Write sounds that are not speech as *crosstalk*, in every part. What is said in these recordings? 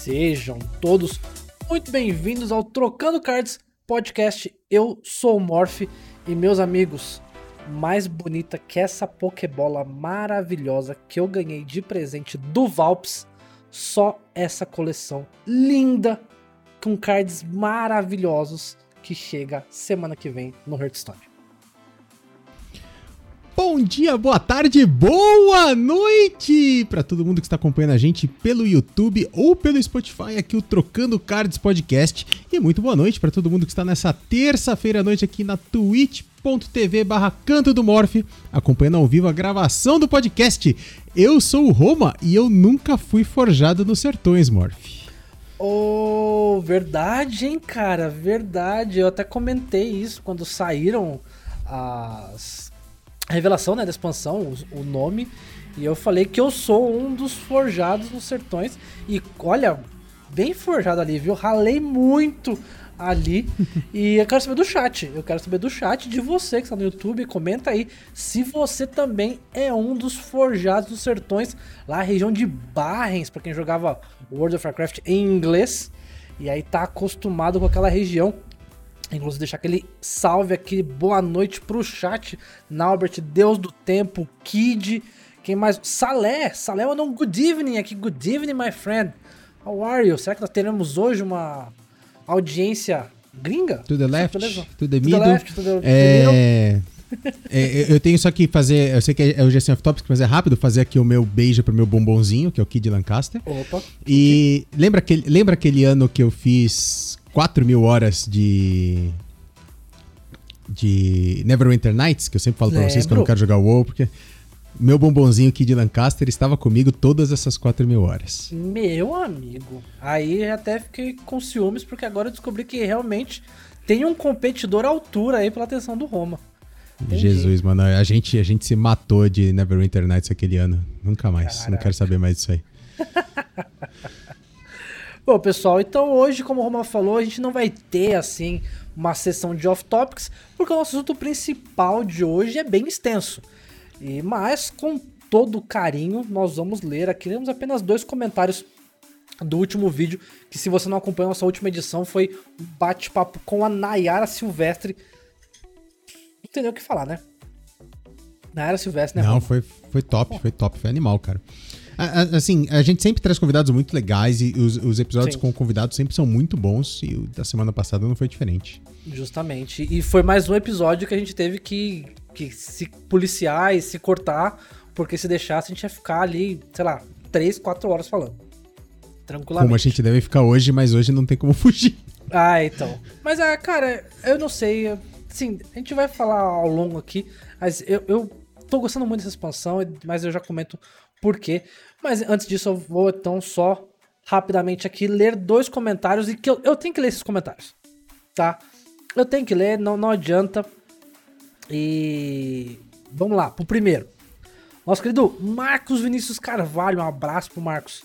Sejam todos muito bem-vindos ao Trocando Cards Podcast. Eu sou o Morph e meus amigos, mais bonita que essa Pokébola maravilhosa que eu ganhei de presente do Valps, só essa coleção linda com cards maravilhosos que chega semana que vem no Hearthstone. Bom dia, boa tarde, boa noite para todo mundo que está acompanhando a gente pelo YouTube ou pelo Spotify, aqui o Trocando Cards Podcast. E muito boa noite para todo mundo que está nessa terça-feira à noite aqui na twitch.tv barra Canto do Morph, acompanhando ao vivo a gravação do podcast. Eu sou o Roma e eu nunca fui forjado nos sertões, Morph. Oh, verdade, hein, cara, verdade. Eu até comentei isso quando saíram as a revelação né, da expansão, o, o, nome. E eu falei que eu sou um dos forjados nos sertões. E olha, bem forjado ali, viu? Ralei muito ali. *laughs* e eu quero saber do chat. Eu quero saber do chat de você que está no YouTube. Comenta aí se você também é um dos forjados dos sertões, lá na região de Barrens, para quem jogava World of Warcraft em inglês. E aí tá acostumado com aquela região. Inclusive deixar aquele salve, aquele boa noite pro chat. Naubert, Deus do Tempo, Kid. Quem mais? Salé. Salé mandou um good evening aqui. Good evening, my friend. How are you? Será que nós teremos hoje uma audiência gringa? To the left, to the middle. To the left, to the, é... *laughs* é, eu tenho só que fazer. Eu sei que é o Gestão of Topics, mas é rápido fazer aqui o meu beijo pro meu bombonzinho, que é o Kid Lancaster. Opa. E lembra aquele, lembra aquele ano que eu fiz 4 mil horas de. De Neverwinter Nights, que eu sempre falo pra vocês que eu não quero jogar WoW, porque meu bombonzinho aqui de Lancaster estava comigo todas essas 4 mil horas. Meu amigo. Aí até fiquei com ciúmes, porque agora eu descobri que realmente tem um competidor à altura aí pela atenção do Roma. Entendi. Jesus, mano, a gente, a gente se matou de Neverwinter Nights aquele ano. Nunca mais. Caraca. Não quero saber mais disso aí. *laughs* Bom, pessoal, então hoje, como o Roma falou, a gente não vai ter, assim, uma sessão de off-topics, porque o nosso assunto principal de hoje é bem extenso. E, mas, com todo carinho, nós vamos ler aqui, temos apenas dois comentários do último vídeo, que se você não acompanhou nossa última edição, foi um bate-papo com a Nayara Silvestre. Não nem o que falar, né? Nayara Silvestre, né? Não, foi, foi top, foi top, foi animal, cara. Assim, a gente sempre traz convidados muito legais e os, os episódios Sim. com convidados sempre são muito bons e o da semana passada não foi diferente. Justamente. E foi mais um episódio que a gente teve que, que se policiar e se cortar, porque se deixasse a gente ia ficar ali, sei lá, 3, 4 horas falando. Tranquilamente. Como a gente deve ficar hoje, mas hoje não tem como *laughs* fugir. Ah, então. Mas, ah, cara, eu não sei. Sim, a gente vai falar ao longo aqui, mas eu, eu tô gostando muito dessa expansão, mas eu já comento por quê. Mas antes disso, eu vou então só rapidamente aqui ler dois comentários e que eu, eu tenho que ler esses comentários, tá? Eu tenho que ler, não, não adianta. E vamos lá, pro primeiro. Nosso querido Marcos Vinícius Carvalho, um abraço pro Marcos.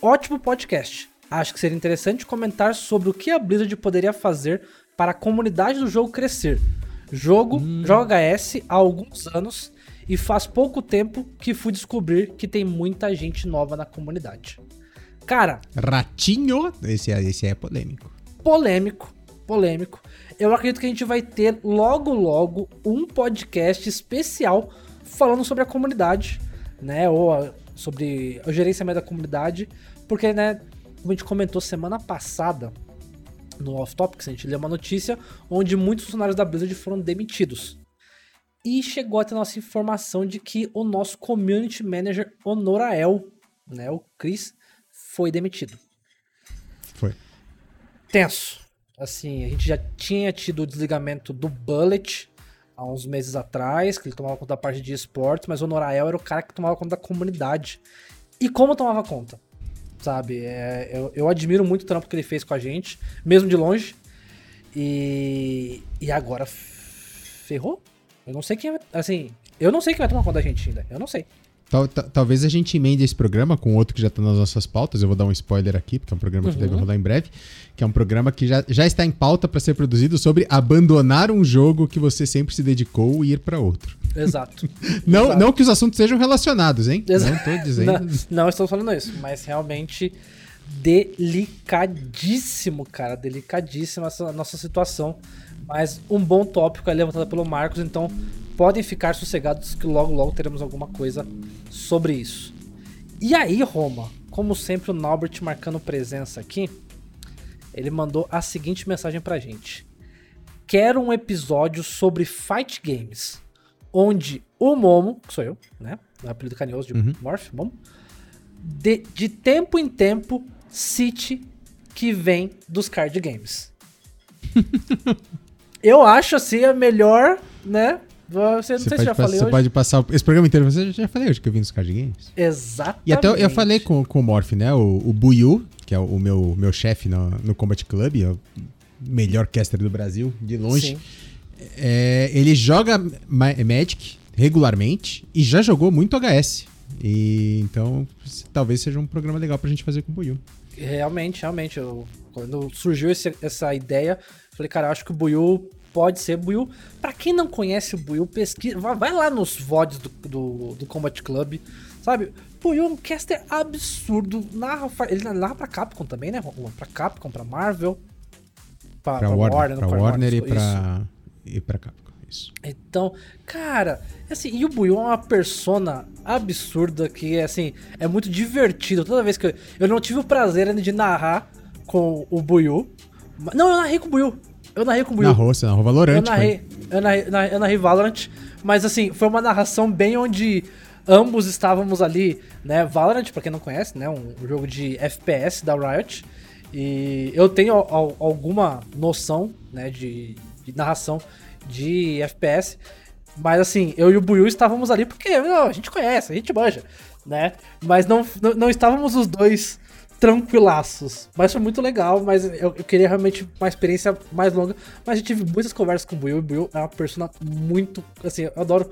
Ótimo podcast. Acho que seria interessante comentar sobre o que a Blizzard poderia fazer para a comunidade do jogo crescer. Jogo, hum. joga HS há alguns anos e faz pouco tempo que fui descobrir que tem muita gente nova na comunidade. Cara. Ratinho? Esse, é, esse é polêmico. Polêmico, polêmico. Eu acredito que a gente vai ter logo, logo um podcast especial falando sobre a comunidade, né? Ou sobre o gerenciamento da comunidade. Porque, né, como a gente comentou semana passada no Off Topics, a gente leu uma notícia onde muitos funcionários da Blizzard foram demitidos. E chegou até a nossa informação de que o nosso community manager Honorael, né, o Chris, foi demitido. Foi. Tenso. Assim, a gente já tinha tido o desligamento do Bullet há uns meses atrás, que ele tomava conta da parte de esportes, mas o Honorael era o cara que tomava conta da comunidade. E como tomava conta? Sabe? É, eu, eu admiro muito o trampo que ele fez com a gente, mesmo de longe. E, e agora ferrou? Eu não sei quem vai. Assim, eu não sei quem vai tomar conta da gente ainda. Eu não sei. Tal, talvez a gente emende esse programa com outro que já está nas nossas pautas. Eu vou dar um spoiler aqui, porque é um programa que uhum. deve rolar em breve. Que é um programa que já, já está em pauta para ser produzido sobre abandonar um jogo que você sempre se dedicou e ir para outro. Exato. *laughs* não, Exato. não que os assuntos sejam relacionados, hein? Exato. Não estou *laughs* dizendo. Não, não estou falando isso, mas realmente delicadíssimo, cara. Delicadíssima essa nossa situação. Mas um bom tópico é levantado pelo Marcos, então podem ficar sossegados que logo logo teremos alguma coisa sobre isso. E aí, Roma, como sempre o Naubert marcando presença aqui, ele mandou a seguinte mensagem pra gente. Quero um episódio sobre fight games, onde o Momo, que sou eu, né? O apelido carinhoso de uhum. Morph, Momo, de, de tempo em tempo cite que vem dos card games. *laughs* eu acho assim a melhor, né? Você não você sei se já falei Você hoje. pode passar esse programa inteiro. Você já falei hoje que eu vim dos card games. Exatamente. E até eu, eu falei com, com o Morph, né? O, o Buyu, que é o, o meu, meu chefe no, no Combat Club, é o melhor caster do Brasil, de longe. É, ele joga Magic regularmente e já jogou muito HS. E então talvez seja um programa legal pra gente fazer com o Buyu. Realmente, realmente. Eu, quando surgiu esse, essa ideia, falei, cara, acho que o Buyu pode ser Buiu. Pra quem não conhece o Buiu, pesquisa, vai lá nos VODs do, do, do Combat Club, sabe? Buiu é um caster absurdo, narra, ele narra pra Capcom também, né? Pra Capcom, pra Marvel, pra, pra, pra Warner, Warner, pra Warner, e, pra, e pra Capcom. Isso. Então, cara, assim, e o Buiu é uma persona absurda que, assim, é muito divertido. Toda vez que eu, eu não tive o prazer ainda de narrar com o Buiu. Não, eu narrei com o Buiu. Eu narrei com o Buiu. Narrou, você narrou Valorant. Eu narrei, eu narrei, eu narrei Valorant, mas assim, foi uma narração bem onde ambos estávamos ali, né? Valorant, pra quem não conhece, né? Um, um jogo de FPS da Riot. E eu tenho al, alguma noção, né, de, de, narração de FPS. Mas assim, eu e o Buiu estávamos ali porque não, a gente conhece, a gente manja, né? Mas não, não, não estávamos os dois tranquilaços. Mas foi muito legal, mas eu, eu, queria realmente uma experiência mais longa. Mas eu tive muitas conversas com o Buiu, e o Buiu é uma persona muito. Assim, eu adoro.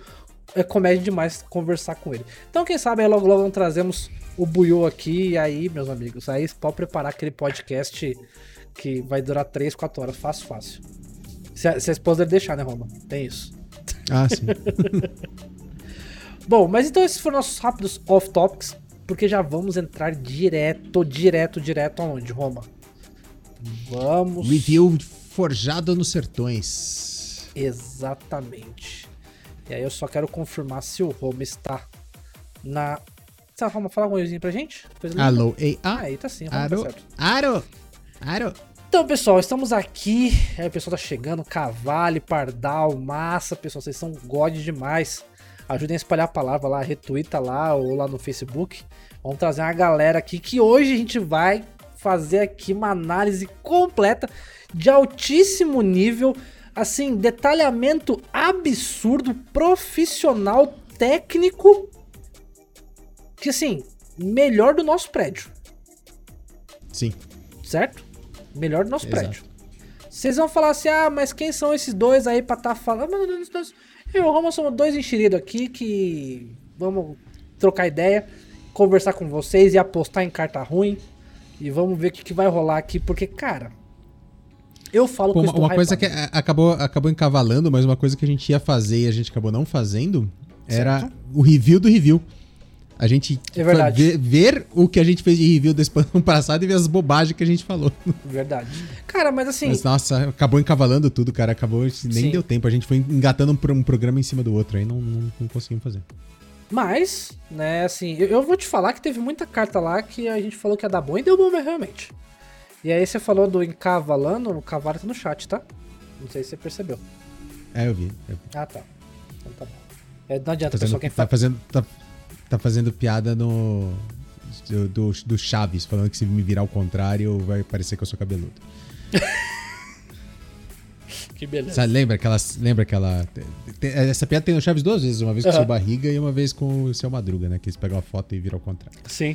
É comédia demais conversar com ele. Então, quem sabe aí logo logo trazemos o Buiu aqui. E aí, meus amigos, aí pode preparar aquele podcast que vai durar 3, 4 horas. Fácil, fácil. Se a, se a esposa dele deixar, né, Roma? Tem isso. Ah, sim. *laughs* Bom, mas então esses foram nossos rápidos off-topics porque já vamos entrar direto, direto, direto aonde, Roma? Vamos. Review Forjado nos Sertões. Exatamente. E aí eu só quero confirmar se o Roma está na. Tá, Roma, fala alguma coisinha pra gente? Alô, ei, ah, aí tá sim, Roma, tá aro, tá certo. Aro, aro. Então, pessoal, estamos aqui. Aí o pessoal tá chegando, cavalo, pardal, massa, pessoal, vocês são god demais. Ajudem a espalhar a palavra lá, retuita lá ou lá no Facebook. Vamos trazer uma galera aqui que hoje a gente vai fazer aqui uma análise completa de altíssimo nível, assim, detalhamento absurdo, profissional, técnico, que assim, melhor do nosso prédio. Sim. Certo? Melhor do nosso Exato. prédio. Vocês vão falar assim, ah, mas quem são esses dois aí pra estar tá falando? Eu e o Roma somos dois enxeridos aqui que vamos trocar ideia, conversar com vocês e apostar em carta ruim. E vamos ver o que, que vai rolar aqui, porque, cara, eu falo Pô, que Uma, uma coisa que acabou, acabou encavalando, mas uma coisa que a gente ia fazer e a gente acabou não fazendo era certo? o review do review. A gente é ver, ver, o que a gente fez de review da *laughs* expansão passada e ver as bobagens que a gente falou. Verdade. Cara, mas assim. Mas, nossa, acabou encavalando tudo, cara. Acabou. Nem Sim. deu tempo. A gente foi engatando um, programa em cima do outro aí, não, não, não conseguimos fazer. Mas, né, assim, eu, eu, vou te falar que teve muita carta lá que a gente falou que ia dar bom e deu bom realmente. E aí você falou do encavalando, o cavalo tá no chat, tá? Não sei se você percebeu. É, eu vi. Eu vi. Ah, tá. Então tá bom. É, não adianta, tá fazendo, pessoal, quem tá fazendo, tá, tá fazendo piada no. Do, do, do, Chaves, falando que se me virar ao contrário vai parecer que eu sou cabeludo. *laughs* que beleza. Sabe, lembra aquela. Lembra aquela. Essa piada tem no Chaves duas vezes, uma vez com o seu barriga e uma vez com o seu madruga, né? Que eles pegam a foto e viram ao contrário. Sim.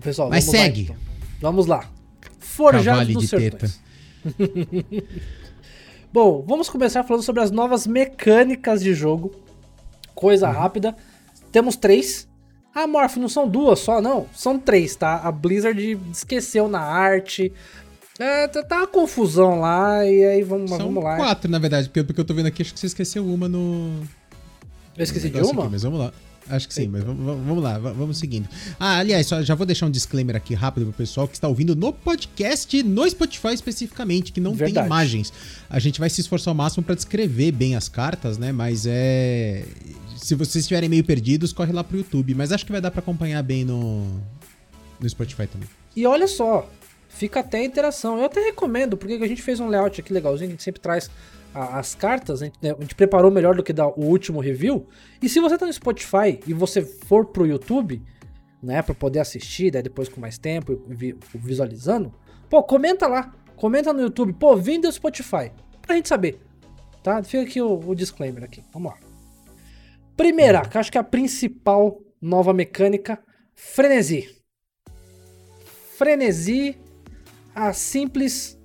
Pessoal, Mas vamos segue. Lá, então. Vamos lá. Forjado dos Sertões. *laughs* Bom, vamos começar falando sobre as novas mecânicas de jogo coisa uhum. rápida. Temos três. Ah, Morph, não são duas só, não. São três, tá? A Blizzard esqueceu na arte. É, tá, tá uma confusão lá, e aí vamos, São vamos lá. quatro, na verdade, porque, porque eu tô vendo aqui, acho que você esqueceu uma no. Eu esqueci de uma? Aqui, mas vamos lá. Acho que sim, mas vamos, lá, vamos seguindo. Ah, aliás, só, já vou deixar um disclaimer aqui rápido pro pessoal que está ouvindo no podcast, no Spotify especificamente, que não Verdade. tem imagens. A gente vai se esforçar ao máximo para descrever bem as cartas, né? Mas é. Se vocês estiverem meio perdidos, corre lá pro YouTube. Mas acho que vai dar para acompanhar bem no, no Spotify também. E olha só, fica até a interação. Eu até recomendo, porque a gente fez um layout aqui legalzinho, a gente sempre traz a, as cartas, a gente, né, a gente, preparou melhor do que da, o último review. E se você tá no Spotify e você for pro YouTube, né, para poder assistir, daí depois com mais tempo, visualizando, pô, comenta lá. Comenta no YouTube, pô, vem do Spotify. Pra gente saber. Tá? Fica aqui o, o disclaimer aqui. Vamos lá. Primeira, que acho que é a principal nova mecânica, frenesi. Frenesi, a simples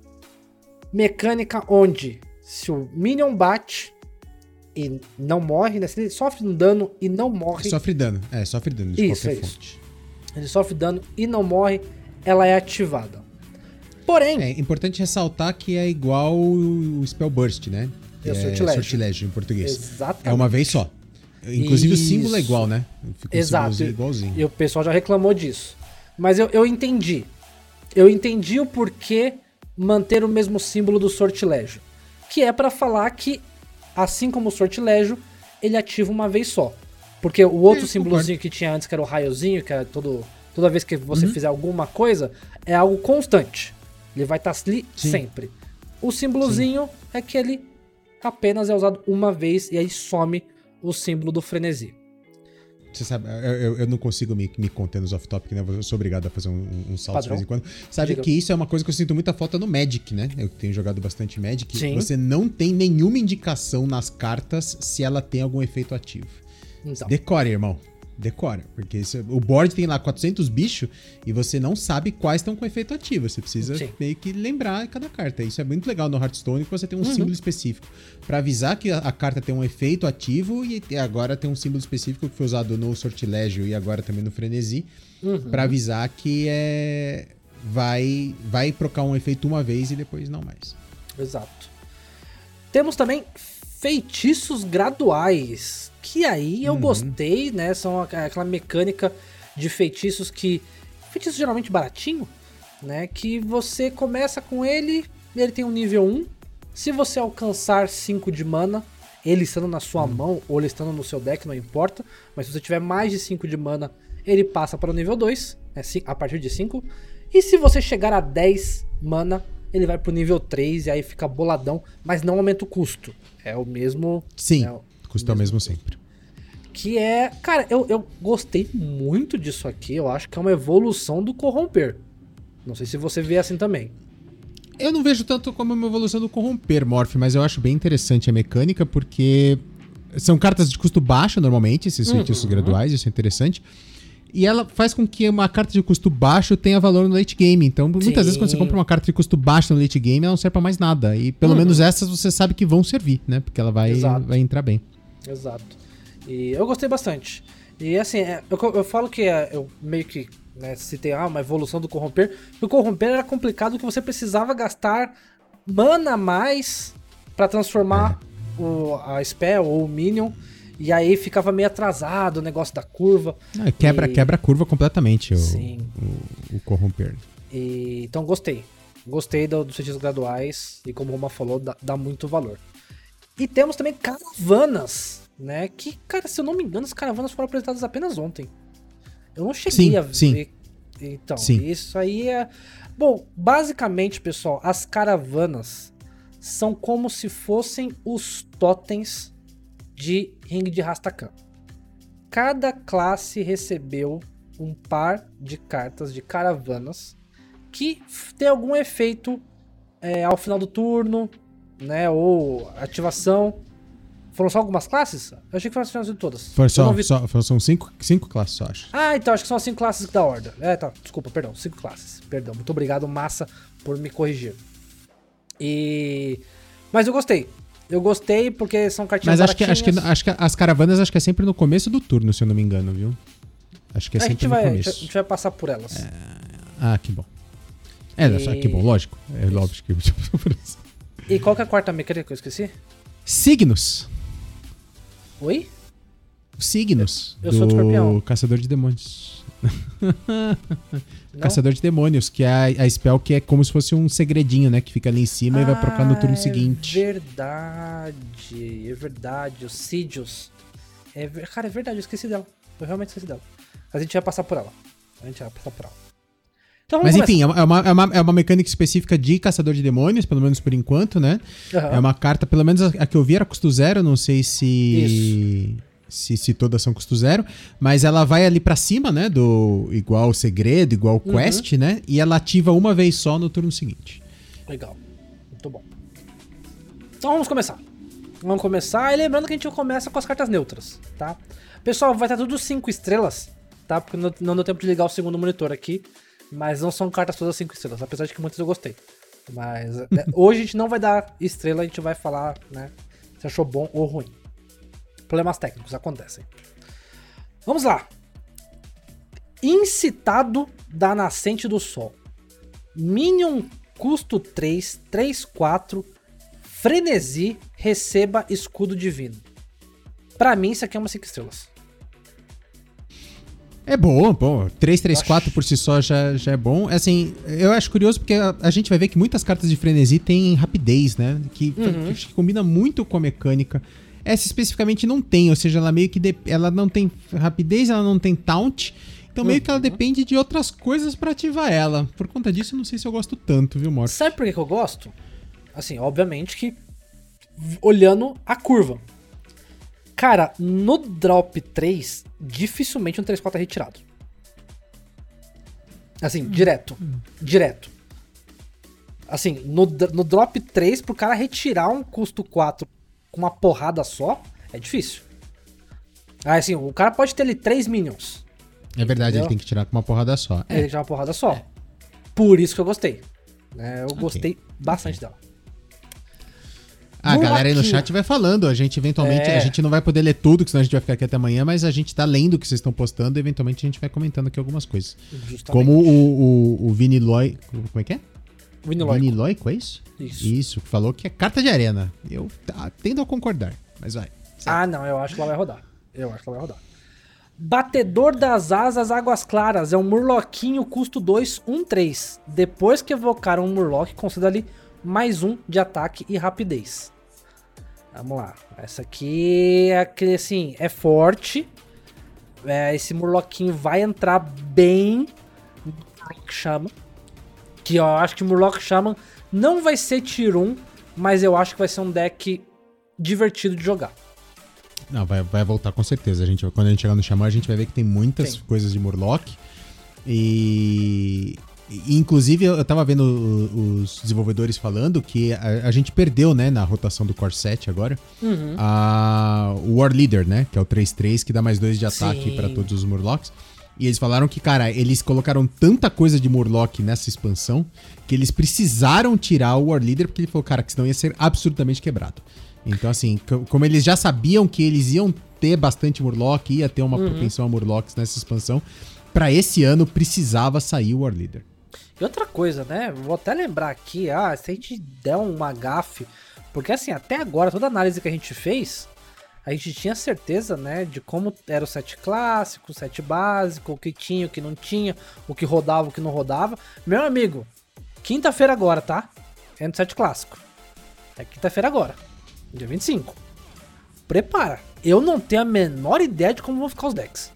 mecânica onde se o Minion bate e não morre, né? Se ele sofre um dano e não morre. Sofre dano, é, sofre dano de isso, qualquer é fonte. Isso. Ele sofre dano e não morre, ela é ativada. Porém. É importante ressaltar que é igual o Spell Burst, né? É, é sortilégio. sortilégio em português. Exatamente. É uma vez só. Inclusive Isso. o símbolo é igual, né? Fica Exato. igualzinho. E o pessoal já reclamou disso. Mas eu, eu entendi. Eu entendi o porquê manter o mesmo símbolo do sortilégio que é para falar que, assim como o sortilégio, ele ativa uma vez só. Porque o outro símbolozinho que tinha antes, que era o raiozinho, que é todo, toda vez que você uhum. fizer alguma coisa, é algo constante. Ele vai estar tá ali Sim. sempre. O símbolozinho é que ele apenas é usado uma vez e aí some o símbolo do frenesi. Você sabe, eu, eu não consigo me, me conter nos off-topic, né? Eu sou obrigado a fazer um, um salto Padrão. de vez em quando. Sabe Diga. que isso é uma coisa que eu sinto muita falta no Magic, né? Eu tenho jogado bastante Magic. Sim. Você não tem nenhuma indicação nas cartas se ela tem algum efeito ativo. Então. Decore, irmão decora. Porque isso, o board tem lá 400 bichos e você não sabe quais estão com efeito ativo. Você precisa Sim. meio que lembrar cada carta. Isso é muito legal no Hearthstone que você tem um uhum. símbolo específico para avisar que a, a, carta tem um efeito ativo e agora tem um símbolo específico que foi usado no Sortilégio e agora também no Frenesi uhum. para avisar que é vai vai procar um efeito uma vez e depois não mais. Exato. Temos também feitiços graduais que aí eu uhum. gostei, né? São aquela mecânica de feitiços que. Feitiço geralmente baratinho, né? Que você começa com ele, ele tem um nível 1. Se você alcançar 5 de mana, ele estando na sua uhum. mão ou ele estando no seu deck, não importa. Mas se você tiver mais de 5 de mana, ele passa para o nível 2, né, a partir de 5. E se você chegar a 10 mana, ele vai pro nível 3 e aí fica boladão, mas não aumenta o custo. É o mesmo. Sim. Né, Custa o mesmo sempre. Que é. Cara, eu, eu gostei muito disso aqui. Eu acho que é uma evolução do corromper. Não sei se você vê assim também. Eu não vejo tanto como uma evolução do corromper, Morph, mas eu acho bem interessante a mecânica, porque são cartas de custo baixo normalmente, esses uhum. feitiços graduais, isso é interessante. E ela faz com que uma carta de custo baixo tenha valor no late game. Então, muitas Sim. vezes, quando você compra uma carta de custo baixo no late game, ela não serve pra mais nada. E pelo uhum. menos essas você sabe que vão servir, né? Porque ela vai, vai entrar bem. Exato. E eu gostei bastante. E assim, é, eu, eu falo que é, eu meio que né, citei ah, uma evolução do corromper. O corromper era complicado que você precisava gastar mana a mais para transformar é. o, a spell ou o minion. E aí ficava meio atrasado o negócio da curva. Ah, quebra, e... quebra a curva completamente o, o, o, corromper. E, então gostei. Gostei do, dos feitiços graduais. E como o Roma falou, dá, dá muito valor. E temos também caravanas, né? Que, cara, se eu não me engano, as caravanas foram apresentadas apenas ontem. Eu não cheguei sim, a ver. Sim. Então, sim. isso aí é. Bom, basicamente, pessoal, as caravanas são como se fossem os totens de ringue de Rastakhan. Cada classe recebeu um par de cartas de caravanas que tem algum efeito é, ao final do turno, né? Ou ativação. Foram só algumas classes? Eu achei que foram as de todas. Foi só, vi... só são cinco, cinco classes, eu acho. Ah, então acho que são as cinco classes da Horda. É, tá. Desculpa, perdão. Cinco classes. Perdão. Muito obrigado, Massa, por me corrigir. E. Mas eu gostei. Eu gostei porque são cartinhas Mas acho que, acho, que, acho que as caravanas acho que é sempre no começo do turno, se eu não me engano, viu? Acho que é, é sempre no vai, começo. A gente vai passar por elas. É... Ah, que bom. É, e... que bom, lógico. É Isso. óbvio que *laughs* E qual que é a quarta mecânica que eu esqueci? Signos. Oi? signos Eu sou de do escorpião. Caçador de Demônios. *laughs* Caçador de Demônios, que é a, a spell que é como se fosse um segredinho, né? Que fica ali em cima e vai procar no turno Ah, seguinte. É verdade, é verdade. O Sidious. É, cara, é verdade, eu esqueci dela. Eu realmente esqueci dela. Mas a gente vai passar por ela. A gente vai passar por ela. Então Mas vamos enfim, é uma, é, uma, é uma- mecânica específica de Caçador de Demônios, pelo menos por enquanto, né? começar. Aham. É uma carta, pelo menos a, a que eu vi era custo zero, não sei se. Se, se todas são custo zero, mas ela vai ali pra cima, né? Do igual segredo, igual Uhum. quest, né? E ela ativa uma vez só no turno seguinte. Legal. Muito bom. Então vamos começar. Vamos começar. E lembrando que a gente começa com as cartas neutras, tá? Pessoal, vai estar tudo 5 estrelas, tá? Porque não, não deu tempo de ligar o segundo monitor aqui. Mas não são cartas todas 5 estrelas, apesar de que muitas eu gostei. Mas é, hoje a gente não vai dar estrela, a gente vai falar, né? Se achou bom ou ruim. Problemas técnicos acontecem. Vamos lá. Incitado da nascente do sol. Minion custo 3, 3, 4, frenesi, receba escudo divino. Pra mim, isso aqui é uma 5 estrelas. É bom, bom. 3, 3, 4 por si só já, já é bom. Assim, eu acho curioso porque a, a gente vai ver que muitas cartas de frenesi têm rapidez, né? Que, Uhum. que combina muito com a mecânica. Essa especificamente não tem, ou seja, ela meio que. de- ela não tem rapidez, ela não tem taunt. Então meio Uhum. que ela depende de outras coisas pra ativar ela. Por conta disso, eu não sei se eu gosto tanto, viu, Morph? Sabe por que, que eu gosto? Assim, obviamente que olhando a curva. Cara, no drop 3, dificilmente um 3-4 é retirado. Assim, direto. Direto. Assim, no, no drop 3, pro cara retirar um custo 4 com uma porrada só, é difícil. Ah, assim, o cara pode ter ali 3 minions. É verdade, Entendeu? ele tem que tirar com uma porrada só. É, Ele já é uma porrada só. Por isso que eu gostei. né? eu gostei bastante dela. A Vamos galera aí no aqui. chat vai falando. A gente eventualmente. É. A gente não vai poder ler tudo, que senão a gente vai ficar aqui até amanhã, mas a gente tá lendo o que vocês estão postando e eventualmente a gente vai comentando aqui algumas coisas. Justamente. Como o, o, o Vini Loy. Como é que é? Viniloico. Vini Loico, é isso? Isso. Isso, que falou que é carta de arena. Eu tá, tendo a concordar, mas vai. Ah, não, eu acho que ela vai rodar. Eu acho que ela vai rodar. Batedor das Asas Águas Claras é um Murloquinho custo 2, 1, 3. Depois que evocar um Murloc, conceda-lhe mais um de ataque e rapidez. Vamos lá. Essa aqui é aquele assim, é forte. É, esse Murloquinho vai entrar bem no Murloc Shaman. Que eu acho que Murloc Shaman não vai ser tier 1, mas eu acho que vai ser um deck divertido de jogar. Não, vai, vai voltar com certeza. A gente, quando a gente chegar no Xamã, a gente vai ver que tem muitas Tem. coisas de Murloc. E. Inclusive, eu tava vendo os desenvolvedores falando que a, a gente perdeu, né, na rotação do Core 7 agora, Uhum. a, o War Leader, né, que é o 3-3, que dá mais 2 de ataque pra todos os Murlocs. E eles falaram que, cara, eles colocaram tanta coisa de Murloc nessa expansão que eles precisaram tirar o War Leader, porque ele falou, cara, que senão ia ser absurdamente quebrado. Então, assim, co- como eles já sabiam que eles iam ter bastante Murloc, ia ter uma propensão a Murlocs nessa expansão, pra esse ano precisava sair o War Leader. E outra coisa, né? Vou até lembrar aqui, ah, se a gente der uma gafe, porque assim, até agora, toda análise que a gente fez, a gente tinha certeza, né, de como era o set clássico, o set básico, o que tinha, o que não tinha, o que rodava, o que não rodava. Meu amigo, quinta-feira agora, tá? É no set clássico. É quinta-feira agora, dia 25. Prepara. Eu não tenho a menor ideia de como vão ficar os decks.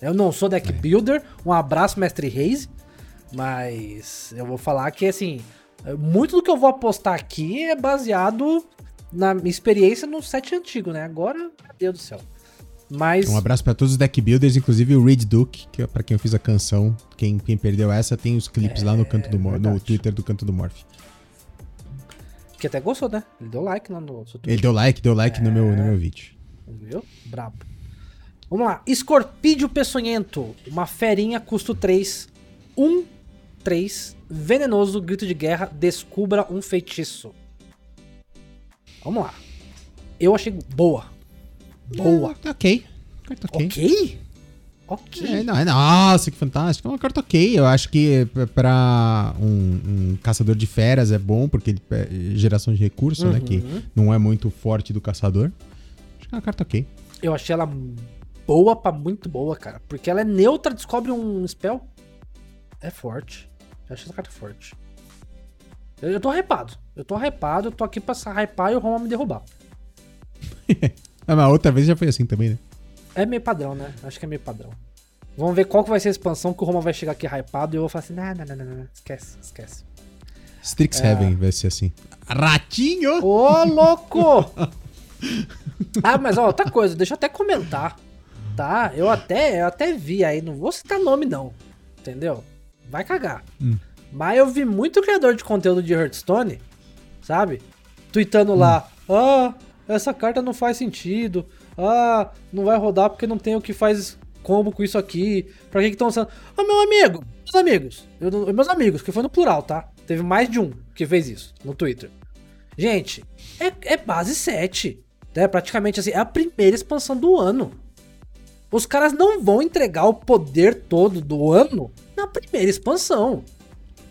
Eu não sou deck builder. Um abraço, mestre Reis. Mas eu vou falar que, assim, muito do que eu vou apostar aqui é baseado na minha experiência no set antigo, né? Agora, meu Deus do céu. Mas. Um abraço pra todos os deck builders, inclusive o Reed Duke, que é pra quem eu fiz a canção. Quem, quem perdeu essa, tem os clipes lá no canto do Mor- no. Twitter do canto do Morph. Que até gostou, né? Ele deu like lá no seu Ele deu like, deu like no, meu, no meu vídeo. Viu? Brabo. Vamos lá. Escorpídeo Peçonhento. Uma ferinha, custo 3. 1, 3. Venenoso, grito de guerra. Descubra um feitiço. Vamos lá. Eu achei boa. Boa. É, ok. Carta ok. Ok? Ok. É, não, é, nossa, que fantástico. É uma carta ok. Eu acho que p- pra um, um caçador de feras é bom, porque ele é geração de recurso, né? Que Uhum. não é muito forte do caçador. Acho que é uma carta ok. Eu achei ela boa pra muito boa, cara. Porque ela é neutra, descobre um spell. É forte. Achei essa carta forte. Eu, eu tô hypado. Eu tô hypado, eu tô aqui pra hypar e o Roma me derrubar. *laughs* ah, mas outra vez já foi assim também, né? É meio padrão, né? Acho que é meio padrão. Vamos ver qual que vai ser a expansão que o Roma vai chegar aqui hypado e eu vou falar assim, não, não, não, não. esquece, esquece. Strixhaven é... vai ser assim. Ratinho! Ô, louco! *laughs* ah, mas ó, outra coisa, deixa eu até comentar, tá? Eu até, eu até vi aí, não vou citar nome não, entendeu? Vai cagar. Hum. Mas eu vi muito criador de conteúdo de Hearthstone, sabe? Tweetando hum. lá, ah, essa carta não faz sentido, ah, não vai rodar porque não tem o que faz combo com isso aqui. Pra que estão usando? Ah, meu amigo, meus amigos, eu, meus amigos, que foi no plural, tá? Teve mais de um que fez isso no Twitter. Gente, é, é base 7. Né? Praticamente assim, é a primeira expansão do ano. Os caras não vão entregar o poder todo do ano na primeira expansão.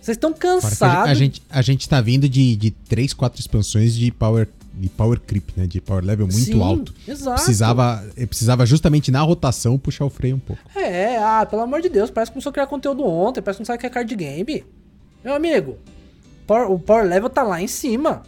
Vocês estão cansados. A gente, a gente tá vindo de, de 3, 4 expansões de Power de power creep, né? De power level muito Sim, alto. Exato. Precisava, precisava justamente na rotação puxar o freio um pouco. É, ah, pelo amor de Deus, parece que começou a criar conteúdo ontem, parece que não sabe o que é card game. Meu amigo, o power level tá lá em cima.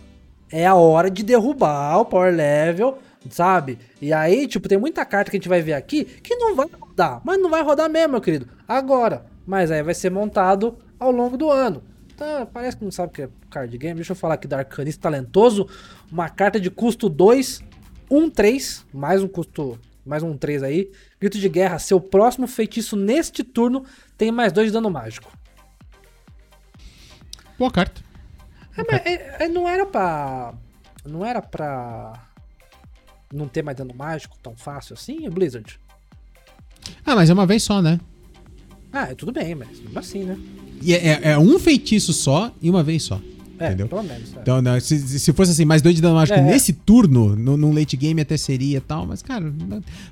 É a hora de derrubar o power level, sabe? E aí, tipo, tem muita carta que a gente vai ver aqui que não vai rodar. Mas não vai rodar mesmo, meu querido. Agora. Mas aí vai ser montado ao longo do ano. Tá, parece que não sabe o que é card game. Deixa eu falar aqui da Arcanista Talentoso. Uma carta de custo 2, 1, 3. Mais um custo. Mais um 3 aí. Grito de guerra. Seu próximo feitiço neste turno tem mais 2 de dano mágico. Boa carta. É, mas é, é, não era pra. Não era pra. Não ter mais dano mágico tão fácil assim, Blizzard? Ah, mas é uma vez só, né? Ah, é tudo bem, mas assim, né? E é, é, é um feitiço só e uma vez só. É, entendeu? pelo menos. É. Então, não, se, se fosse assim, mais dois de dano mágico é, nesse turno, no, num late game até seria e tal, mas, cara,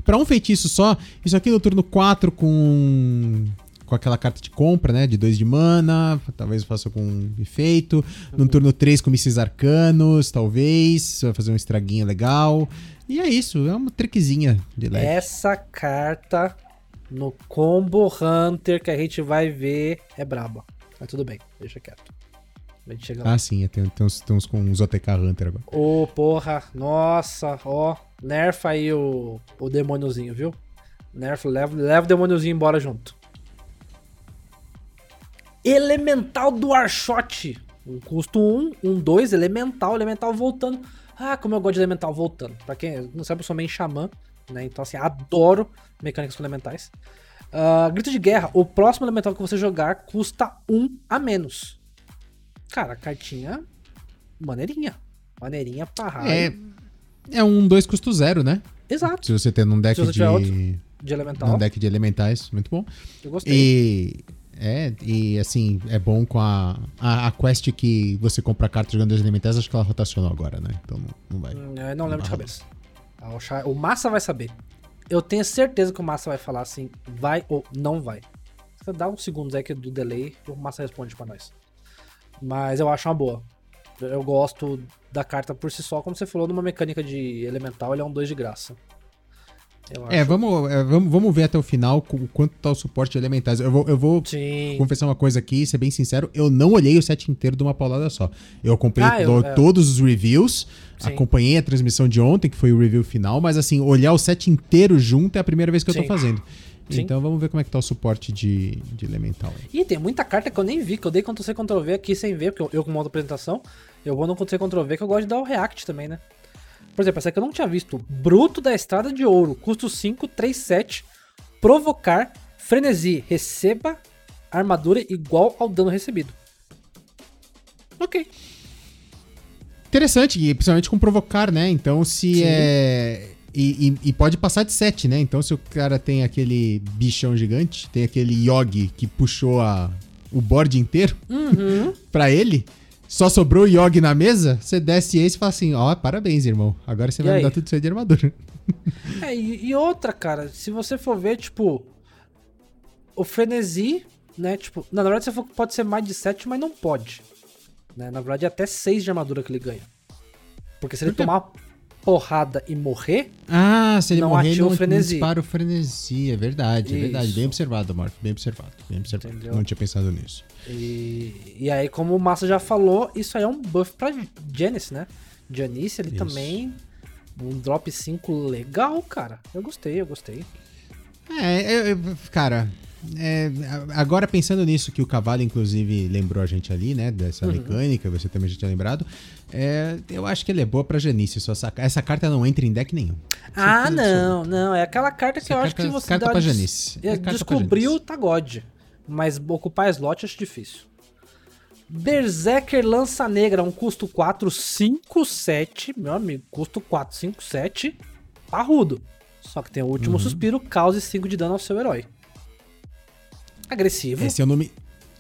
pra um feitiço só, isso aqui no turno 4 com com aquela carta de compra, né? De 2 de mana, talvez faça com um efeito. Uhum. No turno 3 com mísseis arcanos, talvez. Vai fazer um estraguinho legal. E é isso, é uma trickzinha de leve. Essa carta no Combo Hunter que a gente vai ver é braba. Mas tudo bem, deixa quieto. A gente chega lá. Ah, sim, tem, tem, uns, tem uns com uns OTK Hunter agora. Ô, oh, porra, nossa, ó. Nerfa aí o, o demôniozinho, viu? Nerfa, leva, leva o demôniozinho embora junto. Elemental do Arshot. Um custo 1, um 2, elemental, elemental voltando. Ah, como eu gosto de elemental voltando. Pra quem não sabe, eu sou meio xamã, né? Então, assim, adoro mecânicas elementais. Uh, grito de guerra. O próximo elemental que você jogar custa 1 a menos. Cara, cartinha maneirinha. Maneirinha raio. É, é um 2 custo zero, né? Exato. Se você tem num deck de... Outro, de elemental. Num deck de elementais, muito bom. Eu gostei. E é, e assim, é bom com a, a, a quest que você compra carta jogando dois elementais, acho que ela rotacionou agora, né? Então não, não vai. Hum, eu não lembro de cabeça. O Massa vai saber. Eu tenho certeza que o Massa vai falar assim, vai ou não vai. Você dá uns segundos aí do delay, o Massa responde para nós. Mas eu acho uma boa. Eu gosto da carta por si só, como você falou, numa mecânica de elemental, ele é um 2 de graça. É, vamos, é, vamos, vamos ver até o final o quanto tá o suporte de elementais. Eu vou, eu vou confessar uma coisa aqui, ser bem sincero, eu não olhei o set inteiro de uma paulada só. Eu acompanhei ah, eu, é. todos os reviews, Sim. acompanhei a transmissão de ontem, que foi o review final, mas assim, olhar o set inteiro junto é a primeira vez que eu Sim. tô fazendo. Sim. Então vamos ver como é que tá o suporte de, de elemental. E tem muita carta que eu nem vi, que eu dei Ctrl-C, Ctrl-V aqui sem ver, porque eu, eu com modo apresentação, eu vou no Ctrl-C, Ctrl-V que eu gosto de dar o react também, né? Por exemplo, essa aqui eu não tinha visto. Bruto da Estrada de Ouro, custo 5, 3, 7. Provocar, frenesi, receba armadura igual ao dano recebido. Ok. Interessante, e principalmente com provocar, né? Então, se Sim. é. E, e, e, pode passar de 7, né? Então, se o cara tem aquele bichão gigante, tem aquele Yogi que puxou a, o board inteiro uhum. *laughs* pra ele, só sobrou o Yogi na mesa, você desce esse e fala assim: ó, oh, parabéns, irmão. Agora você e vai aí? me dar tudo isso aí de armadura. *laughs* É, e, e, outra, cara, se você for ver, tipo, o frenesi, né? Tipo, na verdade você for, pode ser mais de 7, mas não pode. Né? Na verdade é até 6 de armadura que ele ganha. Porque se ele tomar porrada e morrer, Ah, se ele Não morrer, ativa não, o frenesi. não dispara o frenesi. É verdade, é verdade. Bem observado, Morph. Bem observado. Bem observado. Entendeu? Não tinha pensado nisso. E, e aí, como o Massa já falou, isso aí é um buff pra Janice, né? Janice ali Isso. também. Um drop 5 legal, cara. Eu gostei, eu gostei. É, eu- eu- cara, é, agora pensando nisso que o Cavalo, inclusive, lembrou a gente ali, né? Dessa Uhum. mecânica, você também já tinha lembrado. É, eu acho que ele é boa pra Janice. Só saca- essa carta não entra em deck nenhum. Ah, Certeza não, não. É aquela carta que Essa eu acho carta- que você carta dá pra Janice. É é, carta pra descobriu Janice. tá God. Mas ocupar slot acho difícil. Berserker Lança Negra, um custo 4, 5, 7. Meu amigo, custo 4, 5, 7. Parrudo. Só que tem o último Uhum. suspiro, cause 5 de dano ao seu herói. Agressivo. Esse é o nome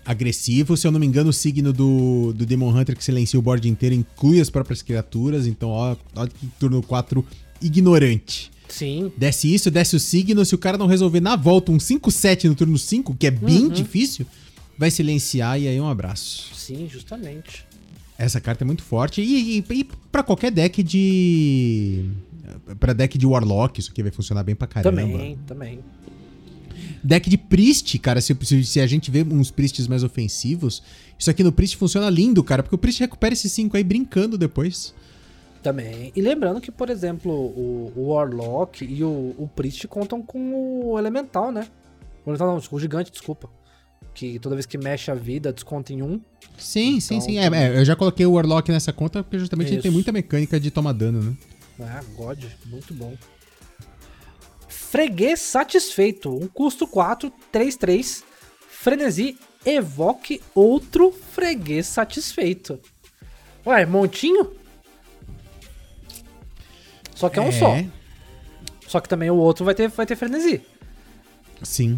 agressivo. Se eu não me engano, o signo do, do Demon Hunter que silencia o board inteiro inclui as próprias criaturas. Então, ó, ó que turno 4 ignorante. Sim. Desce isso, desce o signo. Se o cara não resolver na volta um 5-7 no turno 5, que é bem Uhum. difícil, vai silenciar e aí um abraço. Sim, justamente. Essa carta é muito forte. E, e, e pra qualquer deck de. Pra deck de Warlock, isso aqui vai funcionar bem pra caramba. Também, também. Deck de Priest, cara, se, se, se a gente vê uns Priests mais ofensivos, isso aqui no Priest funciona lindo, cara, porque o Priest recupera esses 5 aí brincando depois. Também. E lembrando que, por exemplo, o, o Warlock e o, o Priest contam com o Elemental, né? O Elemental não, o Gigante, desculpa. Que toda vez que mexe a vida, desconta em um. Sim, sim, Então, sim. É, é, eu já coloquei o Warlock nessa conta porque justamente ele tem muita mecânica de tomar dano, né? Ah, God, muito bom. Freguês satisfeito. Um custo 4, 3, 3. Frenesi, evoque outro freguês satisfeito. Ué, montinho? Só que é um só. Só que também o outro vai ter, vai ter frenesi. Sim,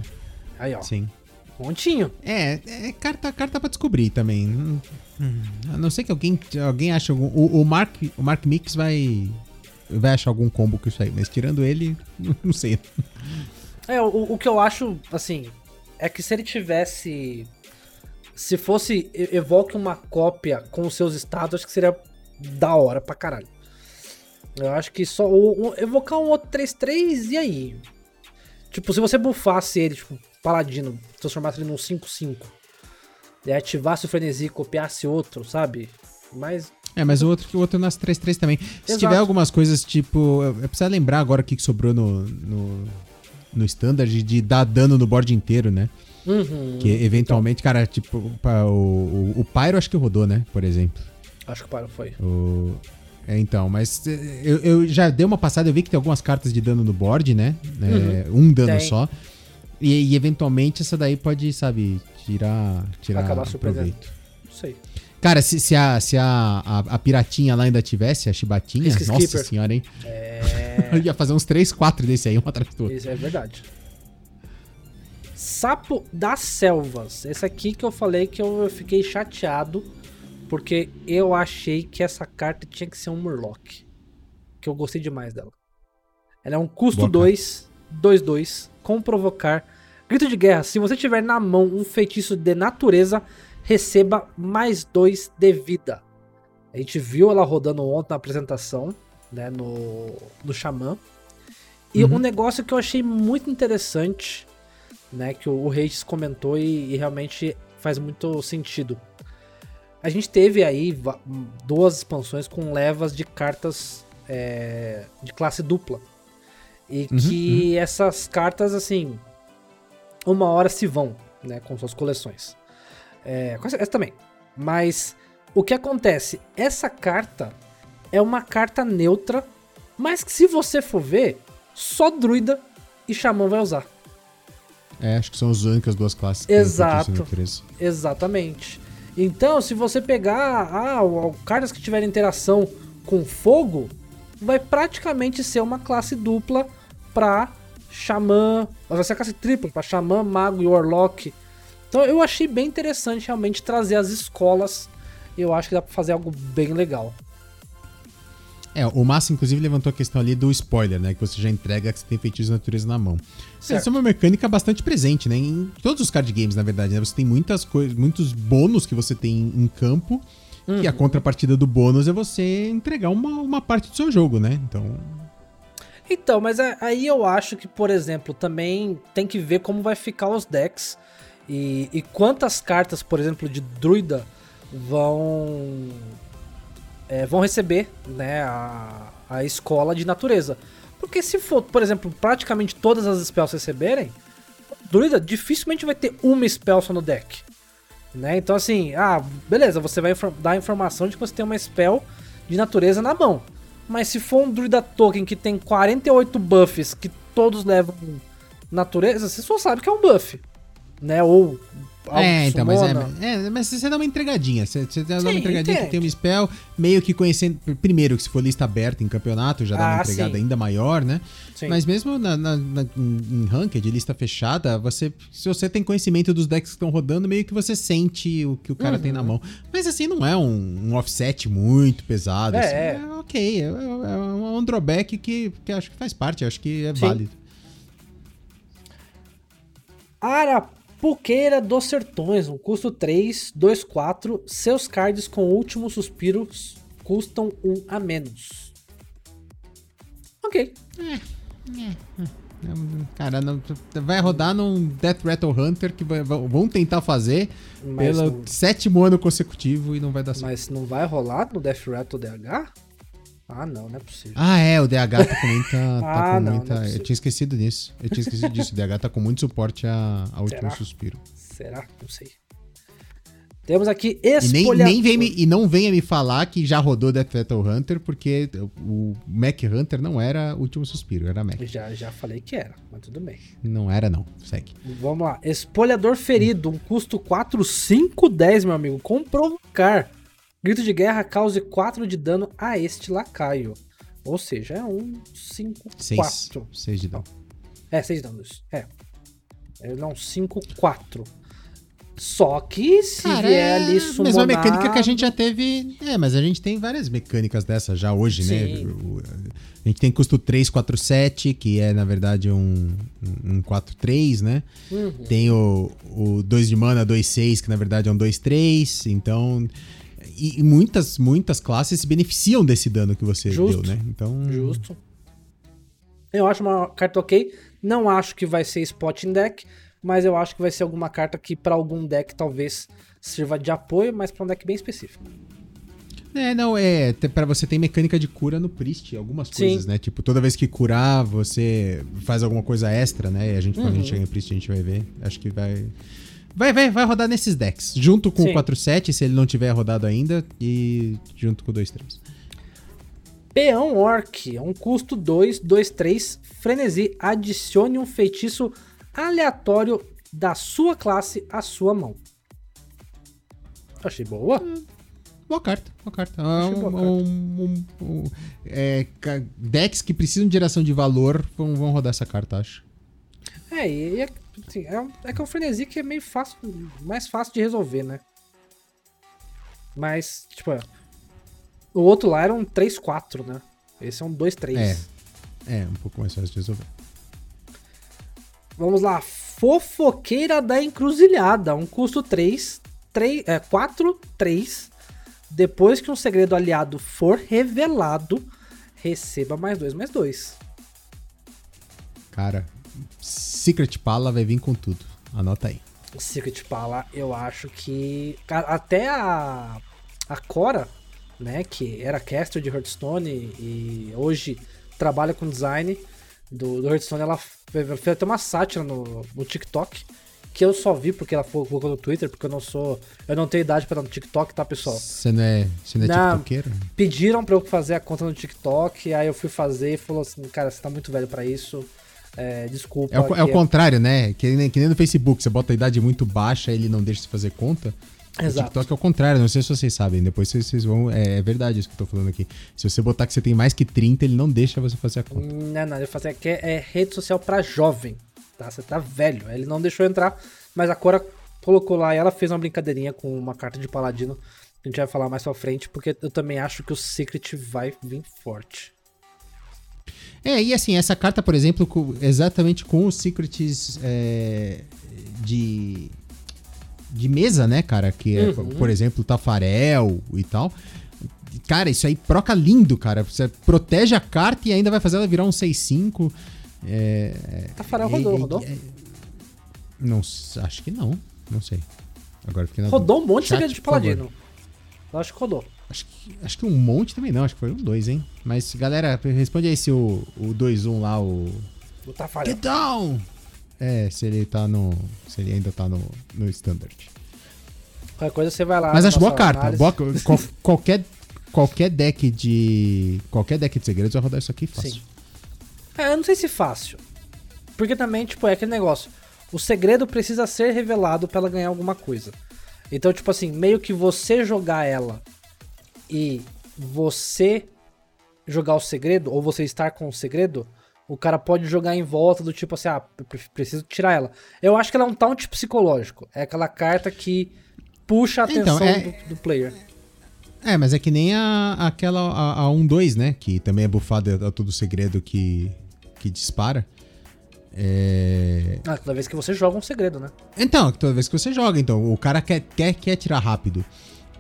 Aí, ó. sim. Montinho. É, é carta, carta pra descobrir também. Hum, hum, A não ser que alguém, alguém ache algum. O, o Mark, o Mark Mix vai. Vai achar algum combo com isso aí, mas tirando ele, *laughs* não sei. É, o, o que eu acho, assim, é que se ele tivesse. Se fosse evoque uma cópia com os seus estados, acho que seria da hora pra caralho. Eu acho que só. o- o- evocar um outro 3-3 e aí? Tipo, se você buffasse ele, tipo, paladino, transformasse ele num 5-5. E ativasse o frenesi copiasse outro, sabe? Mas. É, mas o outro, o outro nas 3-3 também. Se Exato. tiver algumas coisas, tipo. Eu eu preciso lembrar agora o que, sobrou no, no, no standard de dar dano no board inteiro, né? Uhum. Que eventualmente, cara, tipo, o, o, o Pyro acho que rodou, né? Por exemplo. Acho que para foi. O... É, então, mas eh, eu, eu já dei uma passada, eu vi que tem algumas cartas de dano no board, né? É, um dano Uhum. Tem. só. E, e, eventualmente essa daí pode, sabe, tirar, tirar Acabar proveito. Não sei. Cara, se, se, a, se a, a, a piratinha lá ainda tivesse, a chibatinha, nossa Skipper. senhora, hein? É. Eu *laughs* ia fazer uns 3, 4 desse aí, um atrás do outro. Isso é verdade. Sapo das Selvas. Esse aqui que eu falei que eu fiquei chateado. Porque eu achei que essa carta tinha que ser um Murloc. Que eu gostei demais dela. Ela é um custo Boa 2, 2, 2, com provocar. Grito de guerra. Se você tiver na mão um feitiço de natureza, receba mais 2 de vida. A gente viu ela rodando ontem na apresentação, né, no, no Xamã. E Uhum. um negócio que eu achei muito interessante, né, que o, o Regis comentou e, e realmente faz muito sentido. A gente teve aí duas expansões com levas de cartas é, de classe dupla. E Uhum, que essas cartas, assim, uma hora se vão, né, com suas coleções. É, essa, também. Mas o que acontece? Essa carta é uma carta neutra, mas que se você for ver, só druida e xamã vai usar. É, acho que são as únicas duas classes que Exato. natureza. Exatamente. Então, se você pegar ah, o- cartas que tiverem interação com fogo, vai praticamente ser uma classe dupla pra xamã. Vai ser a classe tripla pra xamã, mago e warlock. Então eu achei bem interessante realmente trazer as escolas. Eu acho que dá pra fazer algo bem legal. É, o Massa, inclusive, levantou a questão ali do spoiler, né? Que você já entrega que você tem feitiço de natureza na mão. Certo. Essa é uma mecânica bastante presente, né? Em todos os card games, na verdade, né? Você tem muitas coisas, muitos bônus que você tem em campo Uhum. Que a contrapartida do bônus é você entregar uma, uma parte do seu jogo, né? Então. Então, mas é, aí eu acho que, por exemplo, também tem que ver como vai ficar os decks e, e quantas cartas, por exemplo, de druida vão é, vão receber né, a, a escola de natureza. Porque se for, por exemplo, praticamente todas as spells receberem, druida dificilmente vai ter uma spell só no deck. Né? Então assim, ah, beleza, você vai dar a informação de que você tem uma spell de natureza na mão. Mas se for um druida token que tem 48 buffs que todos levam natureza, você só sabe que é um buff. Né? Ou é, então, mas, é, é, mas você dá uma entregadinha. Você, você dá Sim, uma entregadinha entende. que tem um spell, meio que conhecendo. Primeiro, que se for lista aberta em campeonato, já dá ah, uma entregada sim. ainda maior, né? Sim. Mas mesmo na, na, na, em ranked, lista fechada, você, se você tem conhecimento dos decks que estão rodando, meio que você sente o que o cara uhum. tem na uhum. mão. Mas assim, não é um, um offset muito pesado. É, assim, é. é ok. É, é, um drawback que, que acho que faz parte, acho que é válido. Ara Puqueira dos Sertões, um custo 3, 2, 4. Seus cards com últimos suspiros custam 1 a menos. Ok. Cara, não, vai rodar num Death Rattle Hunter que vai, vão tentar fazer mas pelo não... sétimo ano consecutivo e não vai dar certo. Mas não vai rolar no Death Rattle DH? Ah, não, não é possível. Ah, é, o DH tá com muita. *laughs* tá ah, com não, muita... Não é eu tinha esquecido disso. Eu tinha esquecido disso. O DH tá com muito suporte a, a último suspiro. Será? Não sei. Temos aqui espolhador. E, nem, nem vem me, e não venha me falar que já rodou Death Metal Hunter, porque o Mac Hunter não era Último Suspiro, era Mac. Já, já falei que era, mas tudo bem. Não era não, segue. Vamos lá. Espolhador Ferido, um custo 4, 5, 10, meu amigo, com provocar. Grito de guerra cause 4 de dano a este lacaio. Ou seja, é um 5, 4. 6 de dano. É, 6 danos. É. É não, 5, 4. Só que se Cara, vier é ali summonar... Mesma mecânica que a gente já teve... É, mas a gente tem várias mecânicas dessa já hoje, né? Sim. né? A gente tem custo 3, 4, 7, que é, na verdade, um, um 4, 3, né? Uhum. Tem o, o 2 de mana, 2, 6, que na verdade é um 2, 3. Então e, e, muitas, muitas classes se beneficiam desse dano que você Justo. deu, né? Então. Justo. Eu acho uma carta ok. Não acho que vai ser spot in deck, mas eu acho que vai ser alguma carta que para algum deck talvez sirva de apoio, mas para um deck bem específico. É, não, é. para você tem mecânica de cura no Priest, algumas coisas, Sim. né? Tipo, toda vez que curar, você faz alguma coisa extra, né? E a gente, uhum. quando a gente uhum. chega em Priest, a gente vai ver. Acho que vai. Vai, vai, vai rodar nesses decks. Junto com Sim. o 4-7, se ele não tiver rodado ainda, e junto com o 2-3. Peão Orc, um custo 2, 2, 3. Frenesi, adicione um feitiço aleatório da sua classe à sua mão. Achei boa. Hum, boa carta, boa carta. Um, boa carta. Um, um, é, decks que precisam de geração de valor vão, vão rodar essa carta, acho. É, e é Assim, é, é que é um frenesi que é meio fácil, mais fácil de resolver, né? Mas, tipo, o outro lá era um 3-4, né? Esse é um 2-3. É. É, um pouco mais fácil de resolver. Vamos lá. Fofoqueira da Encruzilhada. Um custo 3, 3 é, 4, 3. Depois que um segredo aliado for revelado, receba mais 2, mais 2. Cara, Secret Pala vai vir com tudo. Anota aí. Secret Pala, eu acho que. Até a. A Cora, né? Que era caster de Hearthstone e hoje trabalha com design do, do Hearthstone. Ela fez até uma sátira no, no TikTok que eu só vi porque ela colocou no Twitter, porque eu não sou. Eu não tenho idade para no TikTok, tá, pessoal? Você não é, você não é Na, TikTokeiro? Pediram pra eu fazer a conta no TikTok, aí eu fui fazer e falou assim, cara, você tá muito velho para isso. É, desculpa. É o, é o contrário, né? Que nem, que nem no Facebook, você bota a idade muito baixa ele não deixa você fazer conta. Exato. O TikTok é o contrário, não sei se vocês sabem. Depois vocês vão. É, é, verdade isso que eu tô falando aqui. Se você botar que você tem mais que 30, ele não deixa você fazer a conta. Não, não, ele fazer aqui é, é rede social para jovem. Tá? Você tá velho. Ele não deixou entrar, mas a Cora colocou lá e ela fez uma brincadeirinha com uma carta de paladino. A gente vai falar mais pra frente, porque eu também acho que o Secret vai vir forte. É, e assim, essa carta, por exemplo, com, exatamente com os secrets é, de, de mesa, né, cara? Que é, Uhum. por exemplo, Tafarel e tal. Cara, isso aí proca lindo, cara. Você protege a carta e ainda vai fazer ela virar um 6-5. É, Tafarel é- rodou, é- rodou? é- não, s- acho que não. Não sei. Agora fiquei na Rodou um monte de segredo de paladino. Eu acho que rodou. Acho que, acho que um monte também não, acho que foi um dois, hein? Mas, galera, responde aí se o, o 2-1 lá, o. O Tafarel. Get down! É, se ele tá no. Se ele ainda tá no, no standard. Qualquer coisa você vai lá. Mas acho boa carta. Boa, qual- qualquer, qualquer deck de. Qualquer deck de segredos vai rodar isso aqui fácil. Sim. É, eu não sei se fácil. Porque também, tipo, é aquele negócio. O segredo precisa ser revelado pra ela ganhar alguma coisa. Então, tipo assim, meio que você jogar ela e você jogar o segredo, ou você estar com o segredo, o cara pode jogar em volta do tipo assim, ah, preciso tirar ela. Eu acho que ela é um taunt psicológico. É aquela carta que puxa a Então, atenção é- do, do player. É, mas é que nem a, aquela. A, a 1-2, né? Que também é bufada a todo segredo que, que dispara. É. Ah, toda vez que você joga um segredo, né? Então, toda vez que você joga, então, o cara quer, quer, quer tirar rápido.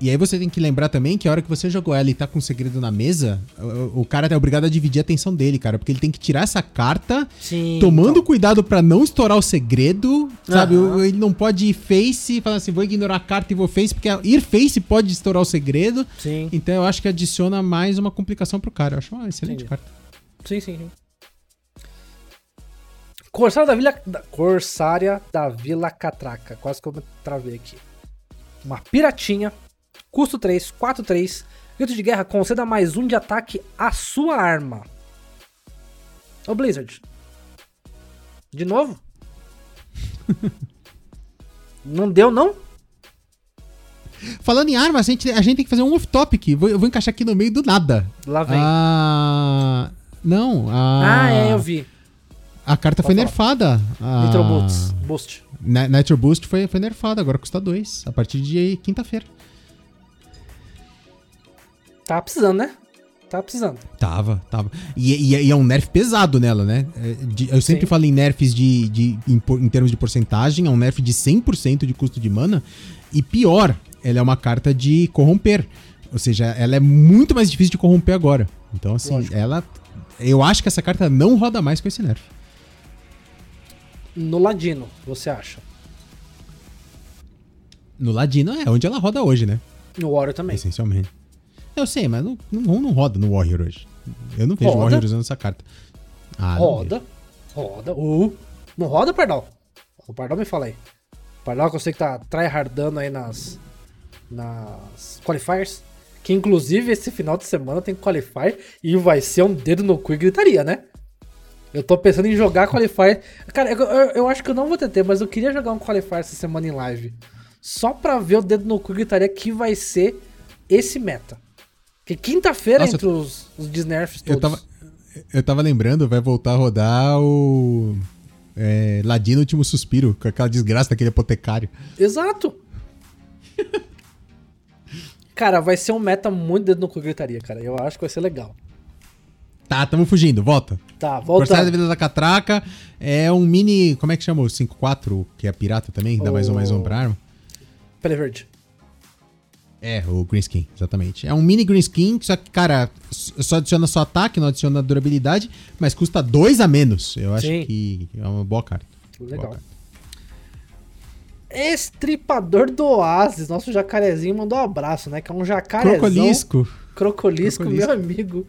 E aí você tem que lembrar também que a hora que você jogou ela e tá com o segredo na mesa, o, o cara é obrigado a dividir a atenção dele, cara. Porque ele tem que tirar essa carta, Sim. tomando então. cuidado pra não estourar o segredo, sabe? O- Ele não pode ir face e falar assim, vou ignorar a carta e vou face, porque ir face pode estourar o segredo. Sim. Então eu acho que adiciona mais uma complicação pro cara. Eu acho uma excelente Entendi. carta. Sim, sim, sim. Corsária da Vila. da- Corsária da Vila Catraca. Quase que eu me travei aqui. Uma piratinha. Custo 3, 4, 3. Grito de guerra, conceda mais um de ataque à sua arma. Ô Blizzard. De novo? *laughs* não deu, não? Falando em armas, a gente, a gente tem que fazer um off-topic. Vou- Eu vou encaixar aqui no meio do nada. Lá vem. Ah. Não, a. ah, é, eu vi. A carta foi Pode nerfada. A... Nitro Boots. Boost. Ni- Nitro Boost foi, foi nerfada, agora custa 2. A partir de quinta-feira. Tava precisando, né? Tava precisando. Tava, tava. E, e- e é um nerf pesado nela, né? É, de- eu sempre Sim. falo em nerfs de, de, em, em termos de porcentagem, é um nerf de 100% de custo de mana. E pior, ela é uma carta de corromper. Ou seja, ela é muito mais difícil de corromper agora. Então, assim, Lógico. ela. Eu acho que essa carta não roda mais com esse nerf. No Ladino, você acha? No Ladino é onde ela roda hoje, né? No Warrior também. Essencialmente. Eu sei, mas não, não, não roda no Warrior hoje. Eu não vejo o Roda. Warrior usando essa carta. Ah, Roda. Roda. Uh, não roda, Pardal? O Pardal me fala aí. Pardal que eu sei que tá tryhardando aí nas. Nas qualifiers. Que inclusive esse final de semana tem qualifier e vai ser um dedo no cu e gritaria, né? Eu tô pensando em jogar qualifier. Cara, eu, eu- eu acho que eu não vou ter, mas eu queria jogar um qualifier essa semana em live. Só pra ver o dedo no cu e gritaria que vai ser esse meta. Que quinta-feira entre os, os desnerfs todos. Eu tava, eu tava lembrando, vai voltar a rodar o. É, Ladino Último Suspiro, com aquela desgraça daquele apotecário. Exato. *laughs* cara, vai ser um meta muito dedo no cu gritaria, cara. Eu acho que vai ser legal. Tá, tamo fugindo, volta. Tá, Corsário da volta. Vida da Catraca é um mini. Como é que chama? O 5-4, que é pirata também, dá mais um mais um pra arma. Pele verde. É, o Green Skin, exatamente. É um mini Green Skin, só que, cara, só adiciona só ataque, não adiciona durabilidade, mas custa 2 a menos. Eu acho Sim. que é uma boa carta. Legal. Boa. Estripador do Oasis. Nosso jacarezinho mandou um abraço, né? Que é um jacarezão. Crocolisco. Crocolisco, Crocolisco. meu amigo.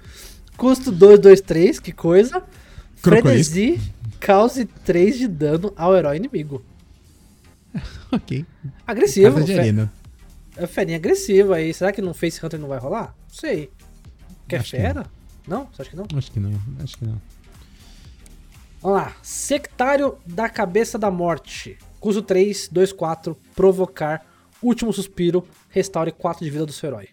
Custo 223, que coisa. Crocolisco. Frenesi, cause 3 de dano ao herói inimigo. *laughs* ok. Agressivo. Carta de arena. É ferinha agressiva aí. Será que no Face Hunter não vai rolar? Não sei. Quer Acho que fera? Não. Você acha que não? Acho que não, acho que não. Vamos lá. Sectário da Cabeça da Morte. Custo 3, 2, 4. Provocar. Último suspiro. Restaure 4 de vida do seu herói.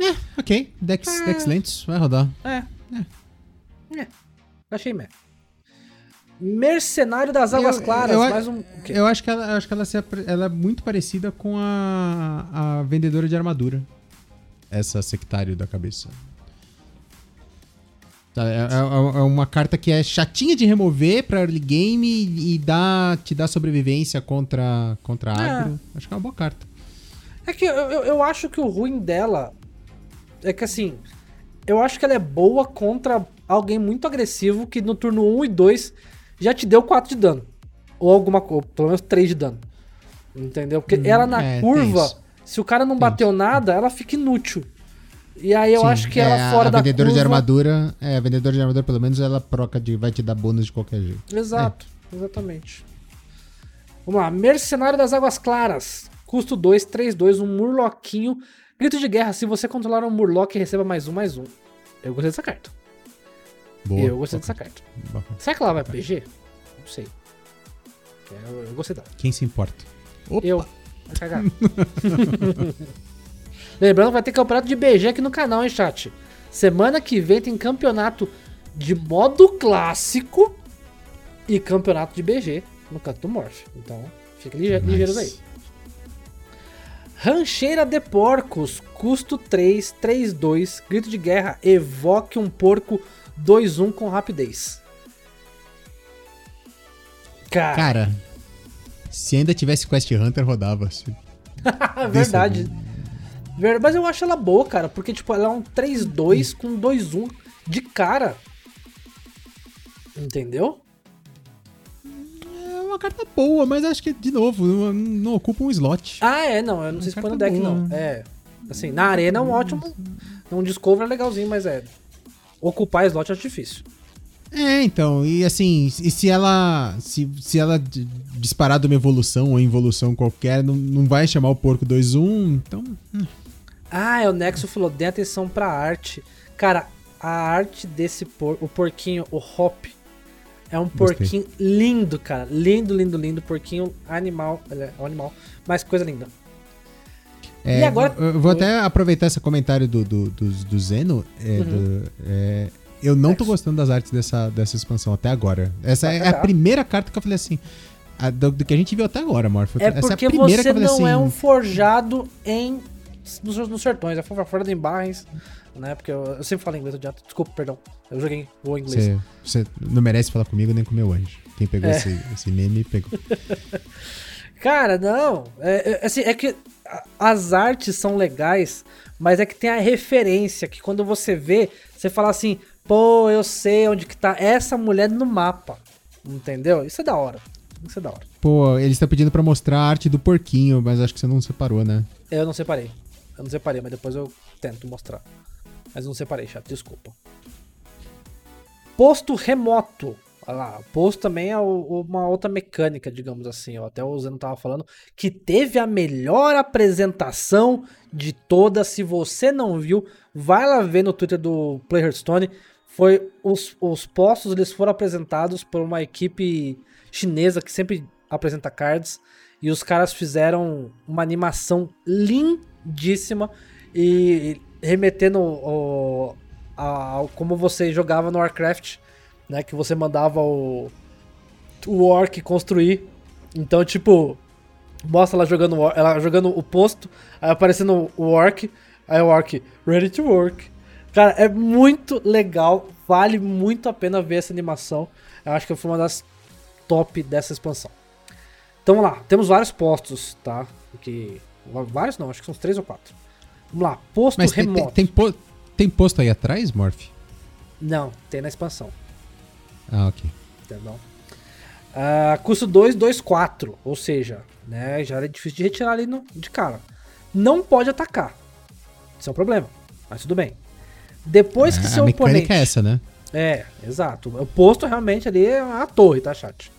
É, ok. Dex, Ah. Dex Lentes, vai rodar. É. É. Achei meh. Mercenário das Águas Eu- Claras. eu mais um. o quê? Eu acho que ela, eu acho que ela, se ela é muito parecida com a, a vendedora de armadura. Essa sectário da cabeça. Tá, É, é- é uma carta que é chatinha de remover pra early game e dá, te dá sobrevivência contra, contra É. agro. Acho que é uma boa carta. É que eu, eu, eu acho que o ruim dela é que assim, eu acho que ela é boa contra alguém muito agressivo que no turno 1 e 2 já te deu 4 de dano. Ou alguma coisa, pelo menos 3 de dano. Entendeu? Porque Hum, ela na é, curva, isso. se o cara não bateu nada, ela fica inútil. E aí eu Sim, acho que é, ela fora a da vendedora curva... de armadura, é, a vendedora de armadura, pelo menos, ela proca de. vai te dar bônus de qualquer jeito. Exato, exatamente. Vamos lá, Mercenário das Águas Claras. Custo 2, 3, 2, um Murloquinho. Grito de guerra, se você controlar um Murloc, receba mais um, mais um. Eu gostei dessa carta. Boa. eu gostei dessa carta. carta. Será que ela vai pra PG? Não sei. Eu, eu gostei dela. Quem se importa? Opa! Eu. Vai cagar. *laughs* Lembrando que vai ter campeonato de BG aqui no canal, hein, chat? Semana que vem tem campeonato de modo clássico e campeonato de BG no canto do Morph. Então, fiquem lige Nice. ligeiros aí. Rancheira de Porcos, custo 3, 3, 2, grito de guerra, evoque um porco 2, 1 com rapidez. Cara, Cara, se ainda tivesse Quest Hunter, rodava. *laughs* Verdade. Ver- Mas eu acho ela boa, cara, porque tipo, ela é um 3-2 com 2-1 de cara. Entendeu? É uma carta boa, mas acho que, de novo, não, não ocupa um slot. Ah, é, não, eu não sei se põe no deck, não. É. Assim, na arena é um ótimo. Um Discover é legalzinho, mas é. Ocupar slot é difícil. É, então, e assim, e se ela. Se, se ela disparar de uma evolução ou involução qualquer, não, não vai chamar o porco 2-1, então. Ah, é, o Nexo falou, dê atenção pra arte. Cara, a arte desse por, o porquinho, o Hop, é um Gostei. porquinho lindo, cara. Lindo, lindo, lindo. Porquinho animal. É um animal, mas coisa linda. É, E agora- Eu eu vou até aproveitar esse comentário do, do, do, do Zeno. é, Uhum. do- é, eu não tô gostando das artes dessa, dessa expansão até agora. Essa é a primeira carta que eu falei assim. a- do, do que a gente viu até agora, Morph. É Essa porque a primeira você que eu falei não assim. é um forjado em nos, nos sertões, é fora de Barres, né? Porque eu, eu sempre falo inglês, adianta. Desculpa, perdão. Eu joguei em inglês. Você, não merece falar comigo nem com meu anjo. Quem pegou É. esse, esse meme pegou. *laughs* Cara, não. É, é, assim, é que as artes são legais, mas é que tem a referência que quando você vê, você fala assim, pô, eu sei onde que tá essa mulher no mapa. Entendeu? Isso é da hora. Isso é da hora. Pô, ele está pedindo pra mostrar a arte do porquinho, mas acho que você não separou, né? Eu não separei. Eu não separei, mas depois eu tento mostrar. Mas não separei, chato, desculpa. Posto remoto. Olha lá, posto também é o- uma outra mecânica, digamos assim. Ó, até o Zeno tava falando que teve a melhor apresentação de todas. Se você não viu, vai lá ver no Twitter do Play Hearthstone. Foi os, os postos eles foram apresentados por uma equipe chinesa que sempre apresenta cards e os caras fizeram uma animação lindíssima e remetendo o, a, ao como você jogava no Warcraft, né? Que você mandava o, o orc construir. Então, tipo, mostra ela jogando, ela jogando o posto, aí aparecendo o orc, aí o orc, ready to work. Cara, é muito legal, vale muito a pena ver essa animação. Eu acho que foi uma das top dessa expansão. Então vamos lá, temos vários postos, tá? Que, vários não, acho que são três ou quatro. Vamos lá, posto Mas tem, tem, remoto. tem, po- tem posto aí atrás, Morph? Não, tem na expansão, Ah, ok. entendeu? Ah, custo 2, 2, 4, ou seja, né, já era difícil de retirar ali no, de cara. Não pode atacar. Isso é um problema, mas tudo bem. Depois que a seu mecânica oponente... é essa, né? É, exato. O posto realmente ali é a torre, tá, chat?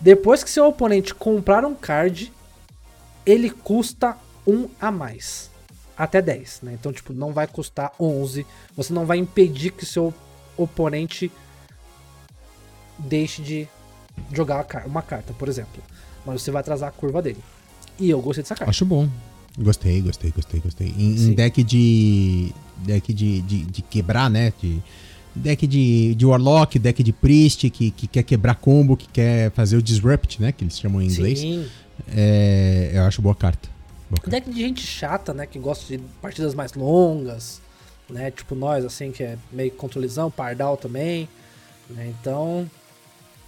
Depois que seu oponente comprar um card, ele custa um a mais. Até 10, né? Então, tipo, não vai custar 11. Você não vai impedir que seu oponente deixe de jogar uma carta, por exemplo. Mas você vai atrasar a curva dele. E eu gostei dessa carta. Acho bom. Gostei, gostei, gostei, gostei. Em, em deck de. deck de, de, de quebrar, né? De, deck de, de Warlock, deck de Priest, que, que quer quebrar combo, que quer fazer o Disrupt, né? Que eles chamam em inglês. Sim. É, eu acho boa carta. Boa carta. Deck de gente chata, né? Que gosta de partidas mais longas, né? Tipo nós, assim, que é meio controlizão, pardal também, né? Então.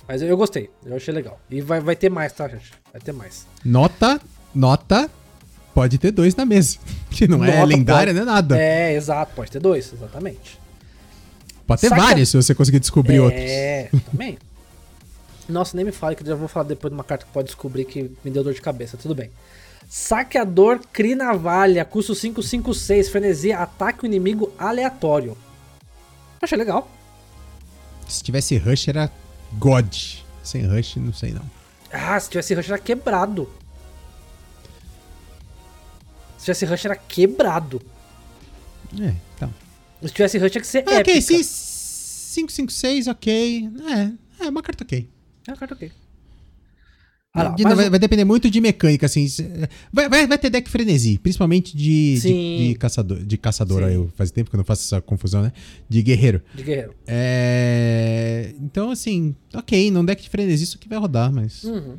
Mas eu, eu gostei, eu achei legal. E vai, vai ter mais, tá, gente? Vai ter mais. Nota, nota, pode ter dois na mesa. *laughs* Que não é Nota lendária, pode- não é nada. É, exato, pode ter dois, exatamente. Pode ter Saca- várias se você conseguir descobrir outros. É, *laughs* também. Nossa, nem me fale que eu já vou falar depois de uma carta que pode descobrir que me deu dor de cabeça, tudo bem. Saqueador Crinavalha, custo 556, frenesi, ataque o inimigo aleatório. Achei legal. Se tivesse Rush, era God. Sem Rush, não sei não. Ah, se tivesse rush era quebrado. Se tivesse rush era quebrado. É, então. Se tivesse rush tinha que ser Ah, ok, épica. se 556, ok. É, é uma carta ok. É uma carta ok. Ah, De- vai, um- vai depender muito de mecânica, assim. Vai, vai, vai ter deck frenesi, principalmente de, de, de caçador. De caçador, Sim. aí eu faz tempo que eu não faço essa confusão, né? De guerreiro. De guerreiro. É. Então, assim, ok, num deck de frenesi isso aqui vai rodar, mas. Uhum.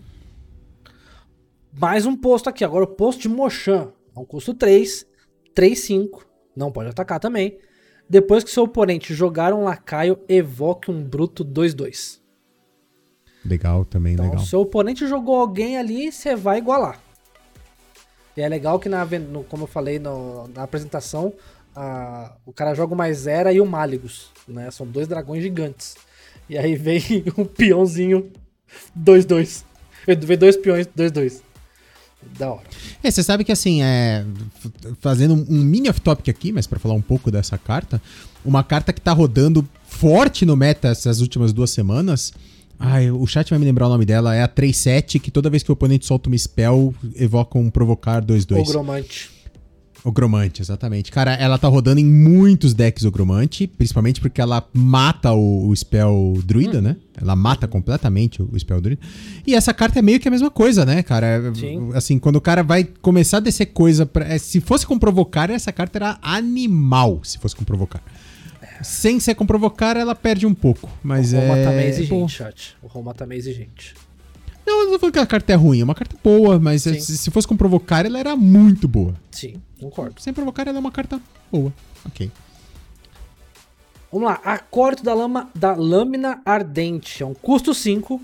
Mais um posto aqui. Agora o posto de Mochan. É um custo 3, 3, 5. Não pode atacar também. Depois que seu oponente jogar um lacaio, evoque um bruto 2-2. Legal também, Então, legal. seu oponente jogou alguém ali, você vai igualar. E é legal que, na, no- como eu falei no- na apresentação, a- o cara joga o Maisera e o Máligos. Né? São dois dragões gigantes. E aí vem *laughs* um peãozinho 2-2. Vem dois peões 2-2. Da hora. É, você sabe que assim, é, fazendo um mini off-topic aqui, mas pra falar um pouco dessa carta, uma carta que tá rodando forte no meta essas últimas duas semanas. Ai, o chat vai me lembrar o nome dela, é a 3-7, que toda vez que o oponente solta uma spell, evoca um provocar 2-2. Ogromante. Ogromante, exatamente. Cara, ela tá rodando em muitos decks Ogromante, principalmente porque ela mata o, o spell druida, né? Ela mata completamente o, o spell druida. E essa carta é meio que a mesma coisa, né, cara? É, Sim. Assim, quando o cara vai começar a descer coisa pra, é, se fosse com provocar, essa carta era animal, se fosse com provocar. Sem ser com provocar, ela perde um pouco, mas o é... Roma tá meio exigente, chat. O Roma tá meio exigente. não, eu não tô falando que a carta é ruim, é uma carta boa, mas é, Sim. se, se fosse com provocar, ela era muito boa. Sim, concordo. Sem provocar, ela é uma carta boa. Ok. Vamos lá. Acólito da, lama, da Lâmina Ardente. É um custo 5,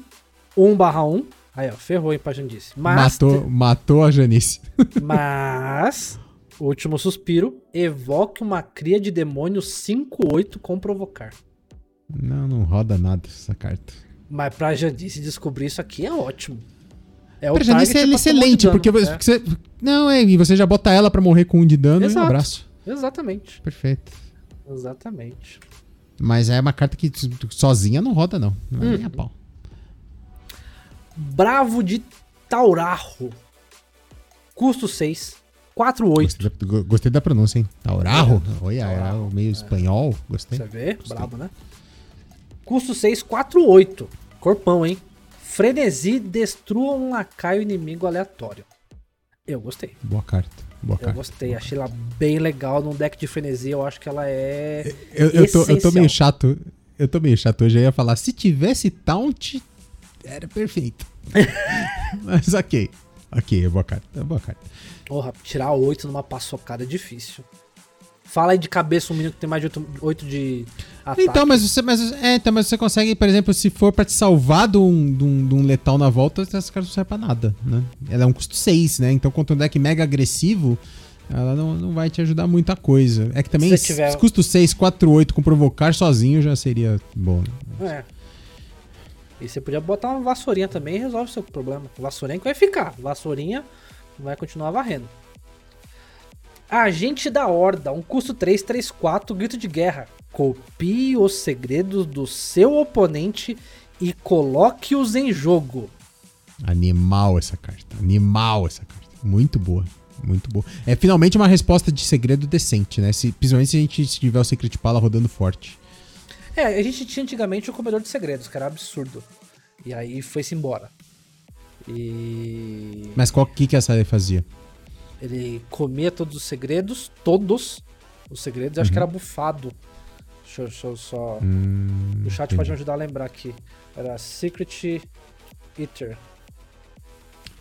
1 barra 1. Aí, ó, ferrou, hein, pra Jandice. Mas, Matou, matou a Janice. *laughs* mas, último suspiro, evoque uma cria de demônio 5-8 com provocar. Não, não roda nada essa carta. Mas pra Jandice descobrir isso aqui é ótimo. É Pra Janice target é excelente, de porque dano, você, porque você- Não, é, e você já bota ela pra morrer com um de dano e um Exato. abraço. é. Exatamente. Perfeito. Exatamente. Mas é uma carta que sozinha não roda, não. Não é Uhum. nem a pau. Bravo de Taurarro. Custo 6, 4-8. Gostei da, go- gostei da pronúncia, hein? Taurarro. Olha, é meio espanhol. Gostei. Você vê? Brabo, né? Custo 6, 4-8. Corpão, hein? Frenesi, destrua um lacaio inimigo aleatório. Eu gostei. Boa carta. Boa Eu carta. gostei. Achei ela bem legal num deck de frenesi. Eu acho que ela é. Eu, eu, tô, eu tô meio chato. Eu tô meio chato hoje. Eu ia falar, se tivesse taunt, era perfeito. *laughs* Mas ok. Ok, é boa carta. É boa carta. Porra, tirar 8 numa paçocada é difícil. Fala aí de cabeça um menino que tem mais de 8, de ataque. Então, mas você, mas, é, então, mas você consegue, por exemplo, se for pra te salvar de um, de um, de um letal na volta, essas cartas não servem pra nada, né? Ela é um custo 6, né? Então, contra um deck mega agressivo, ela não, não vai te ajudar muita coisa. É que também, Se tiver- custo 6, 4, 8 com provocar sozinho já seria bom. né? É. E você podia botar uma vassourinha também e resolve o seu problema. Vassourinha que vai ficar. Vassourinha vai continuar varrendo. Agente da Horda, um custo 3, 3, 4, grito de guerra. Copie os segredos do seu oponente e coloque-os em jogo. Animal essa carta. Animal essa carta. Muito boa. Muito boa. É finalmente uma resposta de segredo decente, né? Se, principalmente se a gente tiver o Secret Pala rodando forte. É, a gente tinha antigamente o comedor de segredos, que era absurdo. E aí foi-se embora. E. Mas qual que, que essa aí fazia? Ele comia todos os segredos, todos os segredos, e acho que era bufado. Deixa, eu- deixa eu só. Hum, o chat entendi. pode me ajudar a lembrar aqui. Era Secret Eater.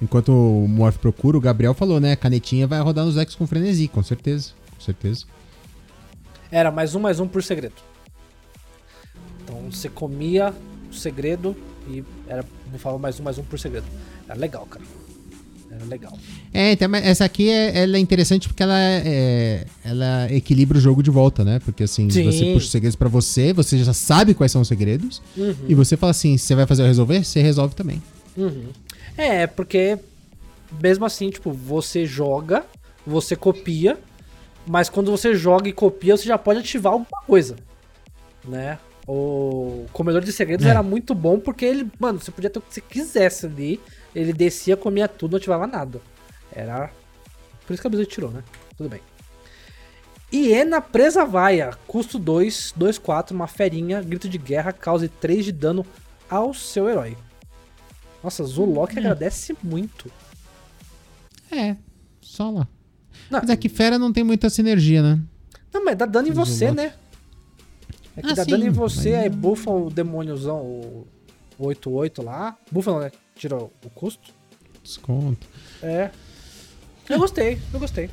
Enquanto o Morph procura, o Gabriel falou, né? A canetinha vai rodar nos decks com frenesi, com certeza. Com certeza. Era mais um, mais um por segredo. Então você comia o segredo e era, bufava mais um, mais um por segredo. Era legal, cara. Era legal. É, então, essa aqui é, ela é interessante porque ela, é, ela equilibra o jogo de volta, né? Porque assim, Sim. você puxa os segredos pra você, você já sabe quais são os segredos, Uhum. e você fala assim, se você vai fazer eu resolver, você resolve também. Uhum. É, porque mesmo assim, tipo, você joga, você copia, mas quando você joga e copia, você já pode ativar alguma coisa, né? O comedor de segredos É. era muito bom porque ele, mano, você podia ter o que você quisesse ali, ele descia, comia tudo, não ativava nada. Era. Por isso que a Blizzard tirou, né? Tudo bem. Hiena Presa Vaia, custo 2, 2, 4, uma ferinha, grito de guerra, cause 3 de dano ao seu herói. Nossa, Zulok agradece muito. É, só lá. Não, Mas aqui fera não tem muita sinergia, né? não, mas dá dano em você, Zulok. né? É que Ah, dá sim, dano em você, mas- aí bufa o demôniozão, o 88 lá. Bufa não, né? Tira o custo. Desconto. É. Eu gostei, eu gostei.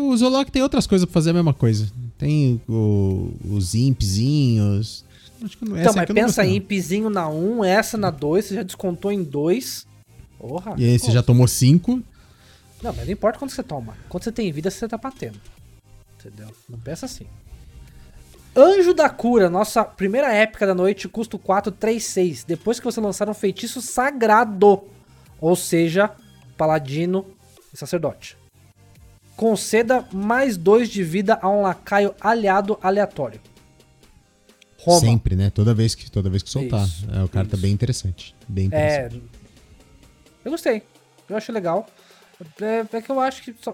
O Zolok tem outras coisas pra fazer a mesma coisa. Tem o- os impzinhos. Acho que não, então, essa mas pensa em impzinho na 1, essa na 2, você já descontou em 2. Porra. E aí você já tomou 5. Não, mas não importa quanto você toma. Quando você tem vida, você tá batendo. Entendeu? Não pensa assim. Anjo da Cura, nossa primeira épica da noite, custo 436. Depois que você lançar um feitiço sagrado. Ou seja, paladino e sacerdote. Conceda mais 2 de vida a um lacaio aliado aleatório. Roma. Sempre, né? Toda vez que, toda vez que soltar. Isso, é, o cara tá isso. bem interessante. Bem É. interessante. Eu gostei. Eu achei legal. É, é que eu acho que. Só...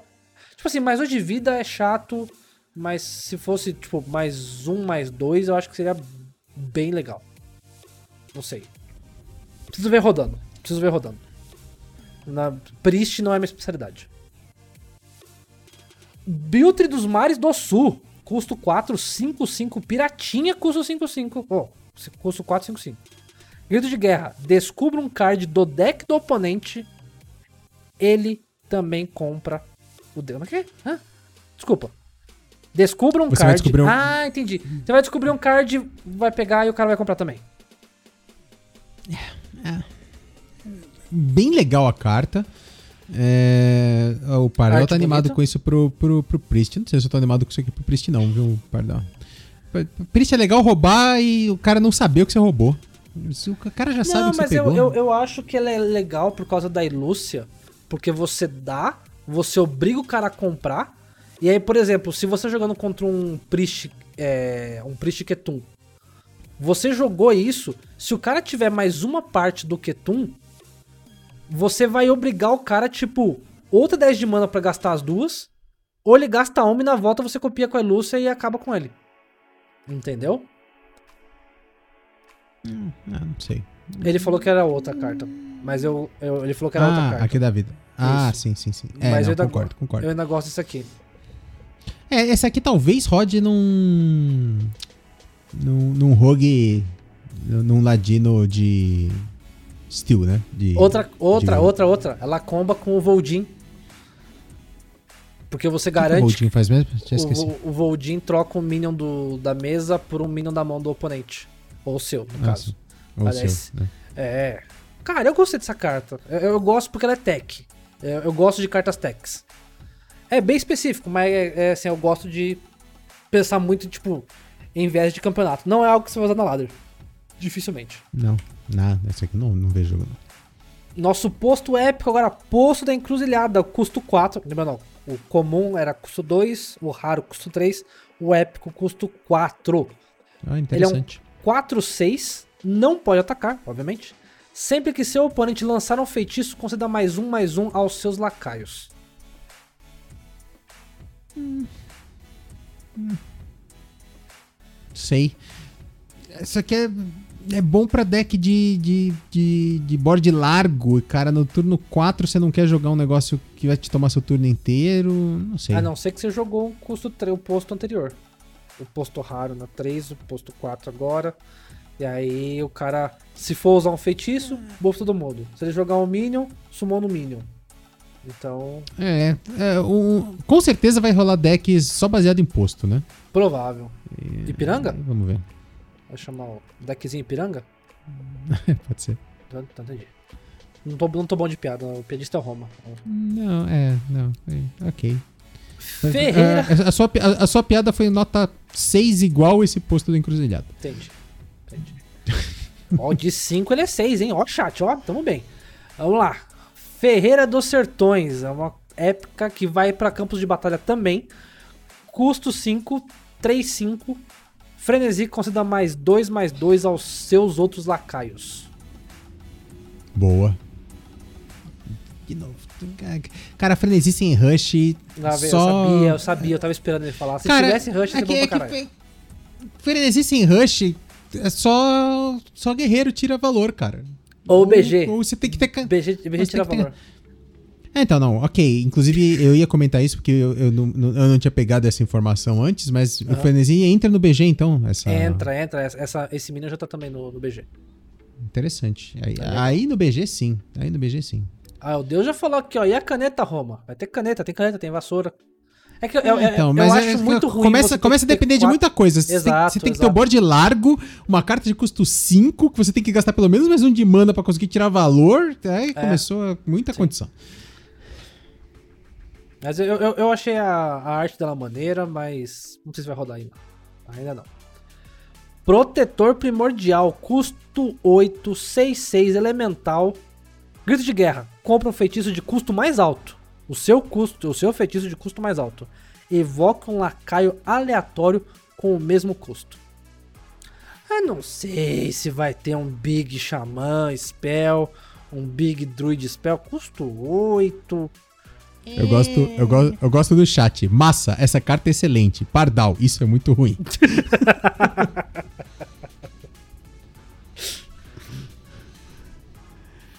Tipo assim, mais dois de vida é chato. Mas se fosse, tipo, mais um, mais dois, eu acho que seria bem legal. Não sei. Preciso ver rodando. Preciso ver rodando. Na... Priest não é minha especialidade. Biltre dos Mares do Sul. Custo 455. Piratinha, custo 55. Oh, custo 455. Grito de guerra. Descubra um card do deck do oponente. Ele também compra o deck. Como é que é? Hã? Desculpa. Descubra um Você card. um- Ah, entendi. Você vai descobrir um card, vai pegar e o cara vai comprar também. Bem legal a carta. É, o Pardal tá animado bonita. com isso pro, pro, pro Priest. Não sei se eu tô animado com isso aqui pro Priest, não, viu, Pardal? Priest é legal roubar e o cara não saber o que você roubou. O cara já sabe Não, o que você mas eu, pegou. eu, eu acho que ela é legal por causa da Ilúcia. Porque você dá, você obriga o cara a comprar. E aí, por exemplo, se você jogando contra um Priest, é, um Priest Ketum, você jogou isso, se o cara tiver mais uma parte do Ketum, você vai obrigar o cara, tipo, outra 10 de mana pra gastar as duas, ou ele gasta uma e na volta você copia com a Ilúcia e acaba com ele. Entendeu? Ah, não sei. Ele falou que era outra carta. Mas eu, eu- ele falou que era outra Ah, carta. aqui da vida. Ah, Isso. sim, sim, sim. É, Mas não, eu ainda concordo, concordo. Eu ainda gosto disso aqui. É, essa aqui talvez rode num. num, num rogue. num ladino de. Steel, né? De, Outra, outra, de- outra, outra. Ela comba com o Voldin. Porque você O que que o garante Voltinho faz mesmo? Já que esqueci. o, o Voldin troca um minion do, da mesa por um minion da mão do oponente. Ou o seu, no Ah, caso. Ou Aliás, seu, né? É. Cara, eu gostei dessa carta. Eu, eu gosto porque ela é tech. Eu, eu gosto de cartas techs. É bem específico, mas é, é, assim, eu gosto de pensar muito, tipo, em vez de campeonato. Não é algo que você vai usar na ladder. Dificilmente. Não, nada. Essa aqui não, não vejo. Nosso posto épico agora, posto da encruzilhada, custo 4. Lembra não? O comum era custo 2, o raro custo 3, o épico custo 4. Ah, Ele é um interessante. 4-6, não pode atacar, obviamente. Sempre que seu oponente lançar um feitiço, conceda mais um, mais um aos seus lacaios. Sei. Isso aqui é, é bom pra deck de, de, de, de board largo. Cara, no turno 4 você não quer jogar um negócio que vai te tomar seu turno inteiro. Não sei. A não ser que você jogou o custo 3, o posto anterior. O posto raro na 3, o posto 4 agora. E aí o cara, se for usar um feitiço, buff todo mundo. Se ele jogar um minion, sumou no minion. Então, É, é, o- com certeza vai rolar decks só baseado em posto, né? provável. Ipiranga? Vamos ver. Vai chamar o deckzinho Ipiranga? *laughs* Pode ser. Tá, entendi. Não tô, não tô bom de piada, o piadista é o Roma. Não, é, não. é, ok. Ferreira. A, a sua, a, a sua piada foi nota 6 igual esse posto do encruzilhado. Entendi. Entendi. ó, de 5 ele é 6, hein? Ó, chat, ó, tamo bem. Vamos lá. Ferreira dos Sertões. É uma época que vai pra campos de batalha também. Custo 5, 3, 5. Frenesi conceda mais 2, mais 2 aos seus outros lacaios. Boa. De novo. Cara, frenesi sem rush. Lá só... Eu sabia, eu sabia, eu tava esperando ele falar. Se Cara, tivesse rush, é ia ser que, bom é pra que caralho. fe- frenesi sem rush é só só guerreiro tira valor, cara. Ou BG. Ou, você tem que ter BG, BG tira ter- valor. É, então, não, ok. Inclusive, eu ia comentar isso porque eu, eu, não, eu não tinha pegado essa informação antes, mas o. Frenesi entra no BG, então. Essa... Entra, entra. Essa, esse menino já tá também no, no BG. Interessante. Aí, Tá aí no BG, sim. Aí no BG, sim. Ah, o Deus já falou aqui, ó. E a caneta, Roma? Vai ter caneta, tem caneta, tem vassoura. É que eu, então, eu mas acho é- muito ruim. Começa, começa a depender de quatro- muita coisa. Você, tem, Exato, você tem que ter o exato. board largo, uma carta de custo 5, que você tem que gastar pelo menos mais um de mana pra conseguir tirar valor. Aí começou a- muita É. Sim. condição. Mas eu, eu, eu achei a, a arte dela maneira, mas não sei se vai rodar ainda. Ainda não. Protetor primordial, custo 8, 6, 6, elemental. Grito de guerra. Compra um feitiço de custo mais alto. O seu custo, o seu feitiço de custo mais alto. Evoca um lacaio aleatório com o mesmo custo. Eu não sei se vai ter um Big Xamã Spell, um Big Druid Spell, custo 8. Eu gosto, eu, go, eu gosto do chat. Massa, essa carta é excelente. Pardal, isso é muito ruim. *laughs*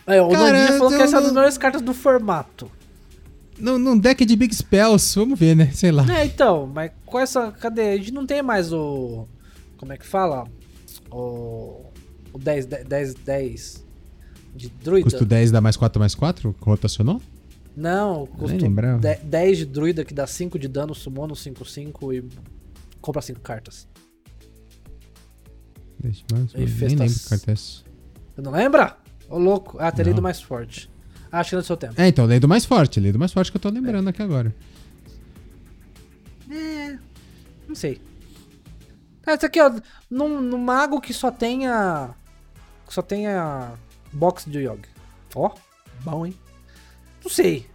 É, o Cara, Nandinha falou que essa é uma das melhores cartas do formato. Num, num deck de Big Spells, vamos ver, né? Sei lá. É, então, mas com essa. Cadê? A gente não tem mais o. Como é que fala? O. O 10, 10, 10 de druida? Custo 10 dá mais 4 mais 4? Rotacionou? Não, custo lembrava. 10 10 de druida que dá 5 de dano, summona um 5-5 e compra 5 cartas. Deixa eu ver, E nem festas- lembro que carta é essa. Você não lembra? Ô louco. Ah, tem Não. lido mais forte. Ah, Acho que é do seu tempo. É, então, lei do mais forte. Lei do mais forte que eu tô lembrando aqui agora. É. Não sei. Ah, Esse aqui, ó. Num, num mago que só tenha. que Só tenha. Box de Yogi. Ó, bom, hein? Não sei.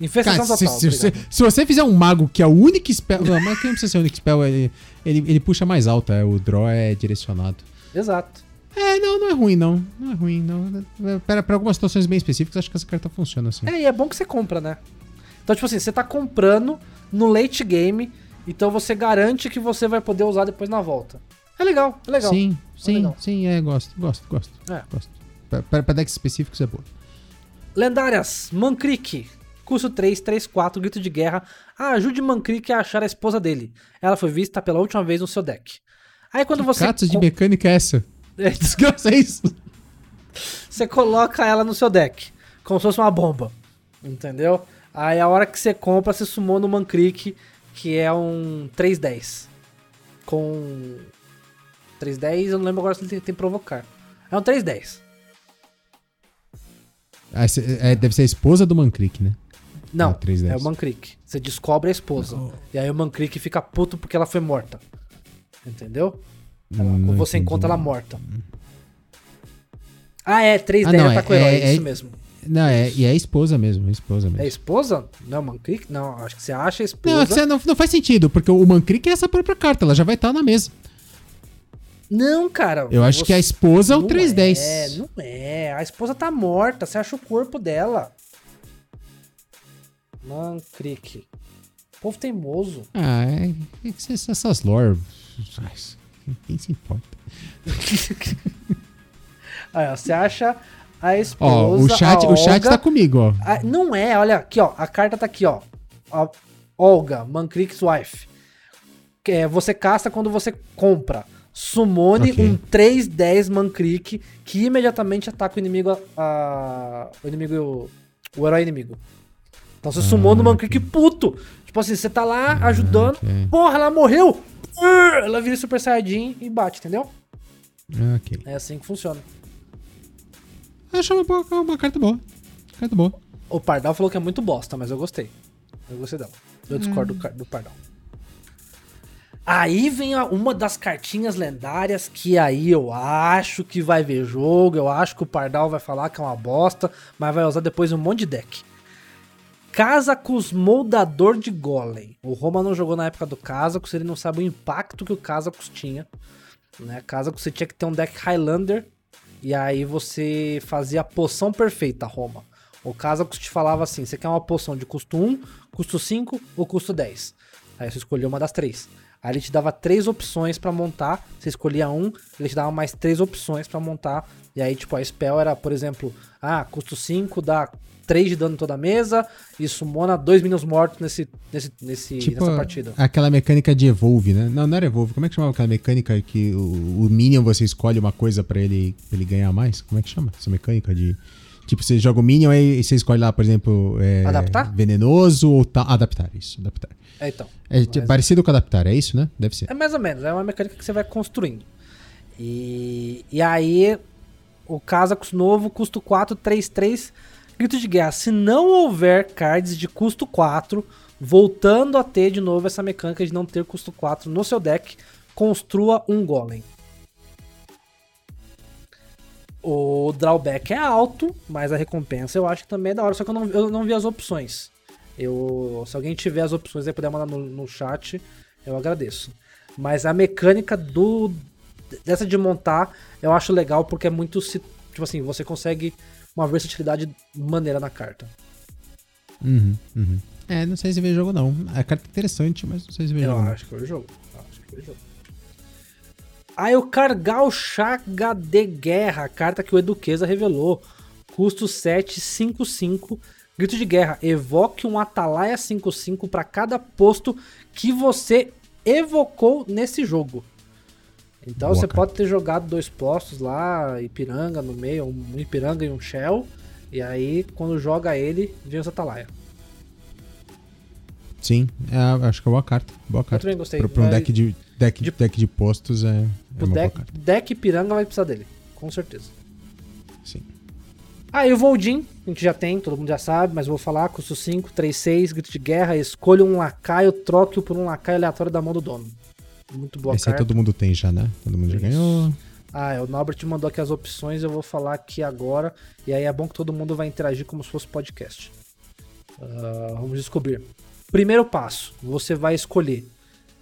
Infestação Cara, se, total. se você, obrigado. se você fizer um mago que é o único spell. Não, mas que não precisa ser o único spell, ele, ele, ele puxa mais alto, é, o draw é direcionado. Exato. É, não, não é ruim, não. Não é ruim, não. É, Para, para algumas situações bem específicas, acho que essa carta funciona assim. É, e é bom que você compra, né? Então, tipo assim, você tá comprando no late game, então você garante que você vai poder usar depois na volta. É legal, é legal. Sim, sim, legal. sim, é, gosto, gosto, gosto. É. gosto. Pra, pra, pra decks específicos é boa. Lendárias, Mankrik. Custo 3, 3, 4, grito de guerra. Ajude Mankrik a achar a esposa dele. Ela foi vista pela última vez no seu deck. Aí quando você. Catos de mecânica é essa? É, Desgraça é isso. você coloca ela no seu deck. Como se fosse uma bomba. Entendeu? Aí a hora que você compra, você sumou no Mankrik, que é um 310. Com. 310, eu não lembro agora se ele tem, tem provocar. É um 310. Ah, é, deve ser a esposa do Mankrik, né? Não, Ah, 310. é o Mankrik. Você descobre a esposa. E aí o Mankrik fica puto porque ela foi morta. Entendeu? Ela- Hum, você entendi. encontra ela morta. Ah, é, 3 Ah, 10 não, ataque é- o herói, é- isso é- mesmo. Não, é, e é a esposa mesmo, é a esposa mesmo. É a esposa? Não, Mankrik? Não, acho que você acha a esposa. Não, é você- não, não faz sentido, porque o Mankrik é essa própria carta, ela já vai estar na mesa. Não, cara. Eu acho você- que a esposa é o Não 310. É, não é. A esposa tá morta, você acha o corpo dela. Mankrik. Povo teimoso. Ah, é, é essas lore. Quem se importa? *laughs* Aí, ó, você acha a esposa. Ó, o chat, a o chat Olga- tá comigo, ó. Ah, não é, olha aqui, ó. A carta tá aqui, ó. A Olga, Mankrik's Wife. Que é, você casta quando você compra. Summone Ok. um 3-10 Mankrik que imediatamente ataca o inimigo. A, a- o inimigo. O herói inimigo. Então você sumou no Mankrik puto. Tipo assim, você tá lá ajudando. ok. Porra, ela morreu! Ela vira Super Saiyajin e bate, entendeu? Ah, Ok. É assim que funciona. Acho uma, boa- uma carta boa. Carta boa. O Pardal falou que é muito bosta, mas eu gostei. Eu gostei dela. Eu discordo do, car- do Pardal. Aí vem uma das cartinhas lendárias que aí eu acho que vai ver jogo. Eu acho que o Pardal vai falar que é uma bosta, mas vai usar depois um monte de deck. Casacus Moldador de Golem. O Roma não jogou na época do Casacus, ele não sabe o impacto que o Casacus tinha. Né? Casacus você tinha que ter um deck Highlander e aí você fazia a poção perfeita, Roma. O Casacus te falava assim: você quer uma poção de custo 1, custo 5 ou custo 10. Aí você escolhia uma das três. Aí ele te dava três opções pra montar. Você escolhia um, ele te dava mais três opções pra montar. E aí, tipo, a spell era, por exemplo, ah, custo 5 dá 3 de dano em toda a mesa e sumona dois minions mortos nesse, nesse, nesse, Tipo, nessa partida. aquela mecânica de Evolve, né? Não, não era Evolve. Como é que chamava aquela mecânica que o, o Minion você escolhe uma coisa pra ele, pra ele ganhar mais? Como é que chama essa mecânica de. Tipo, você joga o Minion e você escolhe lá, por exemplo, é, Adaptar? venenoso ou tal. Adaptar, isso, adaptar. É, então. É tipo, parecido com adaptar, é isso, né? Deve ser. É mais ou menos, é uma mecânica que você vai construindo. E, e aí, o Kazakus novo, custo 4, 3, 3, grito de guerra. Se não houver cards de custo 4, voltando a ter de novo essa mecânica de não ter custo 4 no seu deck, construa um Golem. O drawback é alto, mas a recompensa eu acho que também é da hora, só que eu não, eu não vi as opções. Eu, se alguém tiver as opções e puder mandar no, no chat, eu agradeço. Mas a mecânica do dessa de montar eu acho legal porque é muito tipo assim, você consegue uma versatilidade maneira na carta. Uhum, uhum. É, não sei se vê jogo não. A carta é interessante, mas não sei se vê Eu jogo. acho que o jogo. Eu acho que foi o jogo. Aí o Cargal Chaga de Guerra, carta que o Eduqueza revelou. Custo 755. Grito de guerra. Evoque um Atalaia 5-5 para cada posto que você evocou nesse jogo. Então Boa, você cara. pode ter jogado dois postos lá, Ipiranga no meio, um Ipiranga e um Shell. E aí, quando joga ele, vem os Atalaia. Sim, é, acho que é boa carta. Boa carta. também gostei. Pra, pra um deck de, deck, de- deck de postos é, é O deck, Ipiranga vai precisar dele, com certeza. Sim. Aí o Voldin, a gente já tem, todo mundo já sabe, mas vou falar, custo 5, 3, 6, grito de guerra, escolha um lacaio, troque-o por um lacaio aleatório da mão do dono. Muito boa Esse aí carta. todo mundo tem já, né? Todo mundo já Isso. ganhou. Ah, é, o Norbert mandou aqui as opções, eu vou falar aqui agora, e aí é bom que todo mundo vai interagir como se fosse podcast. Ah, vamos descobrir. Primeiro passo, você vai escolher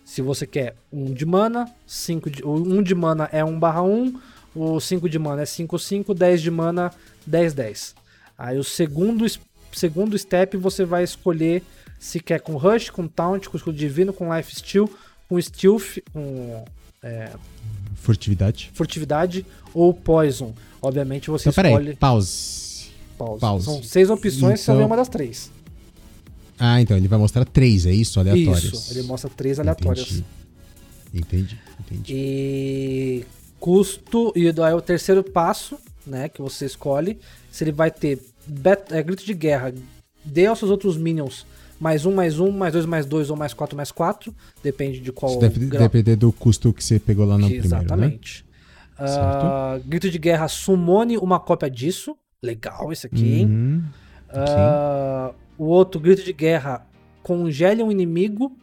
se você quer um de mana, 5 de, o um de mana é 1 barra 1, o 5 de mana é 5, 5, 10 de mana, 10, 10. Aí o segundo, segundo step você vai escolher se quer com Rush, com Taunt, com Escudo Divino, com Life Steal, com Stealth, com Furtividade. furtividade ou poison. Obviamente você Então, escolhe pause. pause. pause. São seis opções, você Então- vê uma das três. Ah, então ele vai mostrar três, é isso? Aleatórias. Isso, ele mostra três aleatórias. Entendi. Entendi, entendi. E custo, e daí o terceiro passo, né, que você escolhe, se ele vai ter bet- é, grito de guerra, dê aos seus outros minions mais um, mais um, mais dois, mais dois ou mais quatro, mais quatro, depende de qual Isso deve grau. depender do custo que você pegou lá no primeiro, né? Exatamente. Ah, grito de guerra, sumone uma cópia disso. Legal esse aqui, hein? Uhum. Ah, o outro, grito de guerra, congele um inimigo,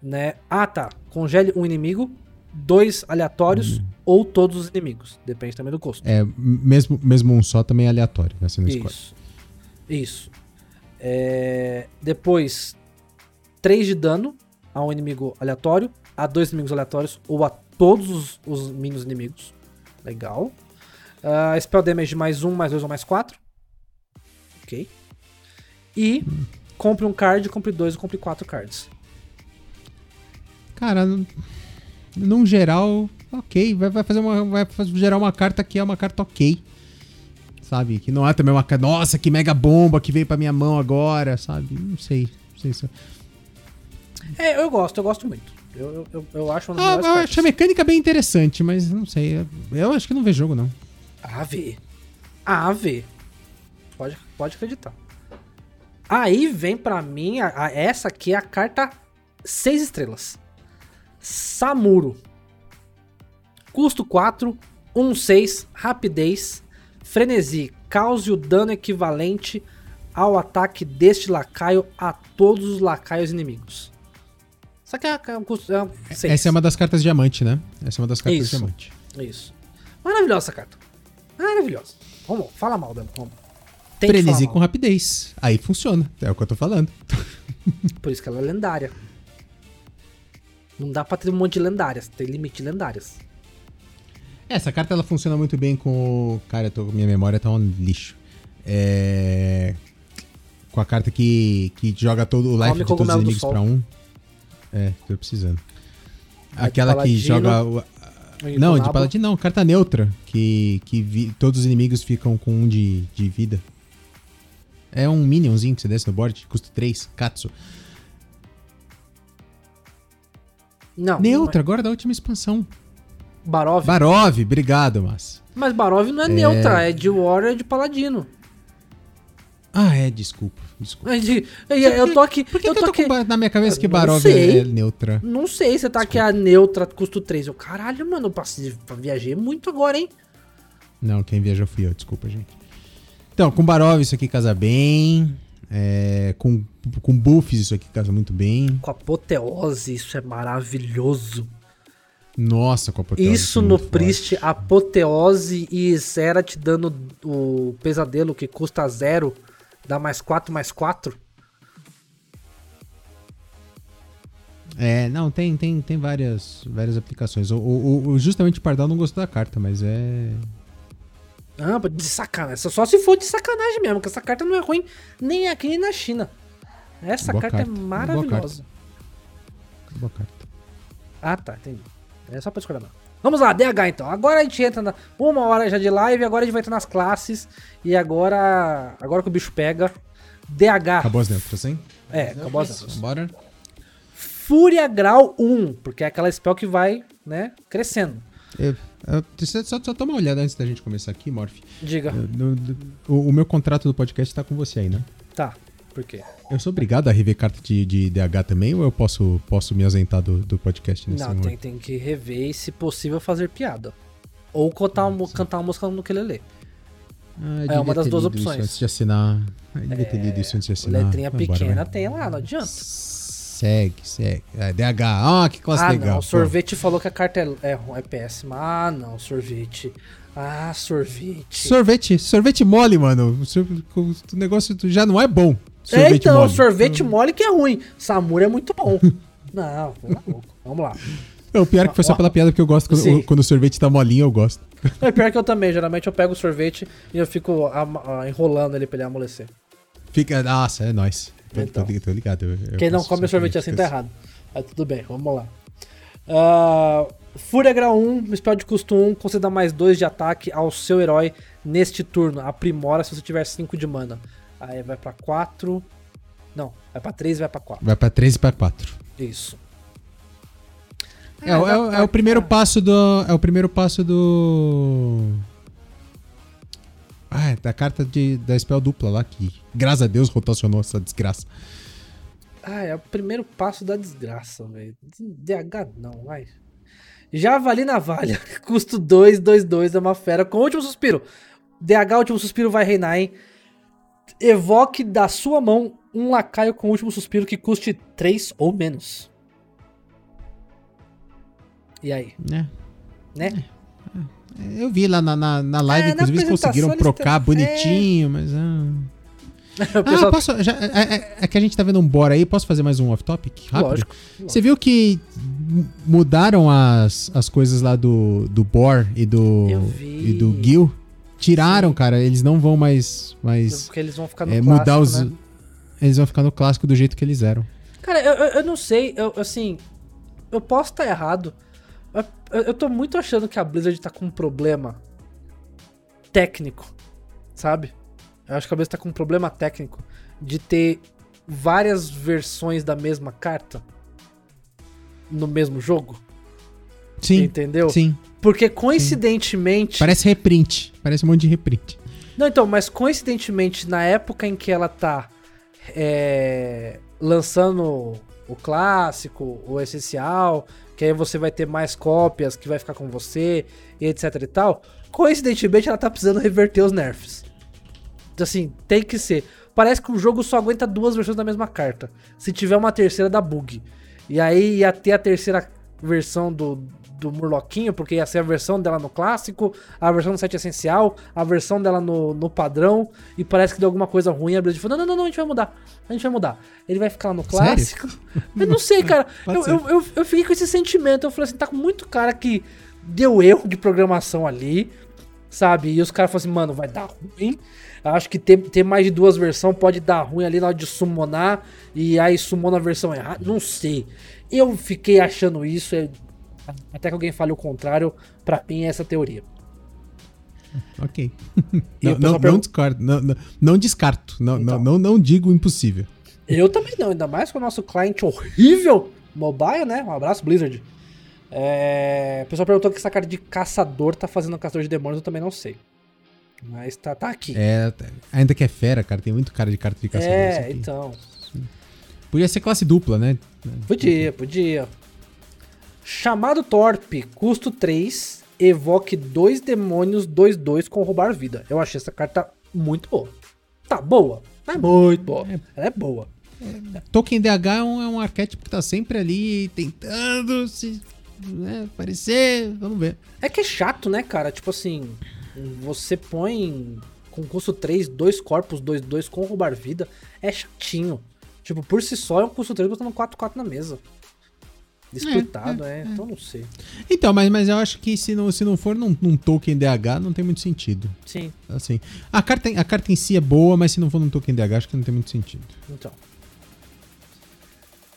né? Ah, tá. Congele um inimigo, dois aleatórios ou todos os inimigos. Depende também do custo. É, mesmo, mesmo um só também é aleatório, né? Você não escolhe. Isso. É, Depois, 3 de dano a um inimigo aleatório, a dois inimigos aleatórios ou a todos os, os minions inimigos. Legal. Ah, spell damage mais um, mais dois ou mais quatro. Ok. E compre um card, compre dois ou compre quatro cards. Cara, num- geral, ok. Vai, vai fazer uma. Vai gerar uma carta que é uma carta ok. Sabe? Que não é também uma. Nossa, que mega bomba que veio pra minha mão agora, sabe? Não sei. Não sei se... É, eu gosto, eu gosto muito. Eu, eu, eu, acho uma Ah, eu acho a mecânica bem interessante, mas não sei. eu- acho que não vê jogo, não. AV. AV. Pode, pode acreditar. Aí vem pra mim, a, a- essa aqui é a carta 6 estrelas. Samuro. Custo 4, 1, 6, rapidez, frenesi, cause o dano equivalente ao ataque deste lacaio a todos os lacaios inimigos. Isso aqui é, é um custo é um 6. Essa é uma das cartas diamante, né? Essa é uma das cartas Isso. diamante. Isso. Maravilhosa essa carta. Maravilhosa. Vamos, fala mal dela. Vamos. Tem que Frenesi com mal. rapidez. Aí funciona. É o que eu tô falando. *laughs* Por isso que ela é lendária. Não dá pra ter um monte de lendárias. Tem limite de lendárias. Essa carta ela funciona muito bem com. o- Cara, tô... minha memória tá um lixo. É. Com a carta que, que joga todo o life Come de todos os inimigos pra um. É, tô precisando. Aquela que joga. o- Não, de paladino não, carta neutra. Que, que vi- todos os inimigos ficam com um de, de vida. É um minionzinho que você desce no board, custa 3, Katsu. Não. Neutra, agora da última expansão. É- Barov. Barov, obrigado, mas. Mas Barov não é, neutra, é de Warrior de Paladino. Ah, é, desculpa, desculpa. Eu, tô aqui. Por que, eu que tô eu tô aqui. com na minha cabeça que Barov é neutra? Não sei, você tá aqui a neutra, custo 3. Eu, caralho, mano, eu passei, viajei muito agora, hein? Não, quem viajou fui eu, desculpa, gente. Então, com Barov isso aqui casa bem. É, com, com buffs isso aqui casa muito bem. Com apoteose, isso é maravilhoso. Nossa, com apoteose Isso é no muito forte. Priest, apoteose e Zera te dando o pesadelo que custa zero, dá mais 4, mais 4. É, não, tem, tem, tem várias, várias aplicações. O, o, o- justamente o Pardal não gostou da carta, mas é. Ah, de sacanagem. Só- se for de sacanagem mesmo, porque essa carta não é ruim nem aqui nem na China. Essa carta, carta, é boa maravilhosa. Boa carta. Ah, tá, entendi. É só pra escolher não. Vamos lá, DH então. Agora a gente entra na uma hora já de live, agora a gente vai entrar nas classes e agora agora que o bicho pega, DH. Acabou as neutras, hein? É, acabou as neutras. Bora. Fúria grau 1, porque é aquela spell que vai, né, crescendo. Eu, eu, só, só, uma olhada antes da gente começar aqui, Morph. Diga. Eu- o, o meu contrato do podcast tá com você aí, né? Tá. Por quê? Eu sou obrigado a rever carta de, de DH também ou eu posso, posso me ausentar do, do podcast nesse Não, momento? tem, tem que rever e, se possível, fazer piada. Ou cantar, uma, cantar uma música no ukulele. Ah, É uma das duas opções. Antes de assinar. Eu devia ter lido isso antes de assinar. Letrinha Vambora, pequena vai. tem lá, não adianta. Segue, segue. É, DH. Ah, que classe ah, legal. não, o pô. sorvete falou que a carta é, é, é péssima. Ah, não, sorvete. Ah, sorvete. Sorvete, sorvete mole, mano. O negócio já não é bom. É, Sorvete então, mole. sorvete mole que é ruim. Samura é muito bom. *laughs* não, louco. Vamos lá. Não, o pior é que foi só pela piada, porque eu gosto quando, quando o sorvete tá molinho, eu gosto. É pior que eu também. Geralmente eu pego o sorvete e eu fico enrolando ele pra ele amolecer. Fica. Nossa, é nóis. Tô, Então. tô, tô ligado. eu- eu Quem não come sempre sorvete assim tá errado. Mas tudo bem, vamos lá. Ah, Fúria grau 1, spell de custo 1, conceda mais 2 de ataque ao seu herói neste turno. Aprimora se você tiver 5 de mana. Aí vai pra 4. Não, vai pra 3 e vai pra 4. Vai pra 3 e pra 4. Isso. É, o- é, o- é o primeiro passo do. É o primeiro passo do. Ah, é da carta de, da spell dupla lá, que graças a Deus rotacionou essa desgraça. Ah, é o primeiro passo da desgraça, velho. DH não, vai. Javali Navalha, *laughs* custo 2, 2, 2, é uma fera com último suspiro. DH, último suspiro vai reinar, hein? Evoque da sua mão um lacaio com último suspiro que custe 3 ou menos. E aí, Né? né? Eu vi lá na, na, na live, É, na inclusive eles conseguiram apresentação eles trocar têm- bonitinho, mas. Ah, *laughs* O Ah, posso. Já, é, é- é que a gente tá vendo um bora aí, posso fazer mais um off-topic? Rápido? Lógico. Você viu que mudaram as, as coisas lá do, do Bor e do, e do Gil? Tiraram, cara. Eles não vão mais. mais Porque eles vão ficar no é, clássico, mudar os. né? Eles vão ficar no clássico do jeito que eles eram. Cara, eu, eu, eu não sei, eu, assim, eu posso estar errado. mas Eu, eu tô muito achando que a Blizzard tá com um problema técnico, sabe? Eu acho que a Blizzard tá com um problema técnico de ter várias versões da mesma carta no mesmo jogo, Sim. entendeu? Sim. Porque coincidentemente. Parece reprint. Parece um monte de reprint. Não, então, mas coincidentemente, na época em que ela tá é, lançando o clássico, o essencial, que aí você vai ter mais cópias que vai ficar com você, e etc e tal. Coincidentemente, ela tá precisando reverter os nerfs. Então, Assim, tem que ser. Parece que o jogo só aguenta duas versões da mesma carta. Se tiver uma terceira, dá bug. E aí ia ter a terceira versão do, do Murloquinho, porque ia ser a versão dela no clássico, a versão no set essencial, a versão dela no, no padrão, e parece que deu alguma coisa ruim. A Blizzard falou: não, não, não, a gente vai mudar. A gente vai mudar. Ele vai ficar lá no clássico. Eu não sei, cara. *laughs* Eu, eu, eu, eu fiquei com esse sentimento. Eu falei assim: tá com muito cara que deu erro de programação ali, sabe? E os caras falaram assim: mano, vai dar ruim. Eu acho que ter, ter mais de duas versões pode dar ruim ali na hora de summonar. E aí sumou na versão errada. Não sei. Eu fiquei achando isso. Até que alguém fale o contrário. Pra mim, é essa teoria. *laughs* Ok. Não, não, não pergunta- descarto. Não, não, não descarto. Não, Então. não, não, não digo impossível. Eu também não, ainda mais com o nosso cliente horrível mobile, né? Um abraço, Blizzard. É... O pessoal perguntou o que essa cara de caçador tá fazendo no caçador de demônios, eu também não sei. Mas tá, tá aqui. É, ainda que é fera, cara. Tem muito cara de carta de caçador. É, então. Podia ser classe dupla, né? Podia, podia. Chamado Torpe, custo 3, evoque dois demônios 2-2 com roubar vida. Eu achei essa carta muito boa. Tá boa, não é muito boa. Ela é boa. Token DH é um, é um arquétipo que tá sempre ali tentando se né, aparecer. Vamos ver. É que é chato, né, cara? Tipo assim, você põe com custo 3, dois corpos, 2, 2 com roubar vida. É chatinho. Tipo, por si só é um custo 3 botando 4, 4 na mesa. Disputado, é, Então não sei. Então, mas, mas eu acho que se não, se não for num, num token DH, não tem muito sentido. Sim, Assim, a carta, a carta em si é boa, mas se não for num token DH, acho que não tem muito sentido. então.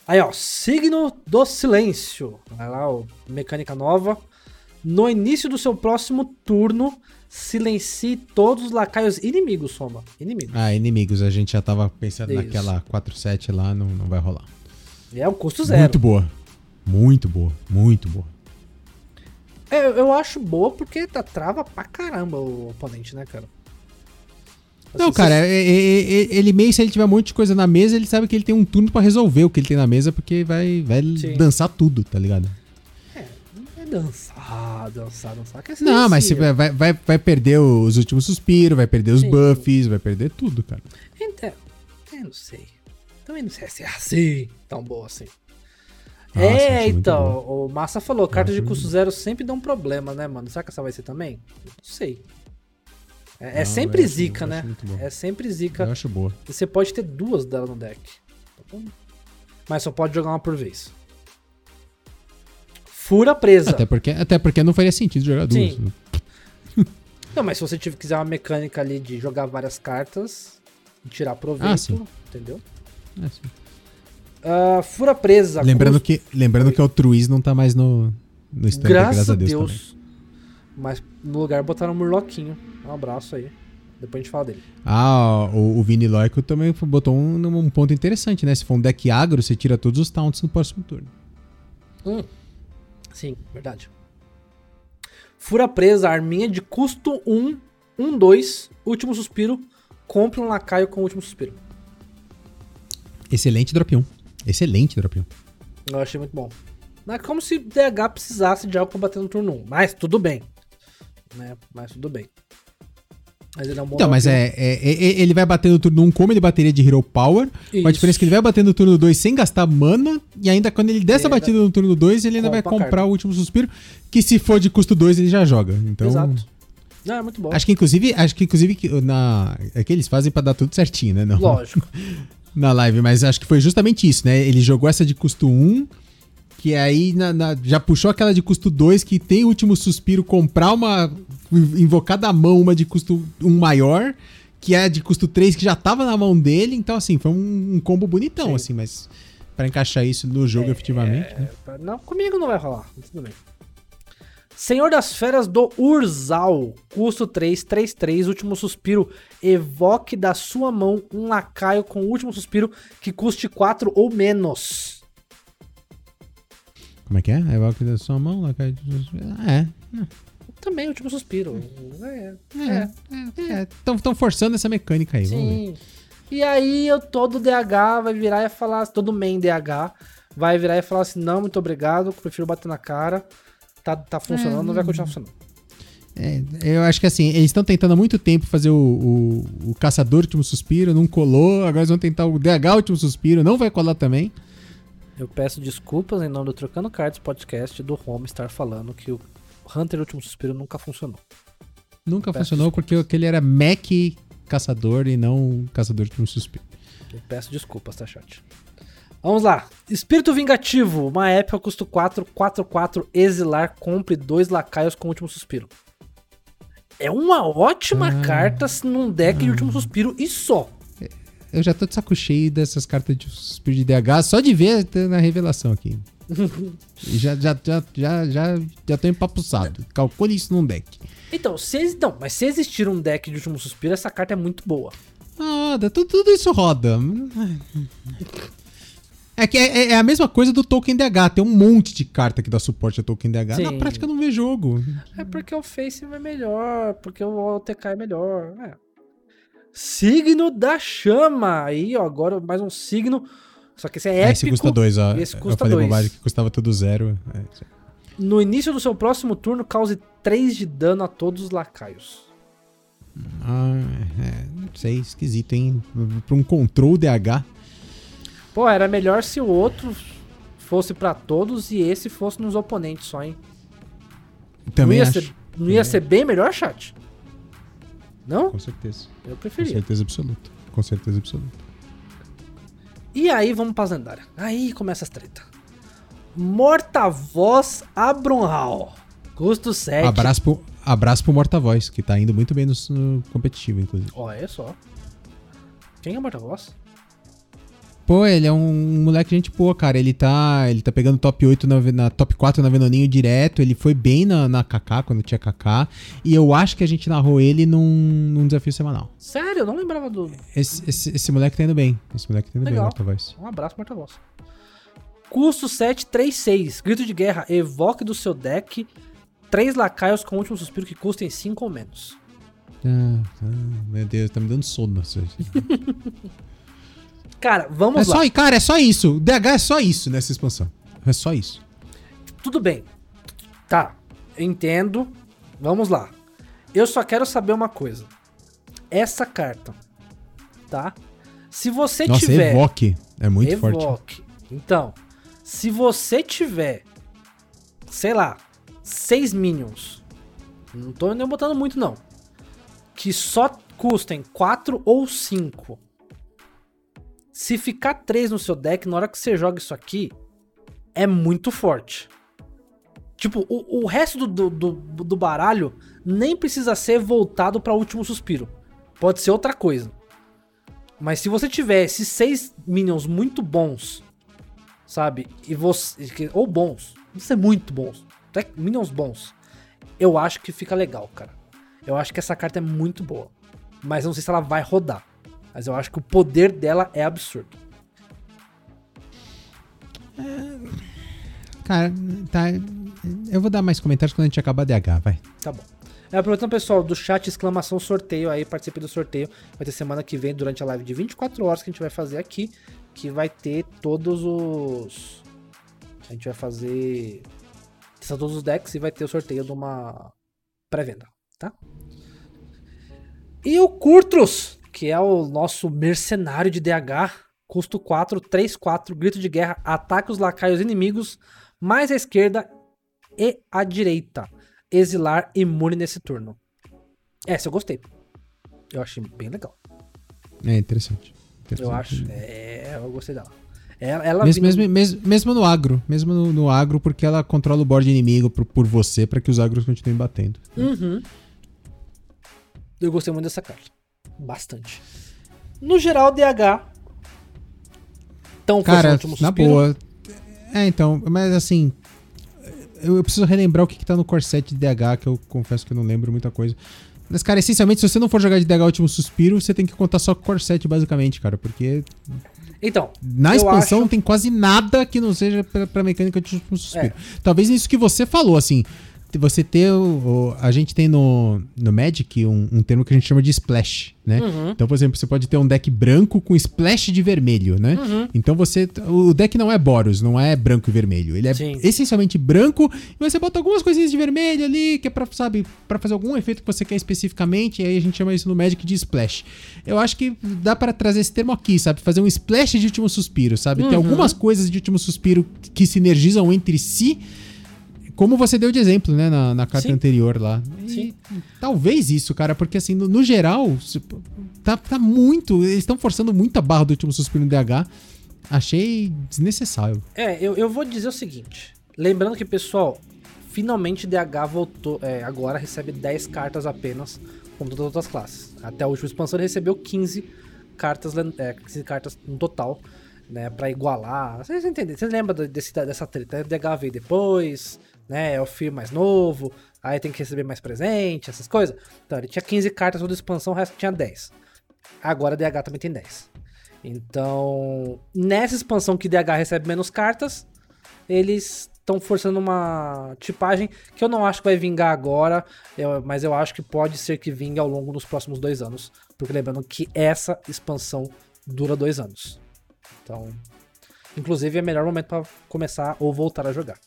Aí, ó, signo do silêncio. Vai lá, ó, mecânica nova. No início do seu próximo turno, silencie todos os lacaios inimigos, soma. Inimigos. Ah, inimigos, a gente já tava pensando Isso. naquela 4-7 lá, não, não vai rolar. É um custo zero. Muito boa. Muito boa, muito boa. É, eu- acho boa porque tá trava pra caramba o oponente, né, cara? Não, Assim, cara, você- é- é- é- ele meio se ele tiver um monte de coisa na mesa, ele sabe que ele tem um turno pra resolver o que ele tem na mesa, porque vai, vai Sim. dançar tudo, tá ligado? É dançar, dançar, dançar. Que é Não, mas silencia. vai, vai, vai perder os últimos suspiros, vai perder os Sim. buffs, vai perder tudo, cara. Então, eu não sei. Também não sei se é assim, tão boa assim. Nossa, é, então, o Massa falou, cartas de custo zero sempre dão problema, né, mano? Será que essa vai ser também? Não sei. É, é Não, sempre eu zica, eu né? É sempre Eu zica. acho boa. E você pode ter duas dela no deck. Tá bom? Mas só pode jogar uma por vez. Fura presa. Até porque, até porque não faria sentido jogar duas. Sim. *laughs* Não, mas se você quiser uma mecânica ali de jogar várias cartas e tirar proveito, Ah, entendeu? É, sim. Ah, fura presa. Lembrando, custo- que, lembrando que o Altruiz não tá mais no, no stand, Graças a Deus. também. Mas no lugar botaram um Murloquinho. Um abraço aí. Depois a gente fala dele. Ah, o, o Vini Loico também botou um, um ponto interessante, né? Se for um deck agro, você tira todos os taunts no próximo turno. Hum. Sim, verdade. Fura presa, arminha de custo 1, 1, 2, último suspiro. Compre um lacaio com o último suspiro. Excelente drop 1. Excelente 1. Eu achei muito bom. Não é como se DH precisasse de algo pra bater no turno 1. Mas tudo bem. Né? Mas tudo bem. Mas ele é um bom Então, mas drop. é, é- é- ele vai bater no turno 1 como ele bateria de Hero Power. Com a Isso. diferença que ele vai bater no turno 2 sem gastar mana. E ainda quando ele der essa batida no turno 2, ele ainda vai comprar carta. o último suspiro. Que se for de custo 2, ele já joga. Então. Exato. Não, é muito bom. Acho que inclusive, acho que inclusive na é que eles fazem pra dar tudo certinho, né? Não, Lógico. *laughs* na live, mas acho que foi justamente isso, né? Ele jogou essa de custo 1, que aí na- na- já puxou aquela de custo 2, que tem o último suspiro, comprar uma. invocar da mão uma de custo 1 maior, que é a de custo 3, que já tava na mão dele. Então, assim, foi um, um combo bonitão, Sim. assim, mas pra encaixar isso no jogo efetivamente, né? Não, comigo não vai rolar. Tudo bem. Senhor das Feras do Urzal. Custo 3, 3, 3. Último suspiro. Evoque da sua mão um lacaio com o último suspiro que custe 4 ou menos. Como é que é? Evoque da sua mão, lá cai. Ah, é. Também último suspiro. É, É, é, estão forçando essa mecânica aí, sim. E aí eu todo DH vai virar e falar, todo main DH vai virar e falar assim, não, muito obrigado, prefiro bater na cara. Tá, tá funcionando, não vai continuar funcionando. É, eu acho que assim, eles estão tentando há muito tempo fazer o, o, o Caçador Último Suspiro, não colou, agora eles vão tentar o DH Último Suspiro, não vai colar também. Eu peço desculpas em nome do Trocando Cards Podcast do Home estar falando que o Hunter Último Suspiro nunca funcionou. Nunca funcionou desculpas. porque aquele era Mac Caçador e não Caçador Último Suspiro. Eu peço desculpas, tá, chat? Vamos lá. Espírito Vingativo. Uma época custo 4, 4, 4, exilar, compre dois lacaios com último suspiro. É uma ótima ah, carta num deck ah, de último suspiro e só. Eu já tô de saco cheio dessas cartas de suspiro de DH, só de ver na revelação aqui. *laughs* já, já, já, já, já, já tô empapuçado. Calcule isso num deck. Então, se, então, mas se existir um deck de último suspiro, essa carta é muito boa. Roda, tudo, tudo isso roda. É que é, é, a mesma coisa do Token DH. Tem um monte de carta que dá suporte a Token DH. Sim. Na prática não vê jogo. É porque o Face é melhor, porque o OTK é melhor. É. Signo da Chama. Aí, ó, agora mais um signo. Só que esse é épico. esse custa dois, ó. Esse custa Eu falei dois. bobagem que custava tudo zero. É, no início do seu próximo turno, cause 3 de dano a todos os lacaios. Ah, é, não sei, esquisito, hein? Pra um control DH. Pô, era melhor se o outro fosse para todos e esse fosse nos oponentes só, hein? Também não ia, acho. Ser, não ia ser bem melhor, chat? Não? Com certeza. Eu preferia. Com certeza absoluta. Com certeza absoluta. E aí vamos pra lendária. Aí começa as treta. Morta-voz Abronhal. Custo 7. Abraço pro, abraço pro Morta-voz, que tá indo muito bem no, no competitivo, inclusive. Olha só. Quem é Morta-voz? Pô, ele é um moleque gente boa, cara. Ele tá, ele tá pegando top 8 na, na top 4 na Venoninho direto. Ele foi bem na, na KK quando tinha KK. E eu acho que a gente narrou ele num, num desafio semanal. Sério? Eu não lembrava do. Esse, esse, esse moleque tá indo bem. Esse moleque tá indo Legal. bem, Morta-Voz. Um abraço, Morta-Voz. Custo 736. Grito de guerra. Evoque do seu deck três lacaios com último suspiro que custem 5 ou menos. Ah, ah, meu Deus, tá me dando sono. *laughs* Cara, vamos é lá. Só, cara, é só isso. O DH é só isso nessa expansão. É só isso. Tudo bem. Tá, entendo. Vamos lá. Eu só quero saber uma coisa. Essa carta, tá? Se você Nossa, tiver. Evoque. É muito evoque. forte. Então, se você tiver, sei lá, seis minions. Não tô nem botando muito, não. Que só custem 4 ou 5 se ficar 3 no seu deck, na hora que você joga isso aqui, é muito forte. Tipo, o, o resto do, do, do, baralho nem precisa ser voltado para o último suspiro. Pode ser outra coisa. Mas se você tiver esses seis minions muito bons, sabe? E você. Ou bons. Não ser muito bons. Minions bons. Eu acho que fica legal, cara. Eu acho que essa carta é muito boa. Mas não sei se ela vai rodar. Mas eu acho que o poder dela é absurdo. É... Cara, tá. Eu vou dar mais comentários quando a gente acabar DH, vai. Tá bom. É, aproveitando, pessoal, do chat, exclamação sorteio aí, participe do sorteio. Vai ter semana que vem, durante a live de 24 horas que a gente vai fazer aqui, que vai ter todos os. A gente vai fazer. São todos os decks e vai ter o sorteio de uma pré-venda, tá? E o Curtros que é o nosso mercenário de DH, custo 4, 3, 4, grito de guerra, ataque os lacaios inimigos, mais à esquerda e à direita. Exilar imune nesse turno. Essa eu gostei. Eu achei bem legal. É interessante. interessante. Eu acho. É, eu gostei dela. Ela, ela mesmo, mesmo, mesmo, mesmo, no agro. Mesmo no, no, agro, porque ela controla o board inimigo por, por você para que os agros continuem batendo. Uhum. Eu gostei muito dessa carta bastante. No geral, DH. Tão Cara, na boa. É, então, mas assim. Eu, eu, preciso relembrar o que, que tá no corset de DH, que eu confesso que eu não lembro muita coisa. Mas, cara, essencialmente, se você não for jogar de DH Último Suspiro, você tem que contar só corset, basicamente, cara. Porque. Então. Na expansão acho... não tem quase nada que não seja pra, pra mecânica de Último Suspiro. É. Talvez isso que você falou, assim você ter o, A gente tem no, no Magic um, um termo que a gente chama de splash, né? Uhum. Então, por exemplo, você pode ter um deck branco com splash de vermelho, né? Uhum. Então você. O deck não é Boros, não é branco e vermelho. Ele é Sim. essencialmente branco e você bota algumas coisinhas de vermelho ali, que é pra, sabe, pra fazer algum efeito que você quer especificamente, e aí a gente chama isso no Magic de splash. Eu acho que dá pra trazer esse termo aqui, sabe? Fazer um splash de último suspiro, sabe? Tem Uhum. algumas coisas de último suspiro que sinergizam entre si. Como você deu de exemplo, né, na, na carta Sim. anterior lá. E Sim. talvez isso, cara, porque assim, no, no geral, tá, tá muito. Eles estão forçando muito a barra do último suspiro no DH. Achei desnecessário. É, eu, eu vou dizer o seguinte. Lembrando que, pessoal, finalmente DH voltou. é, agora recebe 10 cartas apenas, como todas as outras classes. Até a última expansão ele recebeu 15 cartas, é, 15 cartas no total, né? Pra igualar. Vocês entendem? Vocês lembram desse, dessa treta? O DH veio depois, né? É o filho mais novo, aí tem que receber mais presente, essas coisas. Então, ele tinha 15 cartas toda a expansão, o resto tinha 10. Agora DH também tem 10. Então, nessa expansão que DH recebe menos cartas, eles estão forçando uma tipagem que eu não acho que vai vingar agora, eu- mas eu acho que pode ser que vingue ao longo dos próximos dois anos. Porque lembrando que essa expansão dura dois anos. Então, inclusive é o melhor momento para começar ou voltar a jogar.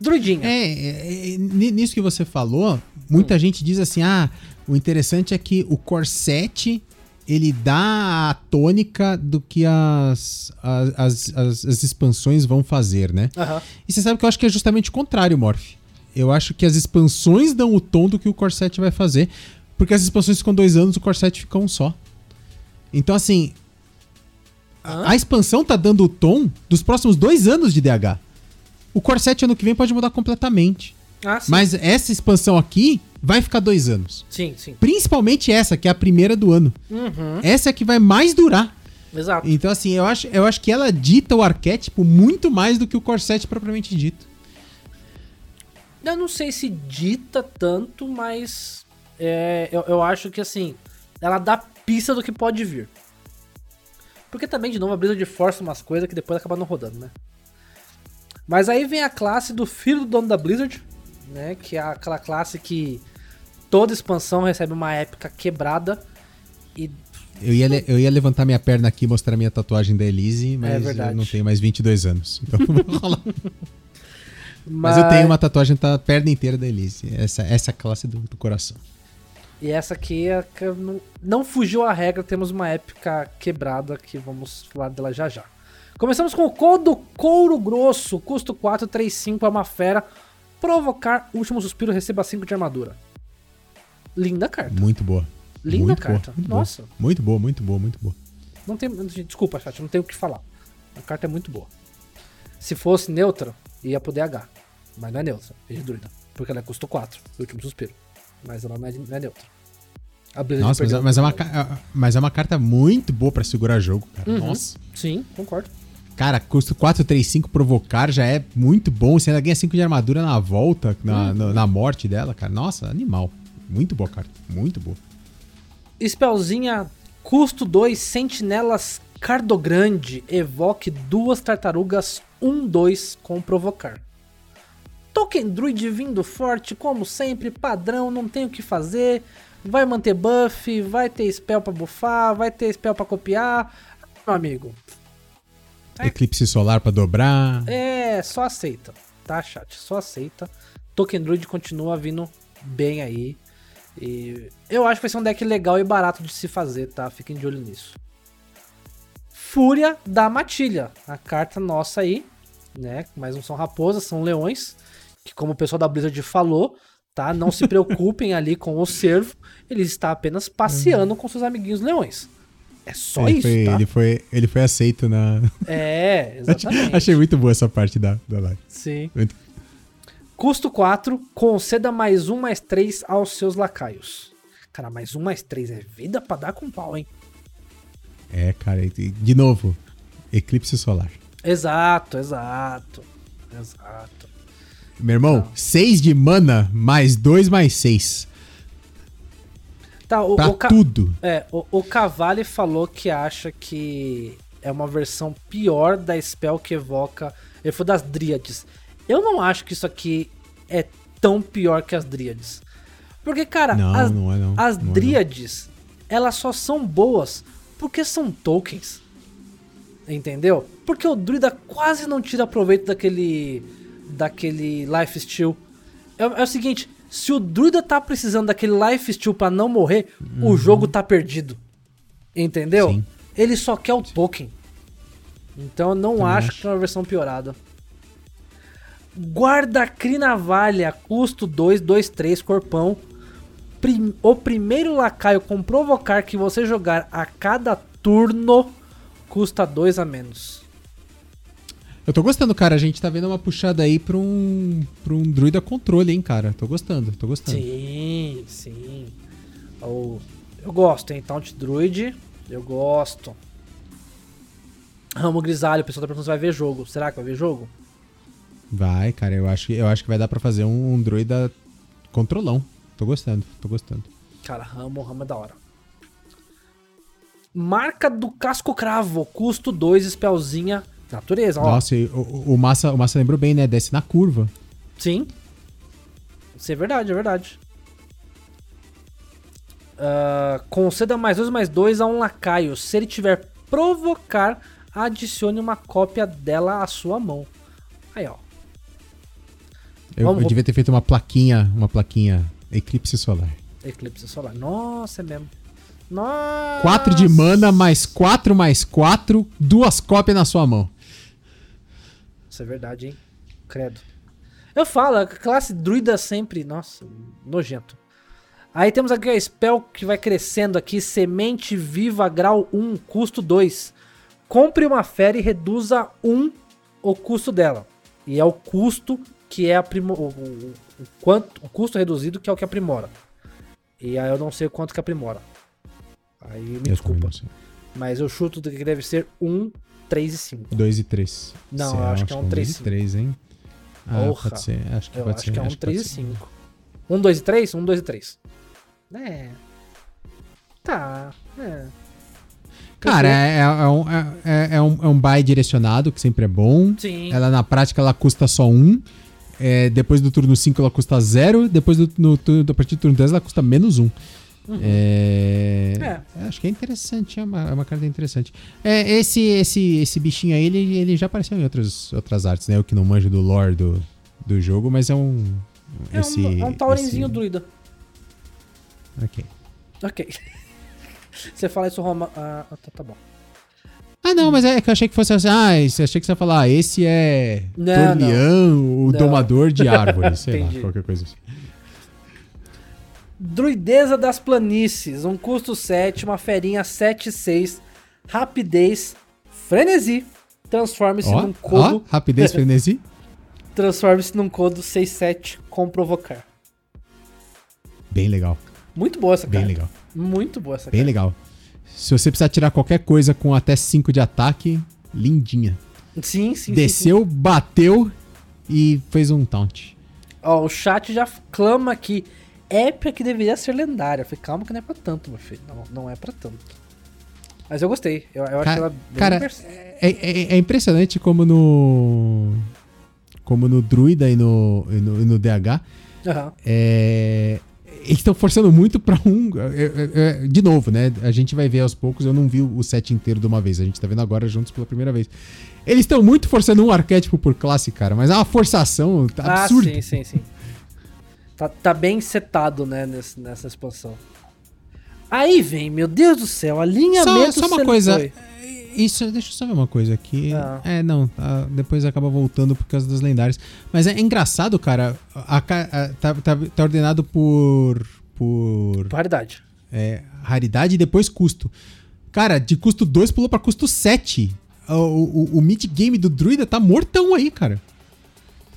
Druidinha. É, é, é, ni- nisso que você falou, muita gente diz assim: ah, o interessante é que o corset ele dá a tônica do que as, as, as, as- expansões vão fazer, né? Aham. E você sabe que eu acho que é justamente o contrário, Morph. Eu acho que as expansões dão o tom do que o corset vai fazer, porque as expansões ficam dois anos, o corset fica um só. Então, assim, a, a expansão tá dando o tom dos próximos dois anos de DH. O corset ano que vem pode mudar completamente. Ah, sim. Mas essa expansão aqui vai ficar dois anos. Sim, sim. Principalmente essa, que é a primeira do ano. Uhum. Essa é que vai mais durar. Exato. Então, assim, eu acho, eu acho que ela dita o arquétipo muito mais do que o corset propriamente dito. Eu não sei se dita tanto, mas é, eu, eu acho que assim, ela dá pista do que pode vir. Porque também, de novo, a Blizzard força umas coisas que depois acaba não rodando, né? Mas aí vem a classe do filho do dono da Blizzard, né? Que é aquela classe que toda expansão recebe uma épica quebrada. E Eu ia, eu ia levantar minha perna aqui e mostrar minha tatuagem da Elise, mas É eu não tenho mais 22 anos. Então vou rolar. *laughs* Mas eu tenho uma tatuagem da perna inteira da Elise. Essa, essa é classe do, do coração. E essa aqui é não, não fugiu a regra, temos uma épica quebrada que vamos falar dela já já. Começamos com o Codo Couro Grosso, custo 435, é uma fera. Provocar último suspiro, receba 5 de armadura. Linda carta. Muito boa. Linda muito carta. Boa, muito boa. Nossa, Muito boa, muito boa, muito boa. não tem. Desculpa, chat, não tenho o que falar. A carta é muito boa. Se fosse neutra, ia pro DH. Mas não é neutra, é de druida. Porque ela é custo 4, último suspiro. Mas ela não é, não é neutra. Nossa, mas, é- mas, é uma, ca- mas é uma carta muito boa pra segurar jogo, cara. Uhum. Nossa. Sim, concordo. Cara, custo 4, 3, 5 provocar já é muito bom. Você ainda ganha 5 de armadura na volta, na, na, na morte dela, cara. Nossa, animal. Muito boa carta. Muito boa. Spellzinha, custo 2, Sentinelas Cardogrande, evoque duas tartarugas 1-2 com provocar. Token Druid vindo forte, como sempre, padrão, não tem o que fazer. Vai manter buff, vai ter spell pra buffar, vai ter spell pra copiar. Meu amigo. Eclipse solar pra dobrar. é, só aceita, tá, chat? Só aceita. Token Druid continua vindo bem aí. E eu acho que vai ser um deck legal e barato de se fazer, tá? Fiquem de olho nisso. Fúria da Matilha, a carta nossa aí, né? Mas não são raposas, são leões. Que como o pessoal da Blizzard falou, tá? Não se *laughs* preocupem ali com o servo. Ele está apenas passeando com seus amiguinhos leões. É só ele, isso, foi, tá? ele, foi, ele foi aceito na. É, *laughs* exatamente. Achei muito boa essa parte da, da live. Sim. Muito- Custo 4, conceda mais um, mais 3 aos seus lacaios. Cara, mais um, mais 3 é vida pra dar com pau, hein? É, cara. De novo, eclipse solar. Exato, exato. Exato. Meu irmão, 6 de mana, mais 2 mais 6. Tá, o, Pra o, tudo. é, o, o Cavalli falou que acha que é uma versão pior da spell que evoca. Ele foi das Dríades. Eu não acho que isso aqui é tão pior que as Dríades. Porque, cara, Não, as, não é não. as Não é. Dríades, elas só são boas porque são tokens. Entendeu? Porque o druida quase não tira proveito daquele daquele life steal. É, é o seguinte, se o druida tá precisando daquele life steal pra não morrer, o jogo tá perdido. Entendeu? Uhum. Sim. Ele só quer o token. Então eu não Também acho, acho. que é uma versão piorada. Guarda Crinavalha, custo 2, 2, 3, corpão. Prim- o primeiro lacaio com provocar que você jogar a cada turno custa 2 a menos. Eu tô gostando, cara. A gente tá vendo uma puxada aí pra um, pra um druida controle, hein, cara. Tô gostando, tô gostando. Sim, sim. Eu, eu gosto, hein? Taunt Druid, eu gosto. Ramo Grisalho, o pessoal tá perguntando se vai ver jogo. Será que vai ver jogo? Vai, cara. Eu acho, que- eu acho que vai dar pra fazer um, um druida controlão. Tô gostando, tô gostando. Cara, ramo, ramo é da hora. Marca do Casco Cravo, custo 2, spellzinha, natureza, ó. Nossa, e o, o- Massa, o Massa lembrou bem, né? Desce na curva. Sim. Isso é verdade, é verdade. Ah, conceda mais dois mais dois a um lacaio. Se ele tiver provocar, adicione uma cópia dela à sua mão. Aí, ó. Eu, Vamos- eu devia ter feito uma plaquinha, uma plaquinha Eclipse Solar. Eclipse solar. Nossa, é mesmo. Nossa. 4 de mana, mais 4 mais 4, duas cópias na sua mão. Isso é verdade, hein? Credo. Eu falo, a classe druida sempre. Nossa, nojento. Aí temos aqui a spell que vai crescendo aqui. Semente viva grau 1, custo 2. Compre uma fera e reduza 1 o custo dela. E é o custo que é aprimo o, o, o quanto, o custo reduzido que é o que aprimora. E aí eu não sei o quanto que aprimora. Aí me Eu desculpa. Mas eu chuto que deve ser 1, 3 e 5. 2 e 3. Não, eu acho que é um 3 e 2 e 3, hein? Ah, Porra. pode ser. Acho que Eu pode acho ser. que é um pode 3 e ser. 5. 1, 2 e 3? 1, 2 e 3. É. Tá. É. Cara, é, é um, é, é um, é um buy direcionado, que sempre é bom. Sim. Ela na prática ela custa só 1. É, depois do turno 5 ela custa 0. Depois do, no, turno- a partir do turno 10 ela custa menos 1. É, Acho que é interessante, é uma, é uma carta interessante. É, esse, esse, esse bichinho aí, ele, ele já apareceu em outras, outras artes, né? Eu que não manjo do lore do, do jogo, mas é um. É esse, um, é um taurenzinho esse- druida. Ok. Ok. *laughs* Você fala isso, Roma. Ah, tá, tá bom. Ah, não, mas é que eu achei que fosse assim. Ah, esse, achei que você ia falar, ah, esse é Não, Torleão, o Não. domador de *laughs* árvores, sei lá, qualquer coisa assim. Druideza das planícies. Um custo 7, uma ferinha 7 6. Rapidez. Frenesi. Transforme-se Ó, num codo. rapidez, *laughs* frenesi. Transforme-se num codo 6 7 com provocar. Bem legal, Muito boa essa bem carta. legal, Muito boa essa bem carta. legal. Se você precisar tirar qualquer coisa com até 5 de ataque, lindinha. Sim, sim, sim, sim. Desceu, bateu e fez um taunt. Ó, o chat já clama aqui. Épica que deveria ser lendária. Eu falei, calma que não é pra tanto, meu filho. Não, não é pra tanto. Mas eu gostei. Eu, eu acho Cara- ela bem cara, É, é- é impressionante como no. Como no Druida e no, e no, e no DH. Aham. é, eles estão forçando muito pra um. é, é, é, de novo, né? A gente vai ver aos poucos. Eu não vi o set inteiro de uma vez. A gente tá vendo agora juntos pela primeira vez. Eles estão muito forçando um arquétipo por classe, cara. Mas é uma forçação Ah, absurda. sim, sim, sim. Tá, tá bem setado, né, nesse- nessa expansão. Aí vem, meu Deus do céu, alinhamento Só, só uma coisa. foi. Isso, deixa eu só ver uma coisa aqui. Ah. É, não, tá, depois acaba voltando por causa das lendárias. Mas é engraçado, cara. a a- tá, tá, tá ordenado por. por Paridade. é, raridade e depois custo. Cara, de custo 2 pulou pra custo 7. O, o, o mid-game do druida tá mortão aí, cara.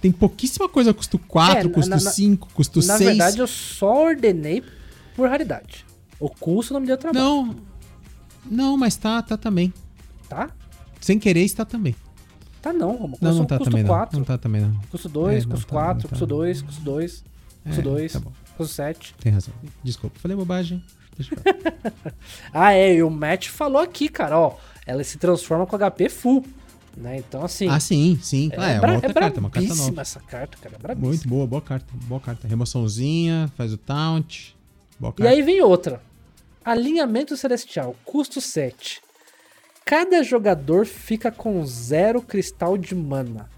Tem pouquíssima coisa custo 4, É, custo na- na- 5, custo Na 6. verdade, eu só ordenei por raridade. O curso não me deu trabalho, Não. Não, mas tá, tá também. tá? Sem querer está também. Tá não, Romo. Não, não tá custo também não. 4, Não tá também não. custo 2, É, não custo tá, 4, não tá. custo 2, custo 2, custo É, 2, tá bom. custo 7. Tem razão. Desculpa, falei bobagem. Deixa eu. *laughs* Ah, é, e o Matt falou aqui, cara, ó. Ela se transforma com HP full. Né? Então, assim. Ah, sim, sim. é, Ah, é, uma outra é carta, uma carta nova. essa carta, cara. É brabíssima. Muito boa, boa carta. Boa carta. Remoçãozinha, faz o taunt. Boa E carta. aí vem outra. Alinhamento Celestial, custo 7. Cada jogador fica com zero cristal de mana.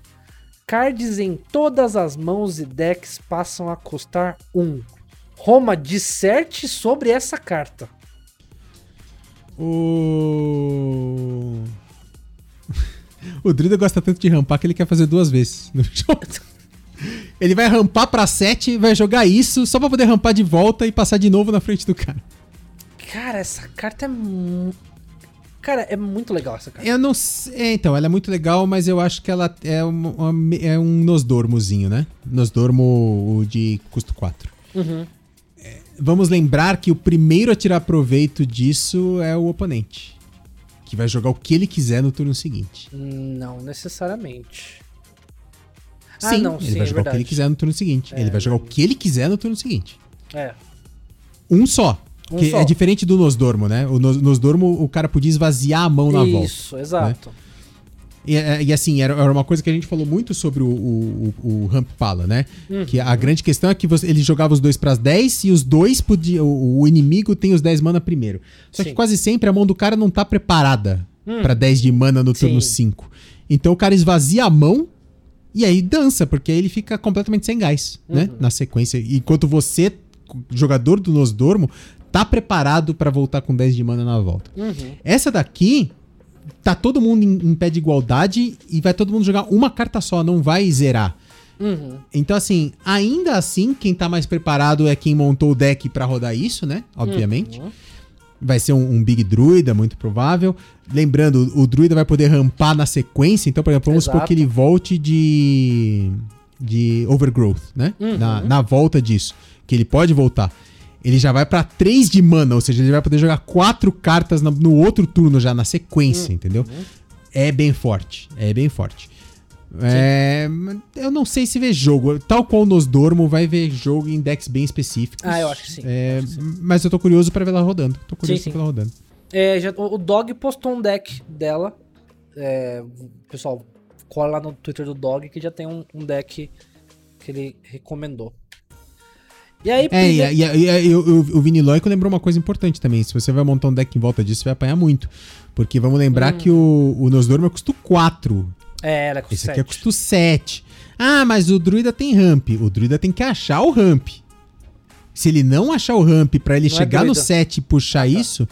Cards em todas as mãos e decks passam a custar 1. Roma, disserte sobre essa carta. O. o Druida gosta tanto de rampar que ele quer fazer duas vezes no *laughs* jogo. Ele vai rampar pra 7, vai jogar isso só pra poder rampar de volta e passar de novo na frente do cara. Cara, essa carta é. mu- Cara, é muito legal essa carta. Eu não sei. é, então, ela é muito legal, mas eu acho que ela é, uma- uma- é um Nosdormozinho, né? Nosdormo de custo 4. Uhum. Vamos lembrar que o primeiro a tirar proveito disso é o oponente. Que vai jogar o que ele quiser no turno seguinte. Não necessariamente. Ah, sim, não, ele sim, vai é jogar o que ele quiser no turno seguinte. É, ele vai jogar o que ele quiser no turno seguinte. É. Um só. Um que só. é diferente do Nosdormo, né? O Nos- Nosdormo, o cara podia esvaziar a mão na volta. Isso, exato. E, é, e assim, era, era uma coisa que a gente falou muito sobre o, o, o, o Ramp Pala, né? Uhum. Que a grande questão é que você- ele jogava os dois pras 10 e os dois podia. O, o inimigo tem os 10 mana primeiro. Só que Sim. quase sempre a mão do cara não tá preparada pra 10 de mana no turno Hum. Sim. 5. Então o cara esvazia a mão e aí dança, porque aí ele fica completamente sem gás, né? Uhum. Na sequência. Enquanto você, jogador do Nosdormo, tá preparado pra voltar com 10 de mana na volta. Uhum. Essa daqui, tá todo mundo em, em pé de igualdade e vai todo mundo jogar uma carta só, não vai zerar. Uhum. Então, assim, ainda assim, quem tá mais preparado é quem montou o deck pra rodar isso, né? Obviamente. Uhum. Vai ser um, um Big Druida, muito provável. Lembrando, o Druida vai poder rampar na sequência. Então, por exemplo, vamos supor Exato. que ele volte de. de Overgrowth, né? Uhum. Na, na volta disso. Que ele pode voltar. Ele já vai pra 3 de mana, ou seja, ele vai poder jogar quatro cartas no outro turno já na sequência, Uhum. entendeu? É bem forte. É bem forte. É, eu não sei se vê jogo. Tal qual nos Dormo, vai ver jogo em decks bem específicos. Ah, eu acho que sim, É, acho que sim. Mas eu tô curioso pra ver ela rodando. Tô curioso Sim, pra ver ela rodando. É, já- o o Dog postou um deck dela. É, pessoal, cola lá no Twitter do Dog que já tem um, um deck que ele recomendou. E aí, É, e, e- e- e- eu- o Viniloico lembrou uma coisa importante também. Se você vai montar um deck em volta disso, você vai apanhar muito. Porque vamos lembrar Hum. que o, o Nosdormo é custo 4. é, ela é com Esse 7. aqui é custo 7. Ah, mas o Druida tem ramp. O Druida tem que achar o ramp. Se ele não achar o ramp pra ele Não é chegar no druida. 7 e puxar isso.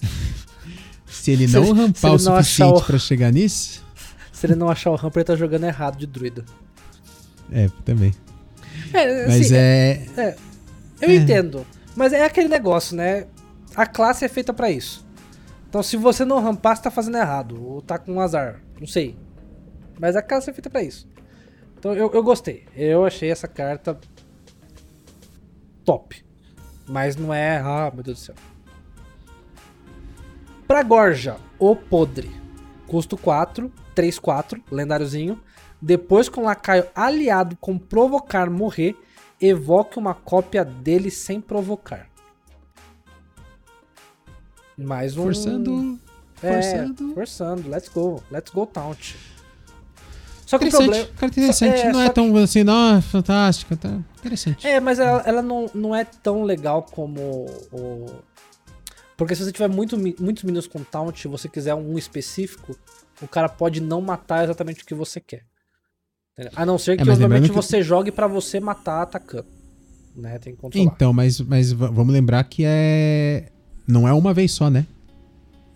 *laughs* se ele Se não ele- rampar se o ele não suficiente o- pra chegar nisso. Se ele não achar o Hamper, ele tá jogando errado de druida. É, também. É, Mas assim, é. é, eu é. entendo. Mas é aquele negócio, né? A classe é feita pra isso. Então, se você não rampar, você tá fazendo errado. Ou tá com azar. Não sei. Mas a classe é feita pra isso. Então, eu, eu gostei. Eu achei essa carta top. Mas não é. Ah, meu Deus do céu. Pra Gorja, o Podre. Custo 4, 3, 4, lendáriozinho. Depois com lacaio aliado com provocar morrer, evoque uma cópia dele sem provocar. Mais um. Forçando. É, forçando. forçando. Let's go. Let's go taunt. Só que o Interessante. problema. Cara, interessante. só- é, não é só tão assim, não, é fantástico. Tá interessante. É, mas ela, ela não, não é tão legal como o. Porque se você tiver muito, muitos minions com taunt e você quiser um específico, o cara pode não matar exatamente o que você quer. A não ser que, É, obviamente, que- você jogue pra você matar atacando. Né? Tem que controlar. Então, mas, mas vamos lembrar que é. Não é uma vez só, né?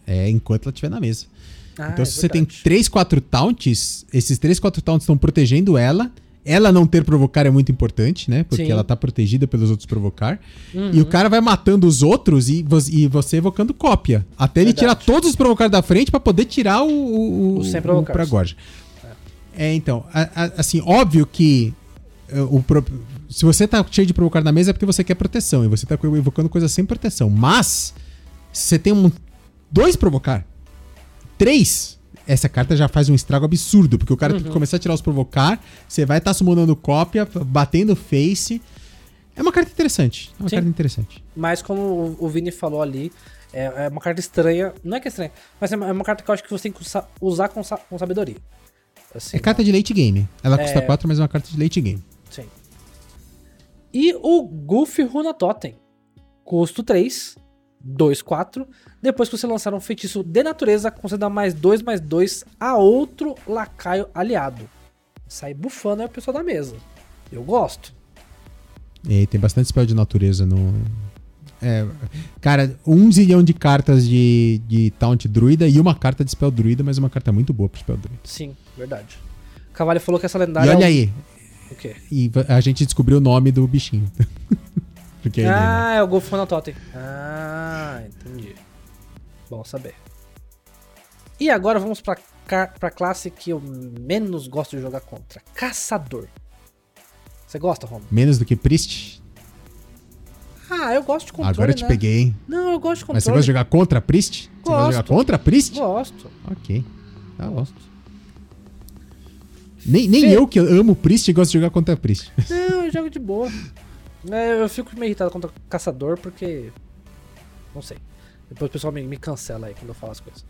É enquanto ela estiver na mesa. Ah, então, é se você tem verdade. 3, 4 taunts, esses 3, 4 taunts estão protegendo ela. Ela não ter provocar é muito importante, né? Porque Sim. ela tá protegida pelos outros provocar. Uhum. E o cara vai matando os outros e, vo- e você evocando cópia. Até ele Verdade. tirar todos os provocar da frente pra poder tirar o, o, Os sem provocar. pra Gorja. É, então, a- a- assim, óbvio que é, o pro- se você tá cheio de provocar na mesa é porque você quer proteção e você tá evocando coisa sem proteção. Mas, se você tem um, dois provocar, três, essa carta já faz um estrago absurdo, porque o cara tem que começar a tirar os provocar, você vai estar tá summonando cópia, batendo face. É uma carta interessante. É uma Sim. carta interessante. Mas como o- Vini falou ali, É, é uma carta estranha. Não é que é estranha, mas é uma, é carta que eu acho que você tem que usa- usar com, sa- com sabedoria. Assim, É carta de late game. Ela custa É. 4, mas é uma carta de late game. Sim. E o Goofy Runa Totem. Custo 3, 2, 4. Depois que você lançar um feitiço de natureza, conceda mais 2, mais 2 a outro lacaio aliado. Sai bufando é a pessoa da mesa. Eu gosto. E aí tem bastante spell de natureza no. É, cara, um zilhão de cartas de, de Taunt Druida e uma carta de Spell Druida, mas uma carta muito boa pro Spell Druida. Sim, verdade. O Cavalho falou que essa E lendária. é olha o- aí, O quê? e a gente descobriu o nome do bichinho. *laughs* Porque ele, né? Ah, é o Golfo Runa Totem. Ah, entendi. Bom saber. E agora vamos pra, pra classe que eu menos gosto de jogar contra: Caçador. Você gosta, Romo? Menos do que Priest. Ah, eu gosto de controle, Agora eu te né? peguei, hein? Não, eu gosto de controle. Mas você gosta de jogar contra Priest? Você gosta de Gosto. jogar contra Priest? Gosto. Ok. Tá bom. Nem, nem eu que amo Priest gosto de jogar contra Priest. *laughs* Não, eu jogo de boa. É, eu fico meio irritado contra caçador porque. Não sei. Depois o pessoal me, me cancela aí quando eu falo as coisas.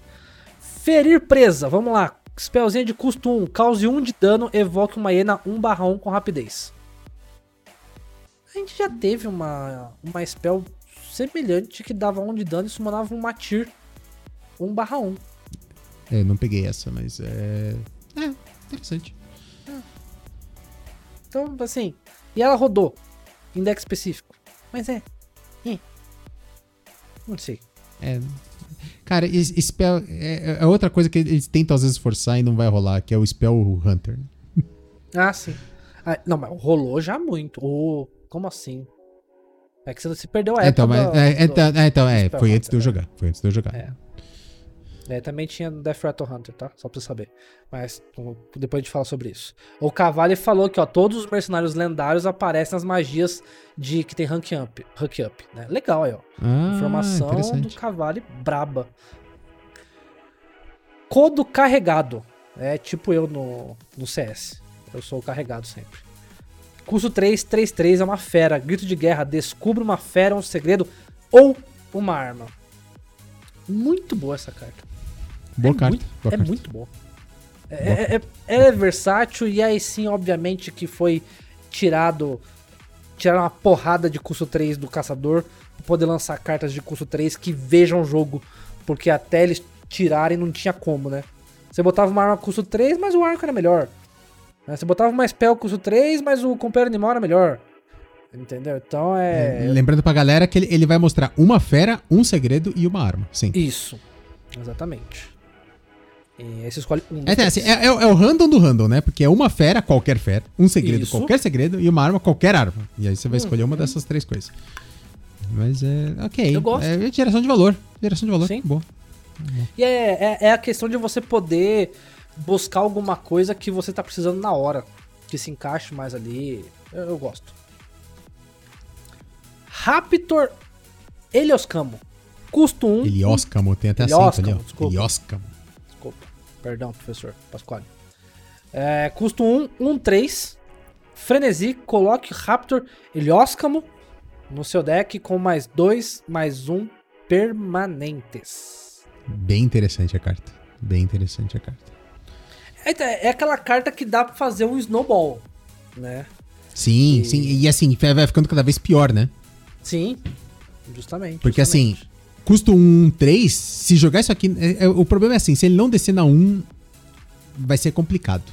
Ferir presa, vamos lá. Spellzinha de custo 1, cause 1 de dano, evoque uma hiena 1/1 com rapidez. A gente já teve uma, uma spell semelhante que dava 1 de dano e summonava um Matir 1/1. É, não peguei essa, mas é. É, interessante. Então, assim. E ela rodou. Em deck específico. Mas é. é. Não sei. É. Cara, spell é, é outra coisa que eles tentam às vezes forçar e não vai rolar, que é o Spell Hunter. Ah, sim. Ah, não, mas rolou já muito. Ô, como assim? É que você se perdeu a época. então, mas, do- é, do- então, é, então, é, foi antes de eu né? jogar. Foi antes de eu jogar. É. É, também tinha no Death Rattle Hunter, tá? Só pra você saber. Mas depois a gente fala sobre isso. O Cavalli falou que, ó, todos os mercenários lendários aparecem nas magias de que tem rank up, rank up né? Legal aí, ó. Ah, Informação do. Cavalli braba. Codo carregado. É tipo eu no, no CS. Eu sou o carregado sempre. Custo 3, 3, 3 é uma fera. Grito de guerra. Descubra uma fera, um segredo ou uma arma. Muito boa essa carta. Boa é carta. Muito, boa é carta. muito boa. É, é- é- ela é versátil e aí sim, obviamente, que foi tirado. Tiraram uma porrada de custo 3 do caçador pra poder lançar cartas de custo 3 que vejam o jogo. Porque até eles tirarem não tinha como, né? Você botava uma arma custo 3, mas o arco era melhor. Né? Você botava uma spell custo 3, mas o companheiro animal era melhor. Entendeu? Então é. Lembrando pra galera que ele, ele vai mostrar uma fera, um segredo e uma arma. Sim. Isso. Exatamente. E aí você escolhe um. É, assim, é, é- é o random do random, né? Porque é uma fera, qualquer fera, um segredo, Isso. Uhum. qualquer segredo, e uma arma, qualquer arma. E aí você vai escolher uma dessas três coisas. Mas é. Ok. Eu gosto. É geração de valor. Geração de valor. Sim. Boa. E é, é, é a questão de você poder buscar alguma coisa que você tá precisando na hora. Que se encaixe mais ali. Eu, eu gosto. Raptor Helioscamo. Custo 1. Elioscamo, tem até Elioscamo, acento ali, ó. desculpa. Elioscamo. Desculpa. Perdão, professor Pasquale. É, custo 1, 1, 3. Frenesi, coloque Raptor Helioscamo no seu deck com mais 2, mais 1 permanentes. Bem interessante a carta. Bem interessante a carta. É, é aquela carta que dá pra fazer um snowball, né? Sim, E- sim. E assim, vai ficando cada vez pior, né? Sim, justamente. Porque justamente. assim, custo 1, 3, se jogar isso aqui. é- é- o problema é assim, se ele não descer na 1, vai ser complicado.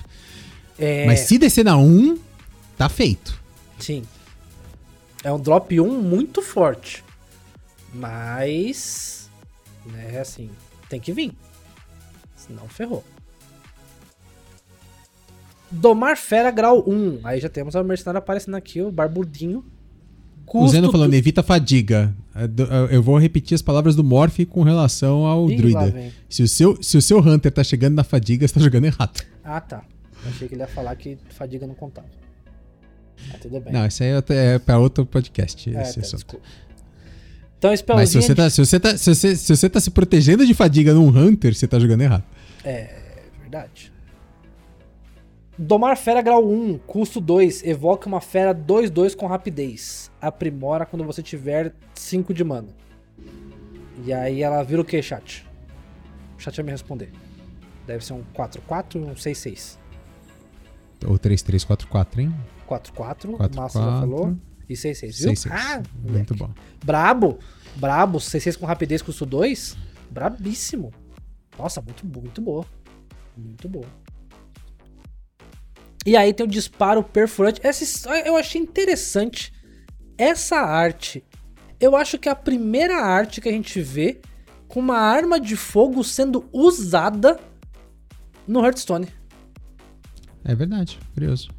É, Mas se descer na 1, tá feito. sim. É um drop 1 muito forte. Mas. Né, assim, tem que vir. Senão ferrou. Domar Fera Grau 1. Aí já temos a mercenária aparecendo aqui, o Barbudinho. O Zeno Custo falando, do- evita fadiga. É do- Eu vou repetir as palavras do Morph com relação ao Ih, druida. Se o, seu, se o seu Hunter tá chegando na fadiga, você tá jogando errado. Ah, tá. Achei que ele ia falar que fadiga não contava. Ah, tudo bem. Não, isso aí é é pra outro podcast. É, esse tá, assunto. desculpa. Então, Mas se você, tá, se, você tá, se, você, se você tá se protegendo de fadiga num Hunter, você tá jogando errado. É verdade. Domar Fera Grau 1, custo 2. Evoca uma fera 2-2 com rapidez. Aprimora quando você tiver 5 de mana. E aí ela vira o que, chat? O chat vai me responder. Deve ser um 4-4 um 6-6. Ou 3-3-4-4, hein? 4-4, o 4-4. Massa já falou. E 6-6, viu? 6-6. Ah, Muito bom. Brabo, brabo, 6-6 com rapidez custo 2, brabíssimo. Nossa, muito, muito boa. Muito boa. E aí tem o disparo perfurante. Essa eu achei interessante. Essa arte, eu acho que é a primeira arte que a gente vê com uma arma de fogo sendo usada no Hearthstone. É verdade, curioso.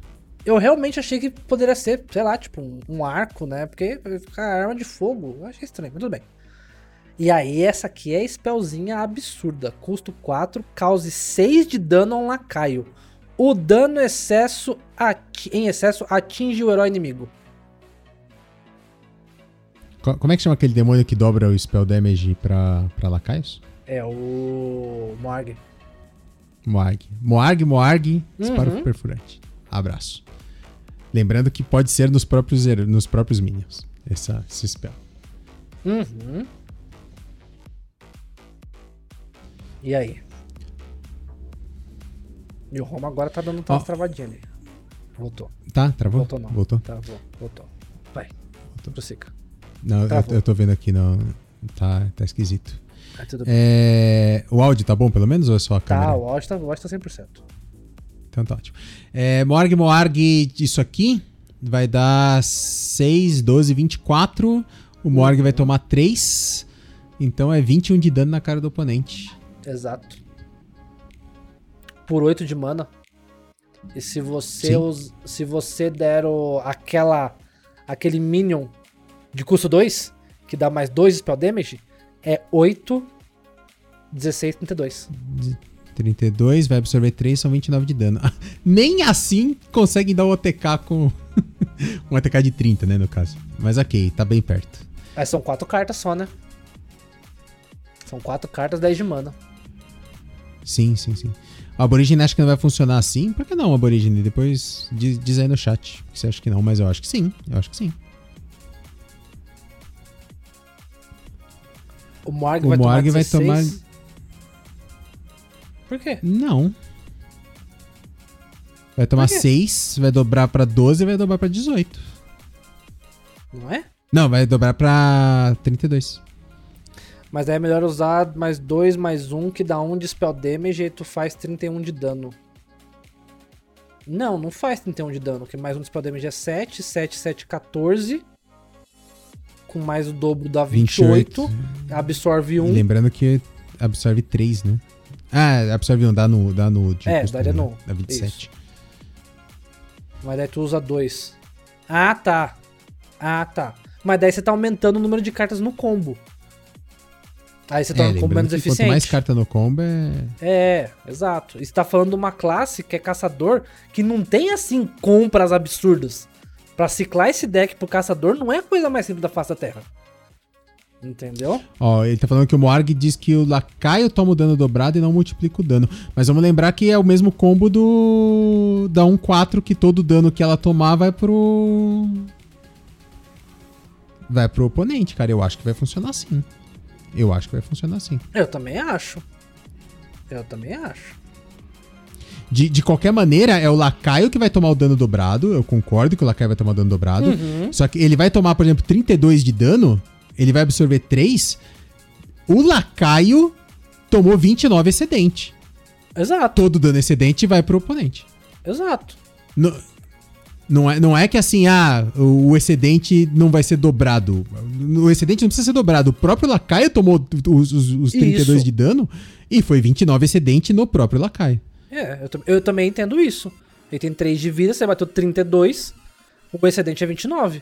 Eu realmente achei que poderia ser, sei lá, tipo, um, um arco, né? Porque ficar arma de fogo. Eu achei estranho, mas tudo bem. E aí, essa aqui é spellzinha absurda. Custo 4, cause 6 de dano a um lacaio. O dano excesso em excesso atinge o herói inimigo. Co- Como é que chama aquele demônio que dobra o spell damage pra, pra lacaios? É o Morg. Moarg. Moarg, Moarg, disparo Uhum. perfurante. Abraço. Lembrando que pode ser nos próprios, nos próprios minions, essa, esse spell. Uhum. E aí? E o Roma agora tá dando umas Ó. travadinhas ali. Voltou. Tá, travou? Voltou não. Voltou? Travou. Voltou. Vai. Prossiga. Não, eu, eu tô vendo aqui, não. Tá, tá esquisito. Ah, tudo bem. É, o áudio tá bom, pelo menos, ou é só a câmera? Tá, o áudio tá, o áudio tá 100%. Então tá ótimo. É, Moarg, Moarg, isso aqui vai dar 6, 12, 24. O Moarg vai tomar 3. Então é 21 de dano na cara do oponente. Exato. Por 8 de mana. E se você us- se você der o, aquela aquele minion de custo 2, que dá mais 2 spell damage, é 8 16 32. 32, vai absorver 3, são 29 de dano. *laughs* Nem assim conseguem dar o OTK com. *laughs* um OTK de 30, né, no caso. Mas ok, tá bem perto. Aí são 4 cartas só, né? São 4 cartas 10 de mana. Sim, sim, sim. O Aborigine acha que não vai funcionar assim? Por que não, Aborigine? Depois diz, diz aí no chat que você acha que não, mas eu acho que sim. Eu acho que sim. O Morg vai tomar vai 16. Por quê? Não. Vai tomar Por quê? 6, vai dobrar pra 12 e vai dobrar pra 18. Não é? Não, vai dobrar pra 32. Mas aí é melhor usar mais 2, mais 1, que dá 1 de spell damage e tu faz 31 de dano. Não, não faz 31 de dano, porque mais 1 de spell damage é 7, 7, 7, 14. Com mais o dobro dá 28. 28. Absorve E 1. lembrando que absorve 3, né? Ah, absorve 1, dá no, dá no de É, custo, daria né? no- Dá 27. Mas daí tu usa 2. Ah, tá. Ah, tá. Mas daí você tá aumentando o número de cartas no combo. Aí você É, torna o combo menos que eficiente. quanto mais carta no combo é... É, exato. E você tá falando de uma classe que é caçador que não tem assim compras absurdas. Pra ciclar esse deck pro caçador não é a coisa mais simples da face da terra. Entendeu? Ó, ele tá falando que o Moarg diz que o lacaio toma o dano dobrado e não multiplica o dano. Mas vamos lembrar que é o mesmo combo do da 1-4, que todo dano que ela tomar vai pro... Vai pro oponente, cara. Eu acho que vai funcionar assim. Eu acho que vai funcionar assim. Eu também acho. Eu também acho. De, de qualquer maneira, é o lacaio que vai tomar o dano dobrado. Eu concordo que o lacaio vai tomar o dano dobrado. Uhum. Só que ele vai tomar, por exemplo, 32 de dano. Ele vai absorver 3. O lacaio tomou 29 excedente. Exato, Todo dano excedente vai pro oponente. exato. Não, não, é, não é que assim, ah, o, excedente não vai ser dobrado. O excedente não precisa ser dobrado. O próprio lacaio tomou os, os, os 32 Isso. de dano e foi 29 excedente no próprio lacaio. É, eu, eu também entendo isso. Ele tem 3 de vida, você bateu 32, o excedente é 29.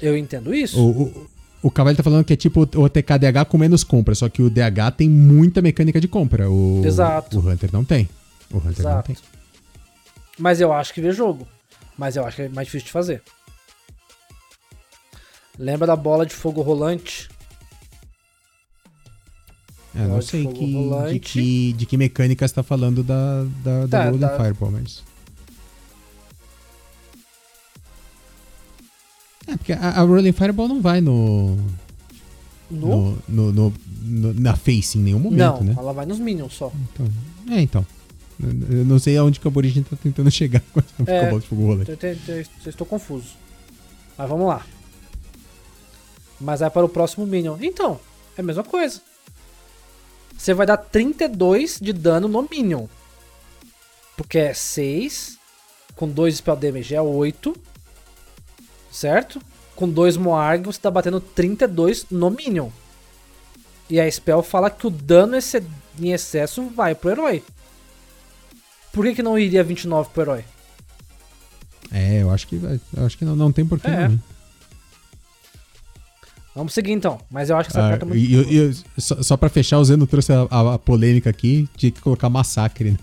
Eu entendo isso. O, o, o Cavalo tá falando que é tipo o TKDH com menos compra, só que o DH tem muita mecânica de compra. O, Exato. O Hunter não tem. O Hunter não Exato. tem. Mas eu acho que vê jogo. Mas eu acho que é mais difícil de fazer. Lembra da bola de fogo rolante? É, não Bola de sei fogo que, de, que, de que mecânica você tá falando da, da, da Tá, Golden tá. Fireball, mas. É, porque a, a Rolling Fireball não vai no. No? no, no- no- no- na face em nenhum momento, Não, né? ela vai nos minions só. Então, é, então. Eu não sei aonde que o Aborígene tá tentando chegar com essa É. De fogo rolante. Estou confuso. Mas vamos lá. Mas vai para o próximo Minion. Então, é a mesma coisa. Você vai dar 32 de dano no Minion. Porque é 6. Com 2 Spell Damage é 8. Certo? Com 2 Moarg você tá batendo 32 no Minion. E a Spell fala que o dano em excesso vai pro herói. Por que, que não iria 29 pro herói? É, eu acho que, vai- eu acho que não, não tem porquê É. não. hein? Vamos seguir então. Mas eu acho que essa Ah, carta é muito. eu- eu- só, só pra fechar, o Zeno trouxe a, a- a polêmica aqui, tinha que colocar massacre, né?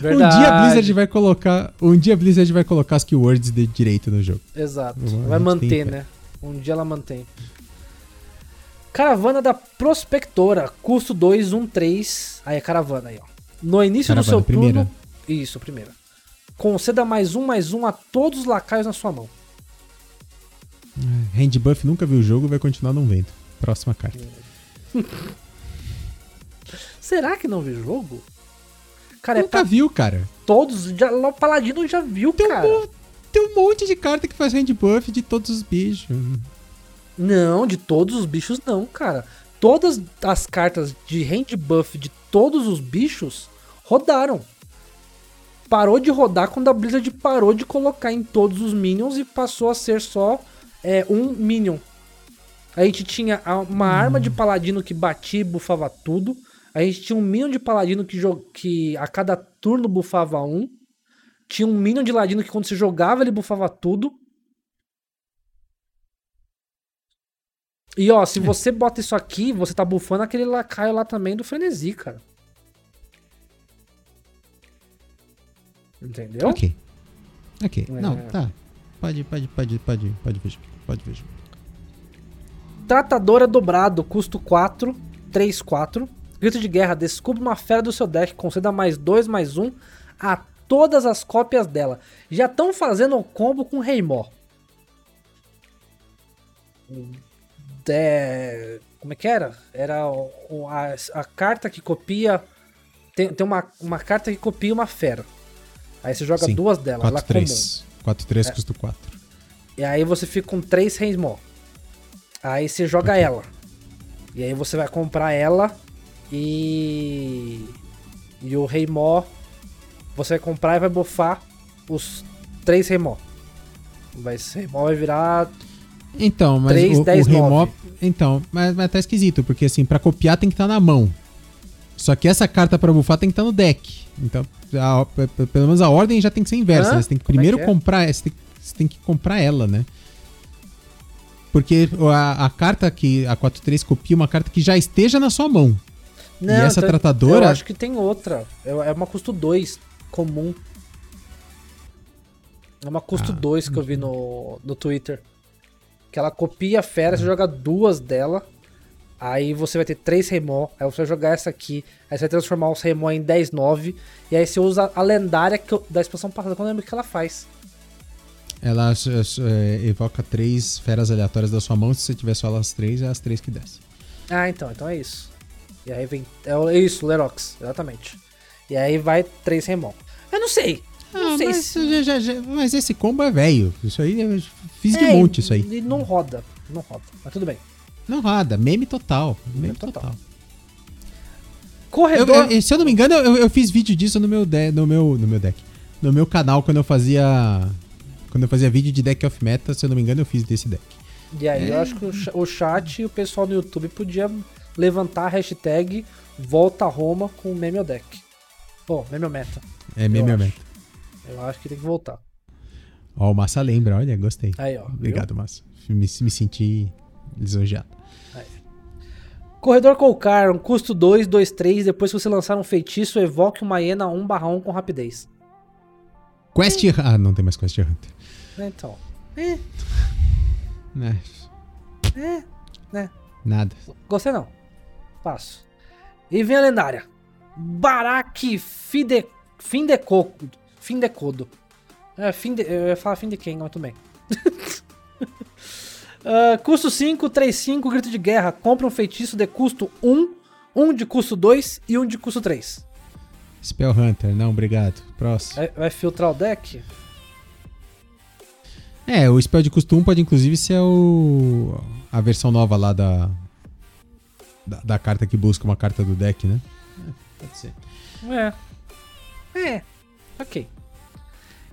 Verdade. Um dia a Blizzard vai colocar. Um dia a Blizzard vai colocar as keywords de direito no jogo. Exato. Vai tem manter, fé. né? Um dia ela mantém. Caravana da Prospectora, custo 213. Aí a caravana aí, ó. No início do Caravana, seu primeira. turno. Isso, primeira. Conceda mais um, mais um a todos os lacaios na sua mão. Hand Buff nunca viu o jogo vai continuar não vendo. Próxima carta. *laughs* Será que não vi jogo? Cara, é nunca pra viu, cara. todos. Já, o Paladino já viu, Tem um, cara. mo- tem um monte de carta que faz hand buff de todos os bichos. Não, de todos os bichos não, cara. Todas as cartas de hand buff de todos os bichos rodaram. Parou de rodar quando a Blizzard parou de colocar em todos os minions e passou a ser só é, um minion. A gente tinha uma arma de paladino que batia e bufava tudo. A gente tinha um minion de paladino que, que a cada turno bufava um. Tinha um minion de ladino que quando você jogava ele bufava tudo. E ó, se você bota isso aqui, você tá bufando aquele lacaio lá também do frenesi, cara. Entendeu? Ok. Ok. É. Não, tá. Pode, pode, pode, pode, pode ver. Pode ver. Tratadora dobrado, custo 4, 3, 4. Grito de guerra, descubra uma fera do seu deck, conceda mais 2, mais 1 a todas as cópias dela. Já estão fazendo o combo com Reimó. É, como é que era? Era a, a carta que copia. Tem, tem uma, uma carta que copia uma fera. Aí você joga Sim. duas dela, ela é comum. 4-3. 4-3 custa 4. E aí você fica com três Reismó. Aí você joga ela. E aí você vai comprar ela e. E o Reimó. Você vai comprar e vai bufar os três Reimó. Vai ser Reimó vai virar. Então, mas 3, o, 10, o Remop... 9. Então, mas, mas tá esquisito, porque assim, pra copiar tem que estar na mão. Só que essa carta pra bufar tem que estar no deck. Então, a- pelo menos a ordem já tem que ser inversa. Hã? né? Você tem que Como é primeiro que é? comprar... Você tem, você tem que comprar ela, né? Porque a, a carta que a 4-3 copia uma carta que já esteja na sua mão. Não, essa então, tratadora- Eu acho que tem outra. É é uma custo 2 comum. É uma custo Ah, 2 que eu vi no, no Twitter. Que ela copia a fera, você joga duas dela. Aí você vai ter três Remó. Aí você vai jogar essa aqui. Aí você vai transformar os Remó em 10-9. E aí você usa a lendária que eu- da expansão passada. Quando eu lembro o que ela faz. Ela é, evoca três feras aleatórias da sua mão. Se você tiver só elas três, é as três que descem. Ah, então. Então é isso. E aí vem. É é isso, Lerox. Exatamente. E aí vai três Remó. Eu não sei. Não Ah, sei mas, se. já- já- mas esse combo é velho. Isso aí, eu fiz de É, monte isso aí. E não roda. Não roda. Mas tudo bem. Não roda, meme total. Meme, Meme total. total. Corredor. eu- se eu não me engano, eu, eu fiz vídeo disso no meu, de, no meu no meu deck. No meu canal quando eu fazia quando eu fazia vídeo de deck of meta, se eu não me engano, eu fiz desse deck. E aí É. eu acho que o cha- o chat e o pessoal no YouTube podia levantar a hashtag Volta Roma com o meme deck. Pô, meme meta. É meme meta. Eu acho que tem que voltar. Ó, o Massa lembra, olha, gostei. Aí, ó. viu? Obrigado, Massa. Me, me senti lisonjeado. Corredor Colcar, um custo 2, 2, 3. Depois que você lançar um feitiço, evoque uma hiena 1/1 com rapidez. Quest Ah, não tem mais Quest Hunter. É, Então. É, Né, é, né. nada. Gostei não. Passo. E vem a lendária. Baraki Fide... Findeco... Findecodo. É, fim de... Eu ia falar fim de quem, mas tudo bem. Uh, *laughs* custo 5, 3, 5, grito de guerra. Compra um feitiço de custo 1, um de custo 2 e um de custo 3. Spell Hunter, não, obrigado. Próximo. Vai, vai filtrar o deck? É, o spell de custo 1 pode inclusive ser o a versão nova lá da, da, da carta que busca uma carta do deck, né? É, pode ser. É. É. Ok.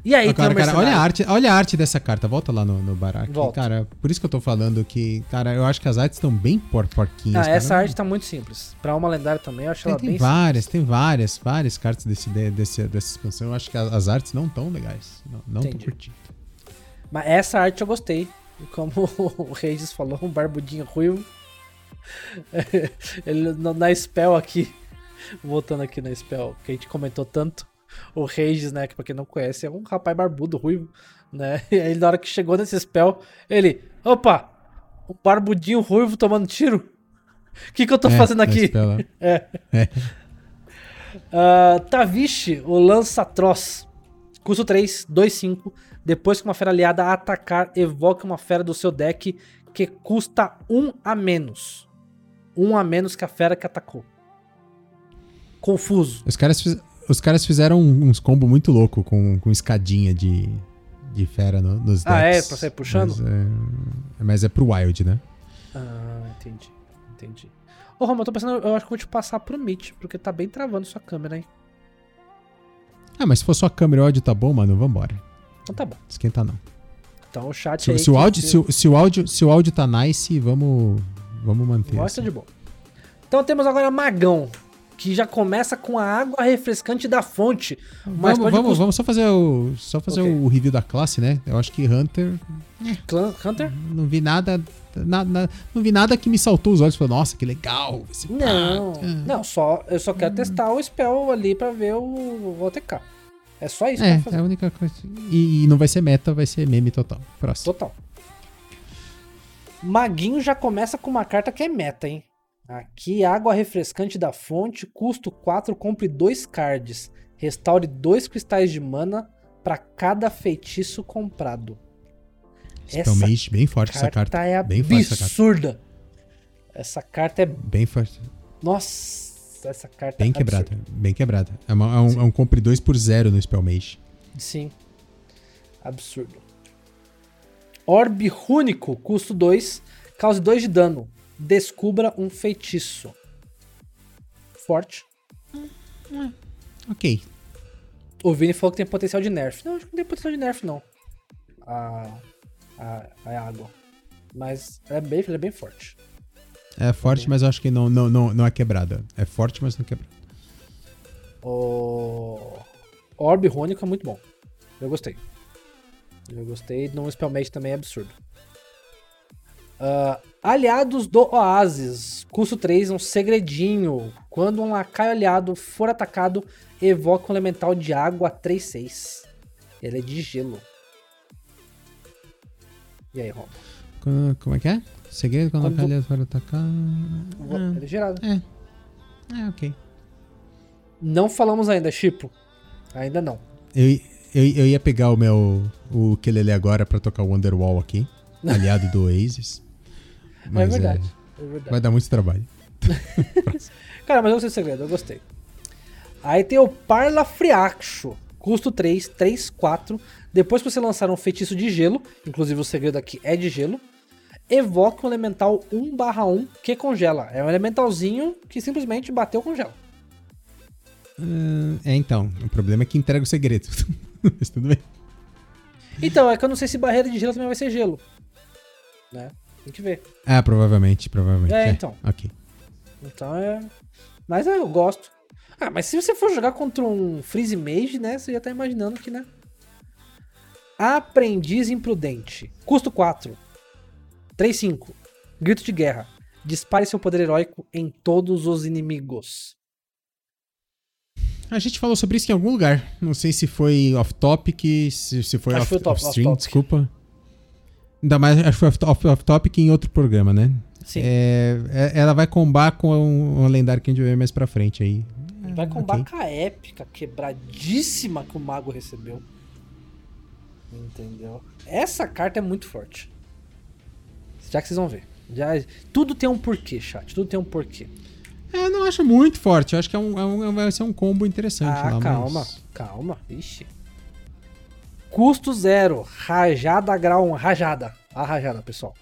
E aí, cara, cara, olha a arte, olha a arte dessa carta. Volta lá no, no Barak. Cara, por isso que eu tô falando que, cara, eu acho que as artes estão bem por porquinhas. Ah, cara. essa arte tá muito simples. Pra uma lendária também, eu acho tem, ela tem bem várias, simples. Tem várias, várias cartas desse, desse, dessa expansão. Eu acho que as, as artes não tão legais. Não, não tô curtindo. Mas essa arte eu gostei. Como *laughs* o Regis falou, um barbudinho ruivo. *laughs* Ele na spell aqui. *laughs* Voltando aqui na spell, que a gente comentou tanto o Regis, né? Que pra quem não conhece, é um rapaz barbudo, ruivo, né? *laughs* E aí na hora que chegou nesse spell, ele. Opa! Um barbudinho ruivo tomando tiro? O que, que eu tô é, fazendo aqui? Spell, *laughs* é. é. Uh, Tavish, o lança atroz. Custo 3, 2, 5. Depois que uma fera aliada atacar, evoque uma fera do seu deck que custa 1 a menos. 1 a menos que a fera que atacou. Confuso. Os caras, os caras fizeram uns combos muito louco com, com escadinha de, de fera no, nos decks. Ah, é? Pra sair puxando? Mas é, mas é pro Wild, né? Ah, entendi. Entendi. Ô, Roma, eu tô pensando, eu acho que vou te passar pro Meet, porque tá bem travando sua câmera, hein? Ah, mas se for sua câmera e o áudio tá bom, mano, vambora. Então tá bom. Esquenta não. Então o chat se, aí. Se o, áudio, se, se, o áudio, se o áudio tá nice, vamos, vamos manter. Gosta assim. de bom. Então temos agora Magão que já começa com a água refrescante da fonte. Mas vamos, vamos, vamos, só fazer, o, só fazer okay. o review da classe, né? Eu acho que Hunter. Hunter? Não vi nada, nada. Não vi nada que me saltou os olhos. Falei, nossa, que legal. não, não, só, eu só quero testar o spell ali pra ver o, o OTK. É só isso é, É, a única coisa. E, e, não vai ser meta, vai ser meme total. Próximo. Total. Maguinho já começa com uma carta que é meta, hein? Aqui, água refrescante da fonte, custo 4, compre 2 cards. Restaure 2 cristais de mana para cada feitiço comprado. Essa bem forte carta essa carta. É bem absurda. Essa carta é bem forte. Nossa, essa carta bem é quebrada, absurda. bem quebrada. É, uma, é, um, é um compre 2 por 0 no Spellmage. Sim. Absurdo. Orbe Rúnico, custo 2, cause 2 de dano. Descubra um feitiço. Forte. Hum, hum. Ok. O Vini falou que tem potencial de nerf. Não, acho que não tem potencial de nerf, não. A, a, a água. Mas é bem, é bem forte. É forte, mas eu acho que não, não, não, não é quebrada. É forte, mas não é quebrada. O Orbe Rônico é muito bom. Eu gostei. Eu gostei. No Spellmage também é absurdo. Uh, aliados do Oasis. Custo 3, um segredinho. Quando um lacaio aliado for atacado, evoca um elemental de água 3-6. Ele é de gelo. E aí, Rom? Como é que é? Segredo quando, quando... um lacaio aliado for atacar. Ele é gerado. É. É, ok. Não falamos ainda, Chipo. Ainda não. Eu, eu, eu ia pegar o meu. O Kelele agora pra tocar o Wonderwall aqui. *laughs* Aliado do Oasis. Mas é, verdade, é, é verdade. Vai dar muito trabalho. *laughs* Cara, mas eu sei o segredo, eu gostei. Aí tem o Parla Friacho. Custo 3, 3, 4. Depois que você lançar um feitiço de gelo, inclusive o segredo aqui é de gelo, evoque um elemental 1/1 que congela. É um elementalzinho que simplesmente bateu congela. Uh, é, então. O problema é que entrega o segredo. *laughs* Mas tudo bem. Então, é que eu não sei se barreira de gelo também vai ser gelo. Né? Tem que ver. Ah, provavelmente, provavelmente. É, é. então. Ok. Então é. Mas é, eu gosto. Ah, mas se você for jogar contra um Freeze Mage, né? Você já tá imaginando que, né? Aprendiz Imprudente. Custo 4. 3-5. Grito de guerra. Dispare seu poder heróico em todos os inimigos. A gente falou sobre isso em algum lugar. Não sei se foi off-topic, se, se foi off-stream, off, off desculpa. Ainda mais, acho que foi off-topic em outro programa, né? Sim. É, é, ela vai combar com um, um lendário que a gente ver mais pra frente aí. Vai combar okay. com a épica quebradíssima que o mago recebeu. Entendeu? Essa carta é muito forte. Já que vocês vão ver. Já, tudo tem um porquê, chat. Tudo tem um porquê. É, eu não acho muito forte. Eu acho que é um, é um, vai ser um combo interessante Ah, lá. calma, Mas... calma. Ixi. Custo zero. Rajada grau 1. Rajada. A rajada, pessoal.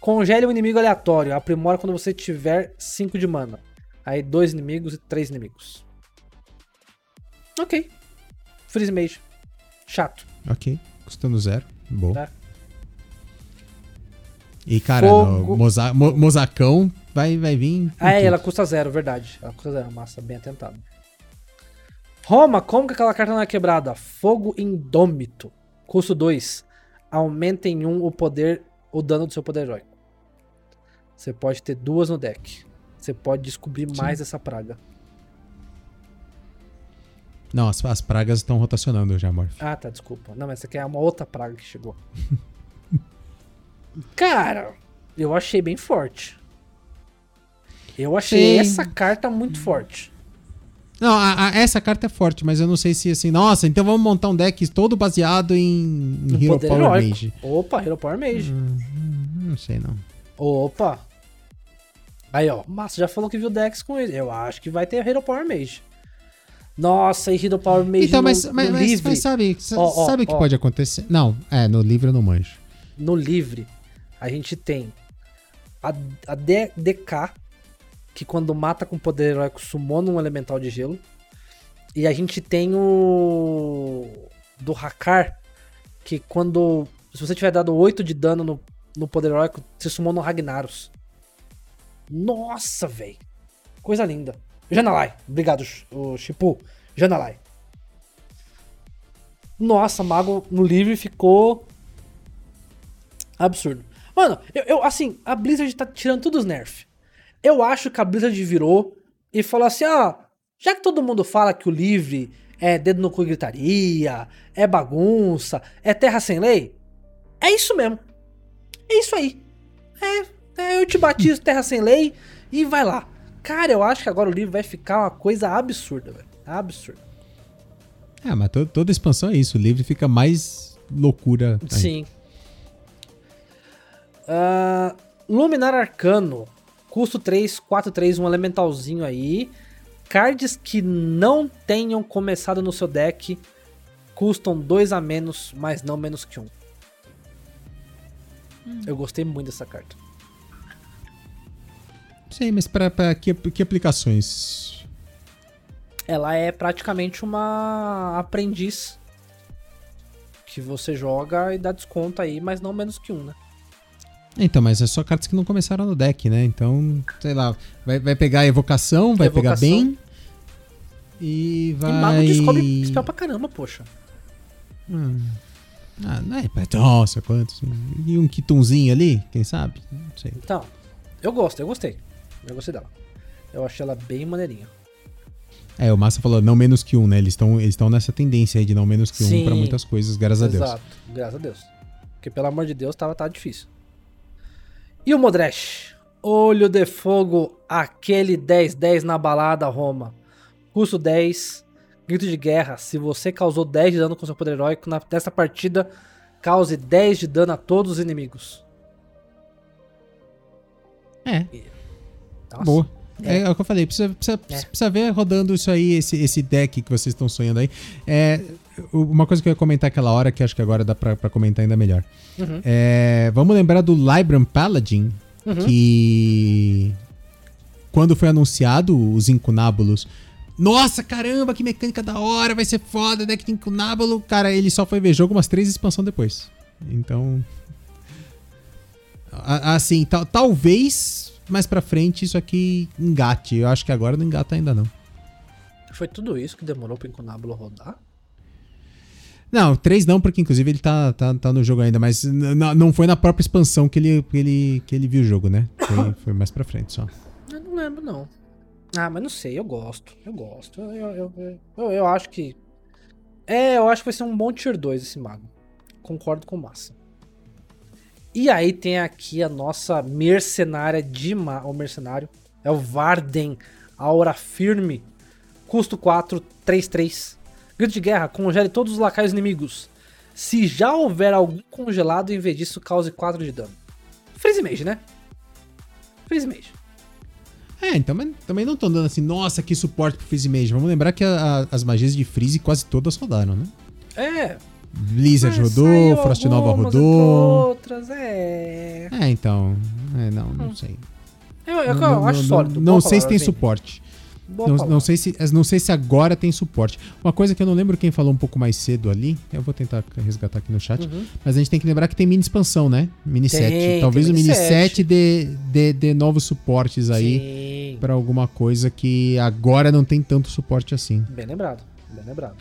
Congele um inimigo aleatório. Aprimora quando você tiver 5 de mana. Aí dois inimigos e três inimigos. Ok. Freeze Mage. Chato. Ok, custando zero. Boa. Tá. E, cara, Fogo. no moza, mo- mozacão vai, vai vir. Ah, é, ela custa zero, verdade. Ela custa zero. Massa, bem atentado. Roma, como que aquela carta não é quebrada? Fogo Indômito. Custo 2. Aumenta em 1 um o poder, o dano do seu poder heróico. Você pode ter duas no deck. Você pode descobrir mais essa praga. Não, as, as pragas estão rotacionando já, Morph. Ah, tá, desculpa. Não, mas essa aqui é uma outra praga que chegou. *laughs* Cara, eu achei bem forte. Eu achei Sim. essa carta muito forte. Não, a- a- essa carta é forte, mas eu não sei se assim. Nossa, então vamos montar um deck todo baseado em, em Hero Power heróico. Mage. Opa, Hero Power Mage. Não sei não. Opa! Aí, ó, Márcio já falou que viu Dex com ele. Eu acho que vai ter Hero Power Mage. Nossa, e Hero Power Mage Então, no, mas, no mas, mas- livre. mas sabe, sa- Ó, ó, sabe o que ó. pode acontecer? Não, é, no livro eu não manjo. No livre, a gente tem a, a D- DK, que quando mata com poder heróico sumona um elemental de gelo. E a gente tem o. Do Hakar, que quando. Se você tiver dado 8 de dano no, no poder heróico, você sumona um Ragnaros. Nossa, velho. Coisa linda. Janalai. Obrigado, o Chipu. Janalai. Nossa, Mago no livre ficou absurdo. Mano, eu, eu, assim, a Blizzard tá tirando todos os nerf. Eu acho que a Blizzard virou e falou assim: ó, já que todo mundo fala que o livre é dedo no cu e gritaria, é bagunça, é terra sem lei, é isso mesmo. É isso aí. É, é, eu te batizo terra sem lei e vai lá. Cara, eu acho que agora o livro vai ficar uma coisa absurda, velho. Absurda. É, mas to- toda expansão é isso. O livro fica mais loucura. Sim. Ah, Luminar Arcano. Custo 3, 4, 3, um elementalzinho aí. Cards que não tenham começado no seu deck custam 2 a menos, mas não menos que 1. Um. Eu gostei muito dessa carta. Sei, mas pra, pra que, que aplicações? Ela é praticamente uma aprendiz que você joga e dá desconto aí, mas não menos que um, né? Então, mas é só cartas que não começaram no deck, né? Então, sei lá, vai, vai pegar a evocação, vai pegar Evocação. bem. E vai. E mago descobre spell pra caramba, poxa. Hum. Ah, não é. Nossa, quantos? E um quitunzinho ali, quem sabe? Não sei. Então, eu gosto, eu gostei. Eu gostei dela. Eu achei ela bem maneirinha. É, o Massa falou não menos que um, né? Eles estão eles nessa tendência aí de não menos que Sim. um pra muitas coisas, graças a Deus. Exato, graças a Deus. Porque, pelo amor de Deus, tava, tava difícil. E o Modresh? Olho de fogo, aquele 10-10 na balada, Roma. Custo 10, grito de guerra. Se você causou 10 de dano com seu poder heróico nessa partida, cause 10 de dano a todos os inimigos. É, Nossa. boa. É. é o que eu falei, precisa, precisa, É. precisa ver rodando isso aí, esse, esse deck que vocês estão sonhando aí. É, uma coisa que eu ia comentar aquela hora, que acho que agora dá pra, pra comentar ainda melhor. Uhum. É, vamos lembrar do Libram Paladin, Uhum. que quando foi anunciado os incunábulos, nossa, caramba, que mecânica da hora, vai ser foda, deck de incunábulo. Cara, ele só foi ver jogo umas três expansões depois. Então, assim, tal- talvez mais pra frente isso aqui engate. Eu acho que agora não engata ainda não. Foi tudo isso que demorou pro Incunábulo rodar? Não, três não, porque inclusive ele tá, tá, tá no jogo ainda, mas não foi na própria expansão que ele, que ele, que ele viu o jogo, né? Foi, *coughs* foi mais pra frente só. Eu não lembro, não. Ah, mas não sei, eu gosto. Eu gosto. Eu, eu, eu, eu, eu acho que. É, eu acho que vai ser um bom tier 2 esse mago. Concordo com o Massa. E aí tem aqui a nossa mercenária de ma... O mercenário. É o Varden Aura Firme. Custo 4, 3, 3. Grito de guerra, congele todos os lacaios inimigos. Se já houver algum congelado, em vez disso, cause 4 de dano. Freeze Mage, né? Freeze Mage. É, então também não estão dando assim, nossa, que suporte pro Freeze Mage. Vamos lembrar que a- a- as magias de Freeze quase todas rodaram, né? É. Blizzard mas rodou, Frost Nova rodou. Outras, é. É, então. É, não, não sei. Eu, eu, eu não, acho não- sólido. Não sei se tem Vini. suporte. Não, não, sei se, não sei se agora tem suporte. Uma coisa que eu não lembro quem falou um pouco mais cedo ali, eu vou tentar resgatar aqui no chat, Uhum. mas a gente tem que lembrar que tem mini expansão, né? Mini Tem, 7. tem Talvez o mini mini 7. 7 dê, dê, dê novos suportes aí pra alguma coisa que agora não tem tanto suporte assim. Bem lembrado, bem lembrado.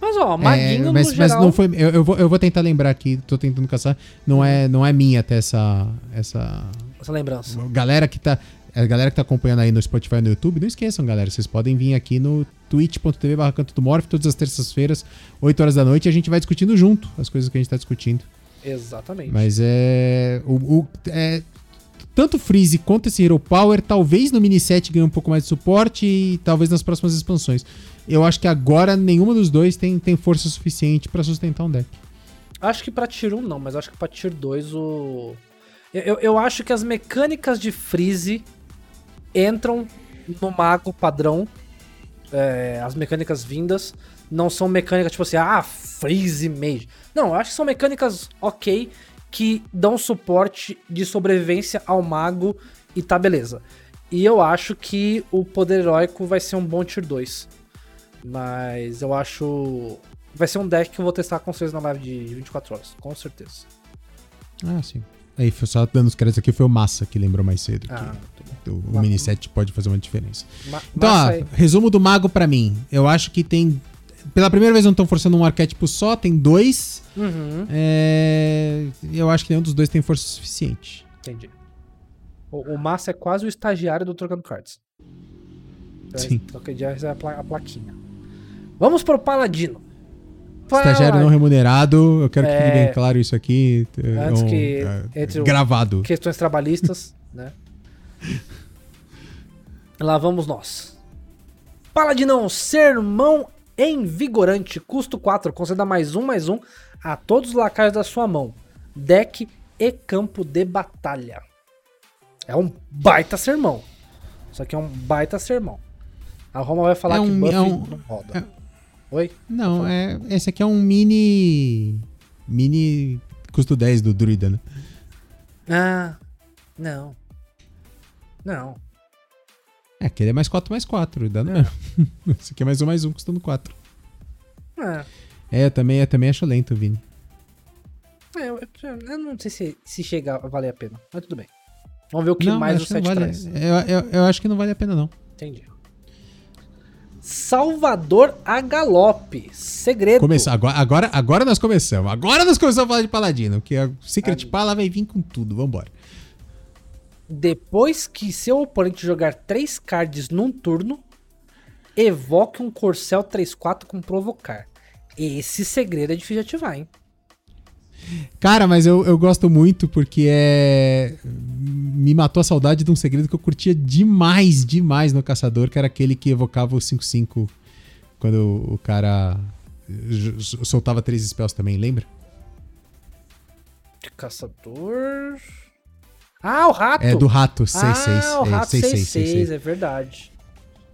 Mas ó, Maguinho É, mas, no mas geral... não foi. Eu, eu vou, eu vou tentar lembrar aqui, tô tentando caçar. Não é, não é minha até essa. essa Essa lembrança. galera que tá. A galera que tá acompanhando aí no Spotify e no YouTube, não esqueçam, galera. Vocês podem vir aqui no twitch.tv barra canto do Morph todas as terças-feiras, 8 horas da noite, e a gente vai discutindo junto as coisas que a gente tá discutindo. Exatamente. Mas é. O, o- é tanto Freeze quanto esse Hero Power, talvez no mini set ganhe um pouco mais de suporte e talvez nas próximas expansões. Eu acho que agora nenhuma dos dois tem, tem força suficiente pra sustentar um deck. Acho que pra Tier 1 não, mas acho que pra Tier 2 o. Eu, eu, eu acho que as mecânicas de Freeze entram no mago padrão. É, as mecânicas vindas não são mecânicas tipo assim, ah, Freeze Mage. Não, eu acho que são mecânicas ok que dão suporte de sobrevivência ao mago e tá beleza. E eu acho que o poder heróico vai ser um bom Tier 2. Mas eu acho. Vai ser um deck que eu vou testar com vocês na live de 24 horas, com certeza. Ah, sim. Aí, só dando os créditos aqui, foi o Massa que lembrou mais cedo. Ah, que. O, o mini set pode fazer uma diferença. Ma Então, ó, resumo do Mago pra mim. Eu acho que tem. Pela primeira vez não estão forçando um arquétipo só, tem dois. Uhum, É, Eu acho que nenhum dos dois tem força suficiente. entendi. O, o Massa é quase o estagiário do Trocando Cards. Sim. Qualquer dia é a, pla- a plaquinha. Vamos pro Paladino. Estagiário não remunerado, eu quero que É. fique bem claro isso aqui. é Antes um, que entre o- gravado. Questões trabalhistas, né? Lá vamos nós. Paladinão, sermão envigorante, custo 4, conceda mais um, mais um a todos os lacaios da sua mão. Deck e campo de batalha. É um baita sermão. Isso aqui é um baita sermão. A Roma vai falar É que um- buff é um- não roda. é- Oi? Não, é, esse aqui é um mini. Mini. Custo 10 do Druida, né? Ah, não. Não. É, aquele é mais 4 mais 4, dá não. É. *laughs* Esse aqui é mais um mais um, custando 4. Ah, É, eu também, eu também acho lento, Vini. É, eu, eu- não sei se, se chega a valer a pena, mas tudo bem. Vamos ver o que não, mais o acho que não set vale, traz. eu, eu, eu acho que não vale a pena, não. Entendi. Salvador a galope. Segredo. Começa, agora, agora, agora nós começamos. Agora nós começamos a falar de Paladino, porque a Secret Ah. Pala vai vir com tudo. Vambora. Depois que seu oponente jogar 3 cards num turno, evoque um Corcel 3-4 com provocar. Esse segredo é difícil de ativar, hein? Cara, mas eu, eu gosto muito porque é. Me matou a saudade de um segredo que eu curtia demais, demais no Caçador, que era aquele que evocava o 5-5 quando o cara soltava três spells também, lembra? De caçador. Ah, o rato! É do rato, 6-6. Ah, o é, rato 6-6, 6-6, é verdade.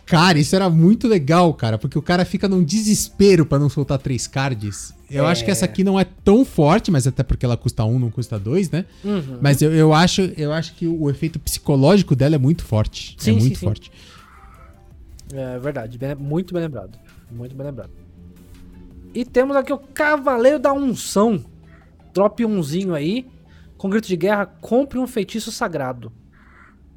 Cara, isso era muito legal, cara, porque o cara fica num desespero pra não soltar três cards. Eu É. acho que essa aqui não é tão forte, mas até porque ela custa um, não custa dois, né? Uhum. Mas eu, eu, acho, eu acho que o efeito psicológico dela é muito forte. Sim, é sim, muito sim. forte. É verdade, bem- muito bem lembrado. Muito bem lembrado. E temos aqui o Cavaleiro da Unção. Drop umzinho aí. Com grito de guerra, compre um feitiço sagrado.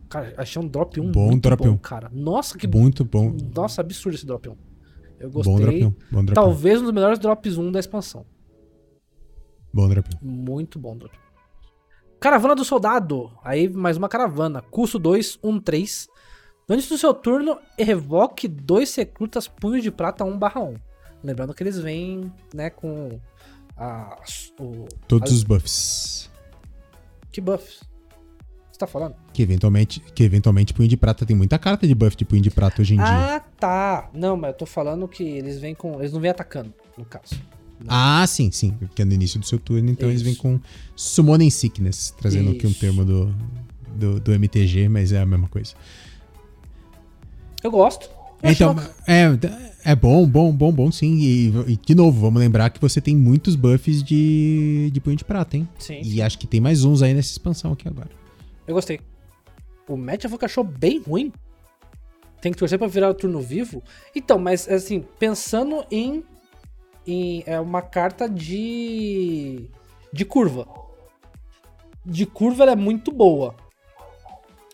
Cara, achei um drop 1 Bom muito drop bom, um. cara. Nossa, que Muito bom. Nossa, absurdo esse drop 1. Eu Bom drop gostei. 1. Bom drop 1. Talvez um dos melhores drops 1 da expansão. Bom drop 1. Muito bom drop. Caravana do Soldado. Aí mais uma caravana. Custo 2, 1, 3. No início do seu turno, revoque dois recrutas punhos de prata 1 barra 1. Lembrando que eles vêm, né, com a, o, Todos as- os buffs. Que buffs? Você tá falando? Que eventualmente, que eventualmente punho de prata tem muita carta de buff de punho de prata hoje em dia. Ah, tá. Não, mas eu tô falando que eles vêm com. Eles não vêm atacando, no caso. Ah, sim, sim. Porque é no início do seu turno, então eles vêm Isso. com Summoning Sickness, trazendo aqui um Isso. termo do, do, do MTG, mas é a mesma coisa. Eu gosto. Eu Então, é, é bom, bom, bom, bom sim. E, e, de novo, vamos lembrar que você tem muitos buffs de, de punho de prata, hein? Sim, E acho que tem mais uns aí nessa expansão aqui agora. eu gostei. O Matt Avoc achou bem ruim. Tem que torcer pra virar o turno vivo. Então, mas assim, pensando em, em é uma carta de de curva. De curva ela é muito boa.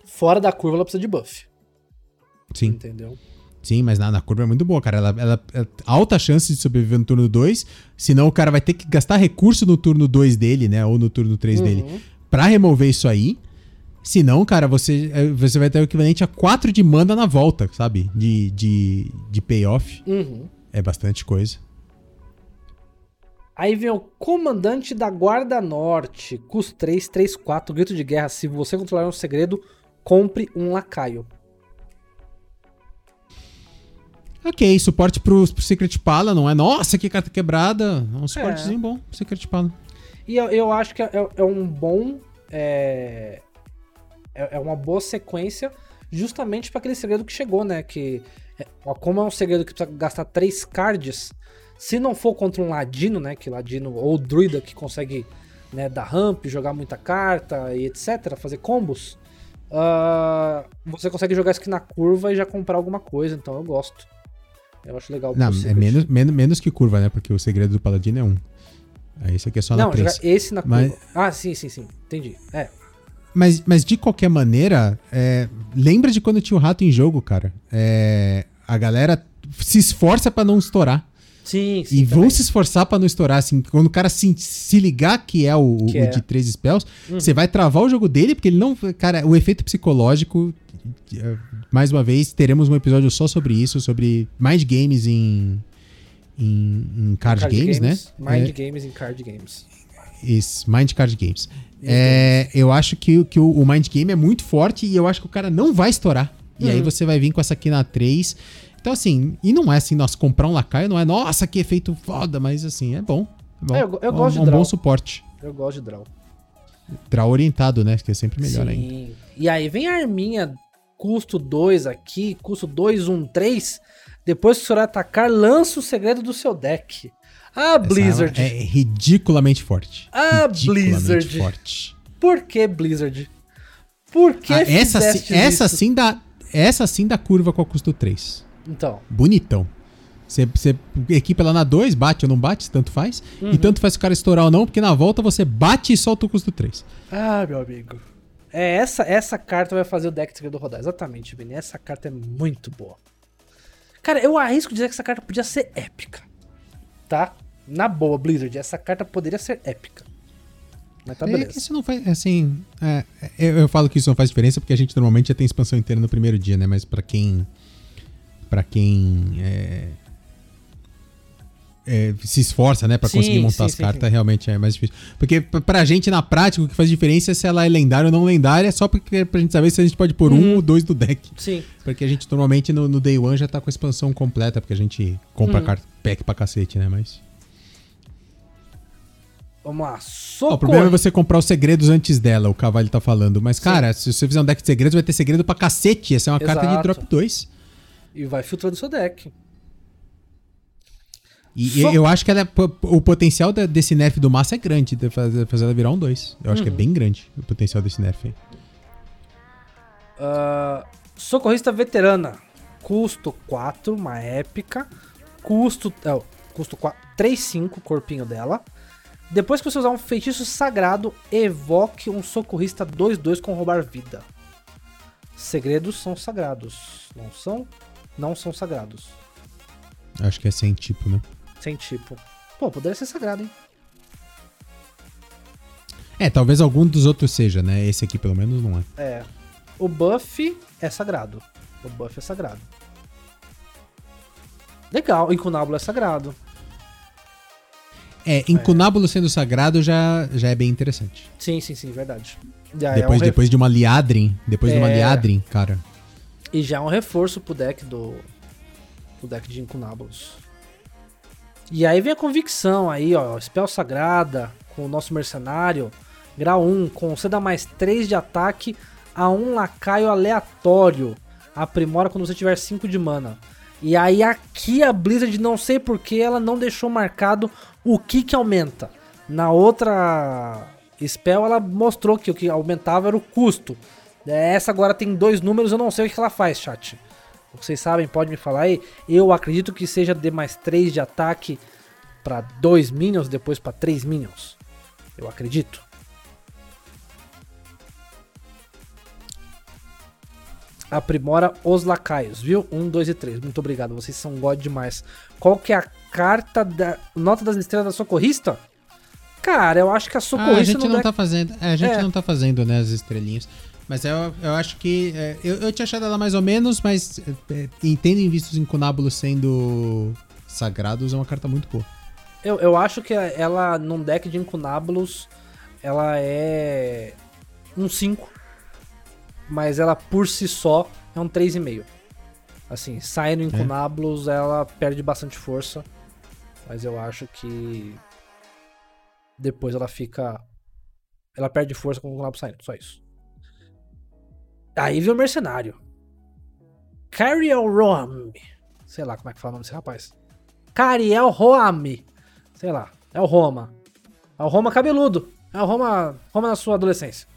Fora da curva ela precisa de buff, Sim, entendeu? Sim, mas na, na curva é muito boa, cara. Ela, ela, ela- alta chance de sobreviver no turno 2. Senão o cara vai ter que gastar recurso no turno 2 dele, né? Ou no turno 3 dele. Uhum. Pra remover isso aí. Senão, cara, você, é, você vai ter o equivalente a 4 de mana na volta, sabe? De, de, de payoff. Uhum. É bastante coisa. Aí vem o comandante da Guarda Norte, custo 3, 3, 4, grito de guerra. Se você controlar um segredo, compre um lacaio. Ok, suporte pro, pro Secret Pala, não é? Nossa, que carta quebrada. É um suportezinho bom, Secret Pala. E eu, eu acho que é, é um bom. É, é é uma boa sequência, justamente para aquele segredo que chegou, né? Que, é, ó, como é um segredo que precisa gastar 3 cards, se não for contra um ladino, né? Que ladino ou druida que consegue né, dar ramp, jogar muita carta e etc., fazer combos, ah, você consegue jogar isso aqui na curva e já comprar alguma coisa, então eu gosto. Eu acho legal. Não, é menos, menos, menos que curva, né? Porque o segredo do Paladino é um. Aí esse aqui é só na Não, jogar 3. esse na curva. Mas- Ah, sim, sim, sim. Entendi. É. Mas, mas de qualquer maneira, é, lembra de quando tinha o rato em jogo, cara? É, a galera se esforça pra não estourar. Sim, sim. e vão se esforçar pra não estourar. Assim, quando o cara se, se ligar que é o, Que o é. de três spells, Uhum. você vai travar o jogo dele, porque ele não. Cara, o efeito psicológico. eh, Mais uma vez, teremos um episódio só sobre isso, sobre mind games em. Em, em card, games, né? Mind É, games e card games. isso, Mind Card Games. É, eu acho que, o- que o, o Mind Game é muito forte e eu acho que o cara não vai estourar. E aí Uhum. você vai vir com essa aqui na 3. Então, assim, e não é assim, nós comprar um lacaio, não é, nossa, que efeito foda, mas assim, é bom. É bom. É, eu eu É um- gosto de é um draw. bom suporte. Eu gosto de draw. Draw orientado, né? Que é sempre melhor Sim. ainda. E aí vem a arminha, custo 2 aqui, custo 2, 1, 3. Depois que o senhor atacar, lança o segredo do seu deck. Ah, Essa Blizzard. É ridiculamente forte. Ah, ridiculamente Blizzard. forte. Por que Blizzard? Por que Ah, essa, essa sim dá. Essa sim dá curva com a custo 3. Então, bonitão. Você, você equipa ela na 2, bate ou não bate, tanto faz. Uhum. E tanto faz o cara estourar ou não, porque na volta você bate e solta o custo 3. ah, meu amigo. É, essa, essa carta vai fazer o deck de segredo rodar. Exatamente, Vini. Essa carta é muito boa. Cara, eu arrisco dizer que essa carta podia ser épica. Tá? Na boa, Blizzard, essa carta poderia ser épica. Mas tá É beleza. que isso não faz, assim, é, eu, eu falo que isso não faz diferença porque a gente normalmente já tem expansão inteira no primeiro dia, né? Mas pra quem para quem é, é, se esforça, né, Pra Sim, conseguir montar sim, as sim, cartas, sim. realmente é mais difícil. Porque pra gente na prática o que faz diferença é se ela é lendária ou não lendária, só porque pra gente saber se a gente pode pôr um Uhum. ou dois do deck. Sim. Porque a gente normalmente no, no Day One já tá com a expansão completa, porque a gente compra Uhum. carta pack pra cacete, né? Mas. Vamos lá. Socorro. o problema é você comprar os segredos antes dela, o Cavalho tá falando. Mas, cara, se você fizer um deck de segredos, vai ter segredo pra cacete. Essa é uma carta de Exato. drop 2. E vai filtrando seu deck. E Só- eu acho que ela é- o potencial desse nerf do massa é grande, de fazer, fazer ela virar um 2. Eu acho que é Uhum. bem grande o potencial desse nerf aí. Ah, socorrista veterana. Custo 4, uma épica. Custo. É, custo 4, 3, 5, corpinho dela. Depois que você usar um feitiço sagrado, evoque um socorrista 2-2 com roubar vida. Segredos são sagrados. Não são? Não são sagrados. Acho que é sem tipo, né? Sem tipo. Pô, poderia ser sagrado, hein? É, talvez algum dos outros seja, né? Esse aqui pelo menos não é. É. O buff é sagrado. O buff é sagrado. Legal, incunábulo é sagrado. É, Incunábulo sendo sagrado já, já é bem interessante. Sim, sim, sim, verdade. Já depois, é um depois de uma Liadrin, depois de uma É. Liadrin, cara. E já é um reforço pro deck do. pro deck de incunábulos. E aí vem a convicção aí, ó. Spell Sagrada com o nosso mercenário. Grau 1, conceda mais 3 de ataque a um lacaio aleatório. Aprimora quando você tiver 5 de mana. E aí aqui a Blizzard, não sei porque, ela não deixou marcado o que que aumenta. Na outra spell ela mostrou que o que aumentava era o custo. Essa agora tem dois números, eu não sei o que ela faz, chat. Vocês sabem, pode me falar aí. Eu acredito que seja de mais 3 de ataque para 2 minions, depois para 3 minions. Eu acredito. Aprimora os lacaios, viu? 1, 2 e 3. Muito obrigado, vocês são god demais. Qual que é a carta da nota das estrelas da socorrista? Cara, eu acho que a socorrista ah, a gente não, não tá fazendo, é, a gente É. não tá fazendo, né, as estrelinhas. Mas eu, eu acho que é, eu, eu tinha achado ela mais ou menos, mas é, é, entendo em vistos incunábulos sendo sagrados é uma carta muito boa. Eu, eu acho que ela, num deck de incunábulos, ela é um 5. Mas ela por si só é um 3,5. Assim, sai no incunábulos, ela perde bastante força. Mas eu acho que depois ela fica. Ela perde força com o incunábulo saindo, só isso. Aí vem o mercenário. Cariel Roam. Sei lá como é que fala o nome desse rapaz. Cariel Roame. Sei lá. É o Roma. É o Roma cabeludo. É o Roma, Roma na sua adolescência.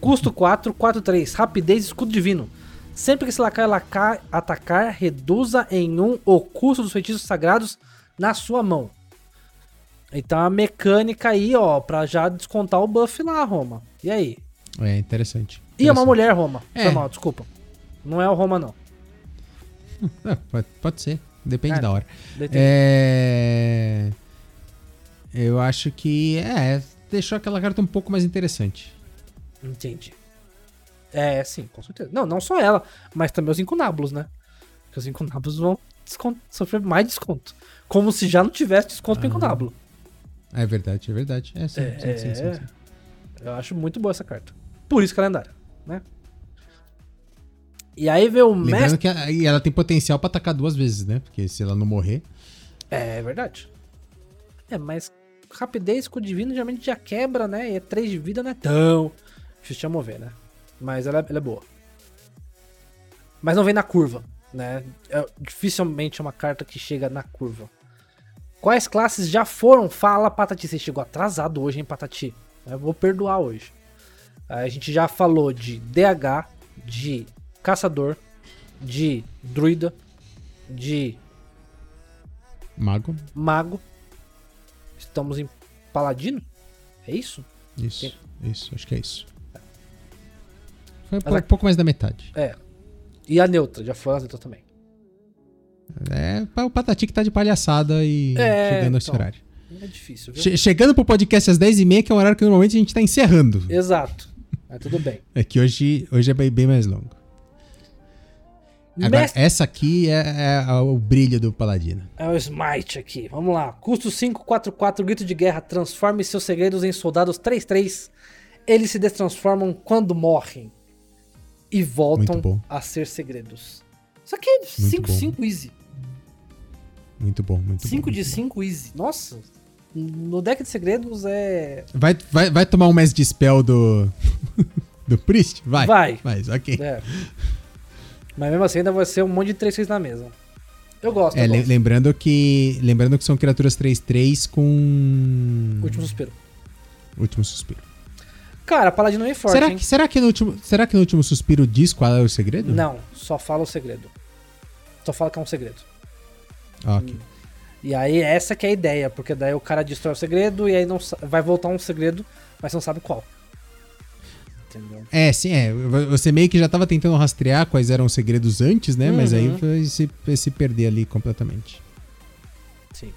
Custo 4, 4, 3. Rapidez, escudo divino. Sempre que esse lacaio laca- atacar, reduza em 1 o custo dos feitiços sagrados na sua mão. Então a mecânica aí, ó, pra já descontar o buff lá, Roma. E aí? É interessante. E é uma mulher, Roma. É. Foi mal, desculpa. Não é o Roma, não. *laughs* É, pode, pode ser, depende É. da hora. É... Eu acho que é, deixou aquela carta um pouco mais interessante. Entendi. É, sim, com certeza. Não, não só ela, mas também os incunábulos, né? Porque os incunábulos vão descon- sofrer mais desconto. Como se já não tivesse desconto pro Ah. incunábulo. É verdade, é verdade. É, sim, É, sim, sim, sim, sim. Eu acho muito boa essa carta. Por isso que ela é lendária, né? E aí vem o Lembrando mestre. que a- e ela tem potencial pra atacar duas vezes, né? Porque se ela não morrer. É verdade. É, mas rapidez com o divino geralmente já quebra, né? E é 3 de vida não é tão difícil de mover, né? Mas ela, é- ela é boa. Mas não vem na curva, né? É, dificilmente é uma carta que chega na curva. Quais classes já foram? Fala, Patati. Você chegou atrasado hoje, hein, Patati? Eu vou perdoar hoje. A gente já falou de DH, de Caçador, de Druida, de Mago. Mago. Estamos em Paladino? É isso? Isso, isso, acho que é isso. Foi um pouco mais da metade. É. E a neutra, já foi a neutra também. É o Patati que tá de palhaçada e É, chegando a esse então. horário. É difícil, viu? Che- chegando pro podcast às 10h30, que é o horário que normalmente a gente tá encerrando. Exato. Mas tudo bem. É que hoje, hoje é bem, bem mais longo. Agora, Mestre essa aqui é, é o brilho do Paladino. é o Smite aqui. Vamos lá. Custo 544, grito de guerra. Transforme seus segredos em soldados 3-3. Eles se destransformam quando morrem. E voltam a ser segredos. Isso aqui é 5-5 easy. Muito bom, muito 5 bom. de muito bom. 5 easy. Nossa. No deck de segredos é. Vai, vai, vai tomar um mestre de spell do. *laughs* do Priest? Vai. Vai. Vai, ok. É. Mas mesmo assim ainda vai ser um monte de 3 6 na mesa. Eu gosto, É, eu gosto. lembrando que. Lembrando que são criaturas 3-3 com. Último suspiro. Último suspiro. Cara, Paladino é forte, será, hein? que, será, que no último, será que no último suspiro diz qual é o segredo? Não, só fala o segredo. Só fala que é um segredo. Ah, ok. E aí essa que é a ideia, porque daí o cara destrói o segredo e aí não vai voltar um segredo, mas você não sabe qual. Entendeu? É, sim, é. Você meio que já tava tentando rastrear quais eram os segredos antes, né? Mas aí Uhum. foi se, se perder ali completamente. Sim.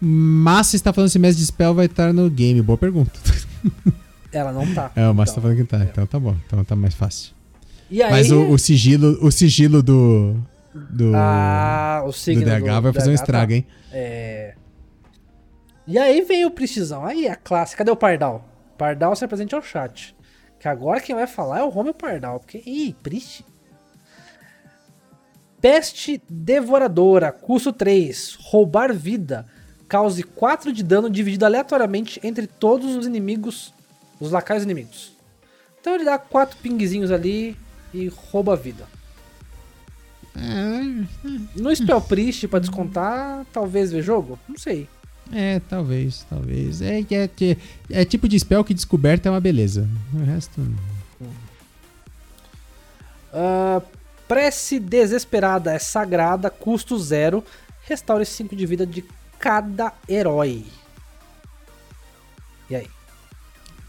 Mas você está falando se mestre de spell vai estar no game? Boa pergunta. *laughs* Ela não tá. É, o Márcio tá Então, falando que tá. é. Então tá bom. Então tá mais fácil. Aí, Mas o, o sigilo, o sigilo do. Do, ah, o do signo DH vai fazer um DH tá. estrago, hein? É. E aí vem o precisão. Aí a classe. Cadê o Pardal? Pardal se apresente ao chat. Que agora quem vai falar é o Romeo Pardal. Porque. Ih, Priest. Peste Devoradora, custo 3. Roubar vida. Cause 4 de dano dividido aleatoriamente entre todos os inimigos, os lacaios inimigos. Então ele dá 4 pingzinhos ali e rouba a vida. É, No Spell Priest, pra descontar, talvez ver jogo? Não sei. é, talvez, talvez. É, é, é, é tipo de spell que descoberta é uma beleza. O resto. Ah, prece Desesperada é sagrada, custo 0. Restaure 5 de vida de cada herói. E aí?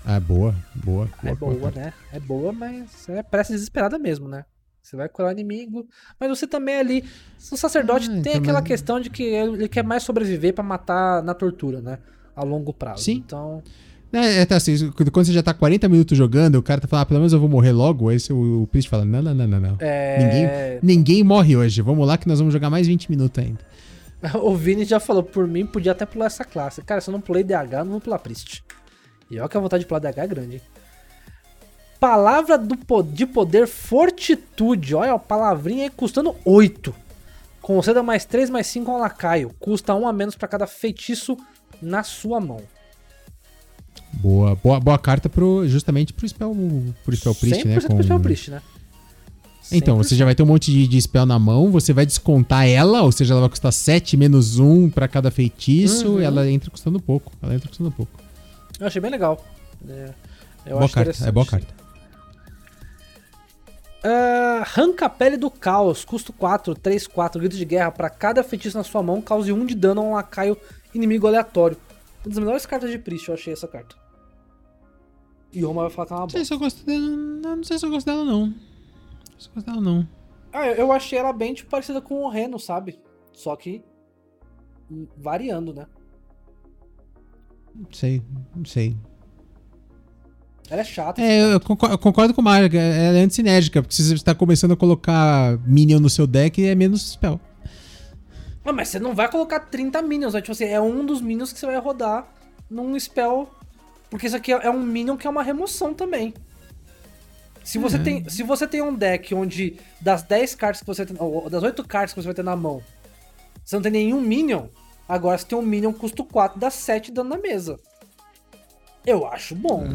Ah, boa, boa. é boa, né? É boa, mas é prece desesperada mesmo, né? Você vai curar o inimigo, mas você também é ali. O sacerdote Ah, tem então, aquela mas- questão de que ele quer mais sobreviver pra matar na tortura, né? A longo prazo. Sim. Então. É, é tá assim, quando você já tá 40 minutos jogando, o cara tá falando, ah, pelo menos eu vou morrer logo, aí o, o Priest fala, não, não, não, não, não. É... Ninguém, ninguém morre hoje, vamos lá que nós vamos jogar mais 20 minutos ainda. *laughs* O Vini já falou, por mim, podia até pular essa classe. Cara, se eu não pulei DH, eu não vou pular Priest. E olha que a vontade de pular DH é grande, hein? Palavra do de poder Fortitude. Olha, a palavrinha aí custando 8. Conceda mais 3, mais 5 ao lacaio. Custa 1 a menos pra cada feitiço na sua mão. Boa, boa, boa carta pro, justamente pro Spell, pro spell Priest, né? 100% pro Spell Priest, né? Então, você já vai ter um monte de, de spell na mão, você vai descontar ela, ou seja, ela vai custar 7 menos 1 pra cada feitiço, Uhum. e ela entra custando pouco. Ela entra custando pouco. Eu achei bem legal. É, eu boa acho carta, é boa carta. Ah, arranca a pele do caos, custo 4, 3, 4, grito de guerra. Pra cada feitiço na sua mão, cause 1 de dano a um lacaio inimigo aleatório. Uma das melhores cartas de Priest, eu achei essa carta. E o Roma vai falar que é uma Não sei se eu gosto dela, não, não sei se eu gosto dela, não. Não sei se eu gosto dela, não. Ah, eu- eu achei ela bem tipo, parecida com o Reno, sabe? Só que hum, variando, né? Não sei, não sei. Ela é chata. É, eu concordo, eu concordo com o Marga, ela é antissinérgica, porque se você está começando a colocar Minion no seu deck, é menos spell. Ah, mas você não vai colocar 30 minions, né? Tipo assim, é um dos minions que você vai rodar num spell. Porque isso aqui é é um minion que é uma remoção também. Se você, Uhum. tem, se você tem um deck onde das 10 cartas que você tem. Ou das 8 cartas que você vai ter na mão, você não tem nenhum minion, agora você tem um minion custo 4, dá 7 dano na mesa. Eu acho bom.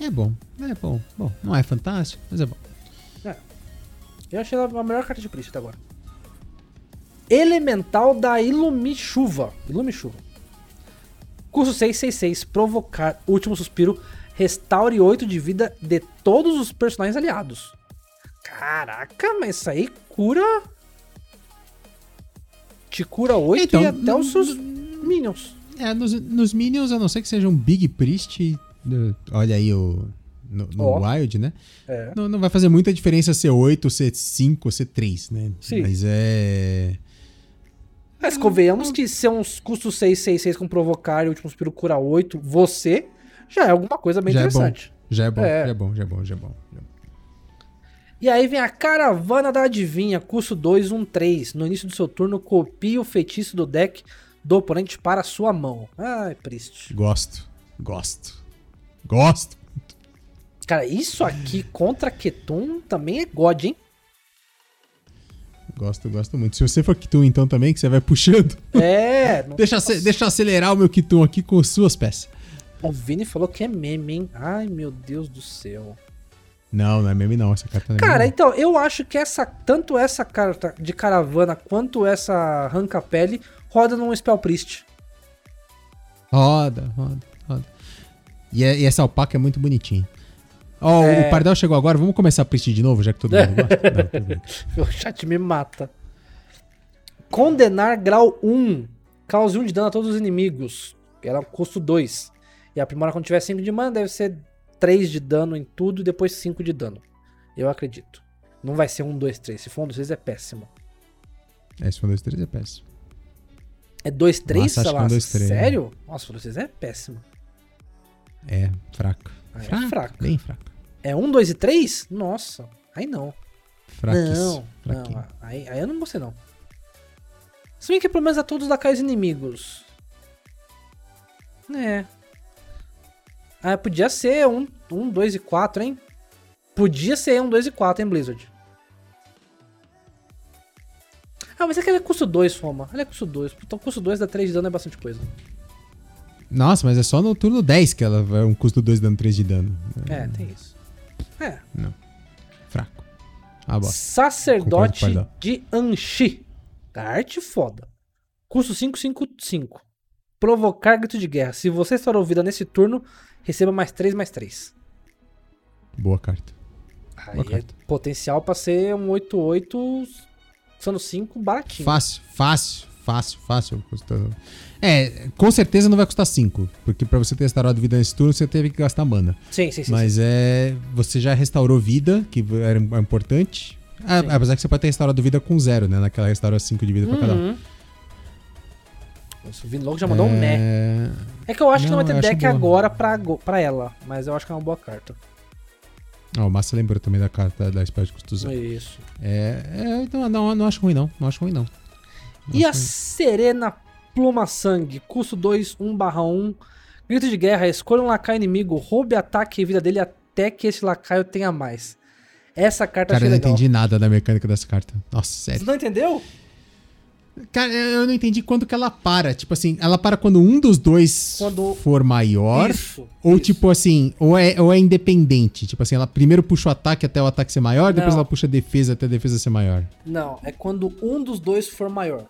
É bom, é bom. Bom, não é fantástico, mas é bom. Eu achei ela a melhor carta de Priest até agora. Elemental da Ilumichuva. Ilumichuva. Curso 666. Provocar. Último suspiro. Restaure 8 de vida de todos os personagens aliados. Caraca, mas isso aí cura. Te cura 8 Então, e até os seus minions. É, nos, nos Minions, a não ser que seja um Big Priest, olha aí o. No, no Ó. Wild, né? É. Não, não vai fazer muita diferença ser 8, ser 5, ser 3, né? Sim. Mas é. Mas convenhamos que se é uns custos 666 com provocar e o último suspiro cura 8, você já é alguma coisa bem Já é interessante. Já é bom, É. já é bom, já é bom, já é bom. já é bom. E aí vem a Caravana da Adivinha, custo 2, 1, 3. No início do seu turno, copie o feitiço do deck do oponente para a sua mão. Ai, Priest. Gosto, gosto, gosto. Cara, isso aqui contra Ketum também é God, hein? Gosto, gosto muito. Se você for Kitum, então também, que você vai puxando. É. *laughs* Deixa, ace- deixa eu acelerar o meu Kitum aqui com suas peças. O Vini falou que é meme, hein? Ai, meu Deus do céu. Não, não é meme não, essa carta não é Cara, meme, então, eu acho que essa tanto essa carta de caravana quanto essa arranca-pele roda num Spell Priest. roda, roda. E, é- e essa alpaca é muito bonitinha. Ó, É. o Pardal chegou agora, vamos começar a Priest de novo, já que todo mundo gosta? *laughs* Não. O chat me mata. Condenar grau 1. Cause 1 de dano a todos os inimigos. Era custo 2. E aprimora quando tiver 5 de mana, deve ser 3 de dano em tudo e depois 5 de dano. Eu acredito. Não vai ser 1, 2, 3. Se for 1, 2, 3 é péssimo. É, se for 2, 3 é péssimo. É 2, 3, Nossa, acho que é lá. um, dois, três. Sério? Nossa, 1, 2, 3 é péssimo. É, fraco. Ah, é fraco. Bem fraco. É 1, 2 e 3? Nossa. Aí não. Fraquíssimo. Não, não. Aí, aí eu não gostei, não. Se bem que pelo menos a todos lacaios inimigos. É. Ah, podia ser 1, um, 2 e 4, hein? Podia ser 1, 2 e 4, hein, Blizzard? Ah, mas é que ele é custo 2, Foma. Ele é custo 2. Então custo 2 dá 3 de dano é bastante coisa. Nossa, mas é só no turno 10 que ela vai um custo 2 dando 3 de dano. É, tem isso. É. Fraco. Ah, bosta. Sacerdote Concordo de Anshi. Arte foda. Custo 555. Provocar grito de guerra. Se você estourou vida nesse turno, receba mais 3, mais 3. Boa carta. Aí Boa é carta. potencial pra ser um 8-8, custando 5, baratinho. Fácil, fácil, fácil, fácil. Custando... É, com certeza não vai custar 5. Porque pra você ter restaurado vida nesse turno, você teve que gastar mana. Sim, sim, sim. Mas é. Você já restaurou vida, que era importante. Ah, Sim. apesar que você pode ter restaurado vida com zero, né? Naquela restaura 5 de vida pra cada um. Uhum. Nossa, o Vinlog já mandou um né. É... É que eu acho que não Não, vai ter deck boa. agora pra, pra ela, mas eu acho que é uma boa carta. Ó, o Massa lembrou também da carta da Spell de custo zero. Isso. É, é então, não, não acho ruim, não. Não acho ruim, não. E a. Serena Pluma Sangue, custo 2, 1 barra 1. Grito de guerra, escolha um lacaio inimigo, roube ataque e vida dele até que esse lacaio tenha mais. Essa carta Cara, eu não legal. entendi nada da mecânica dessa carta. Nossa, Você sério. não entendeu? Cara, eu não entendi quando que ela para. Tipo assim, ela para quando um dos dois Quando- for maior. Isso. Ou isso. tipo assim, ou é, ou é independente. Tipo assim, ela primeiro puxa o ataque até o ataque ser maior, depois Não. ela puxa a defesa até a defesa ser maior. Não, é quando um dos dois for maior.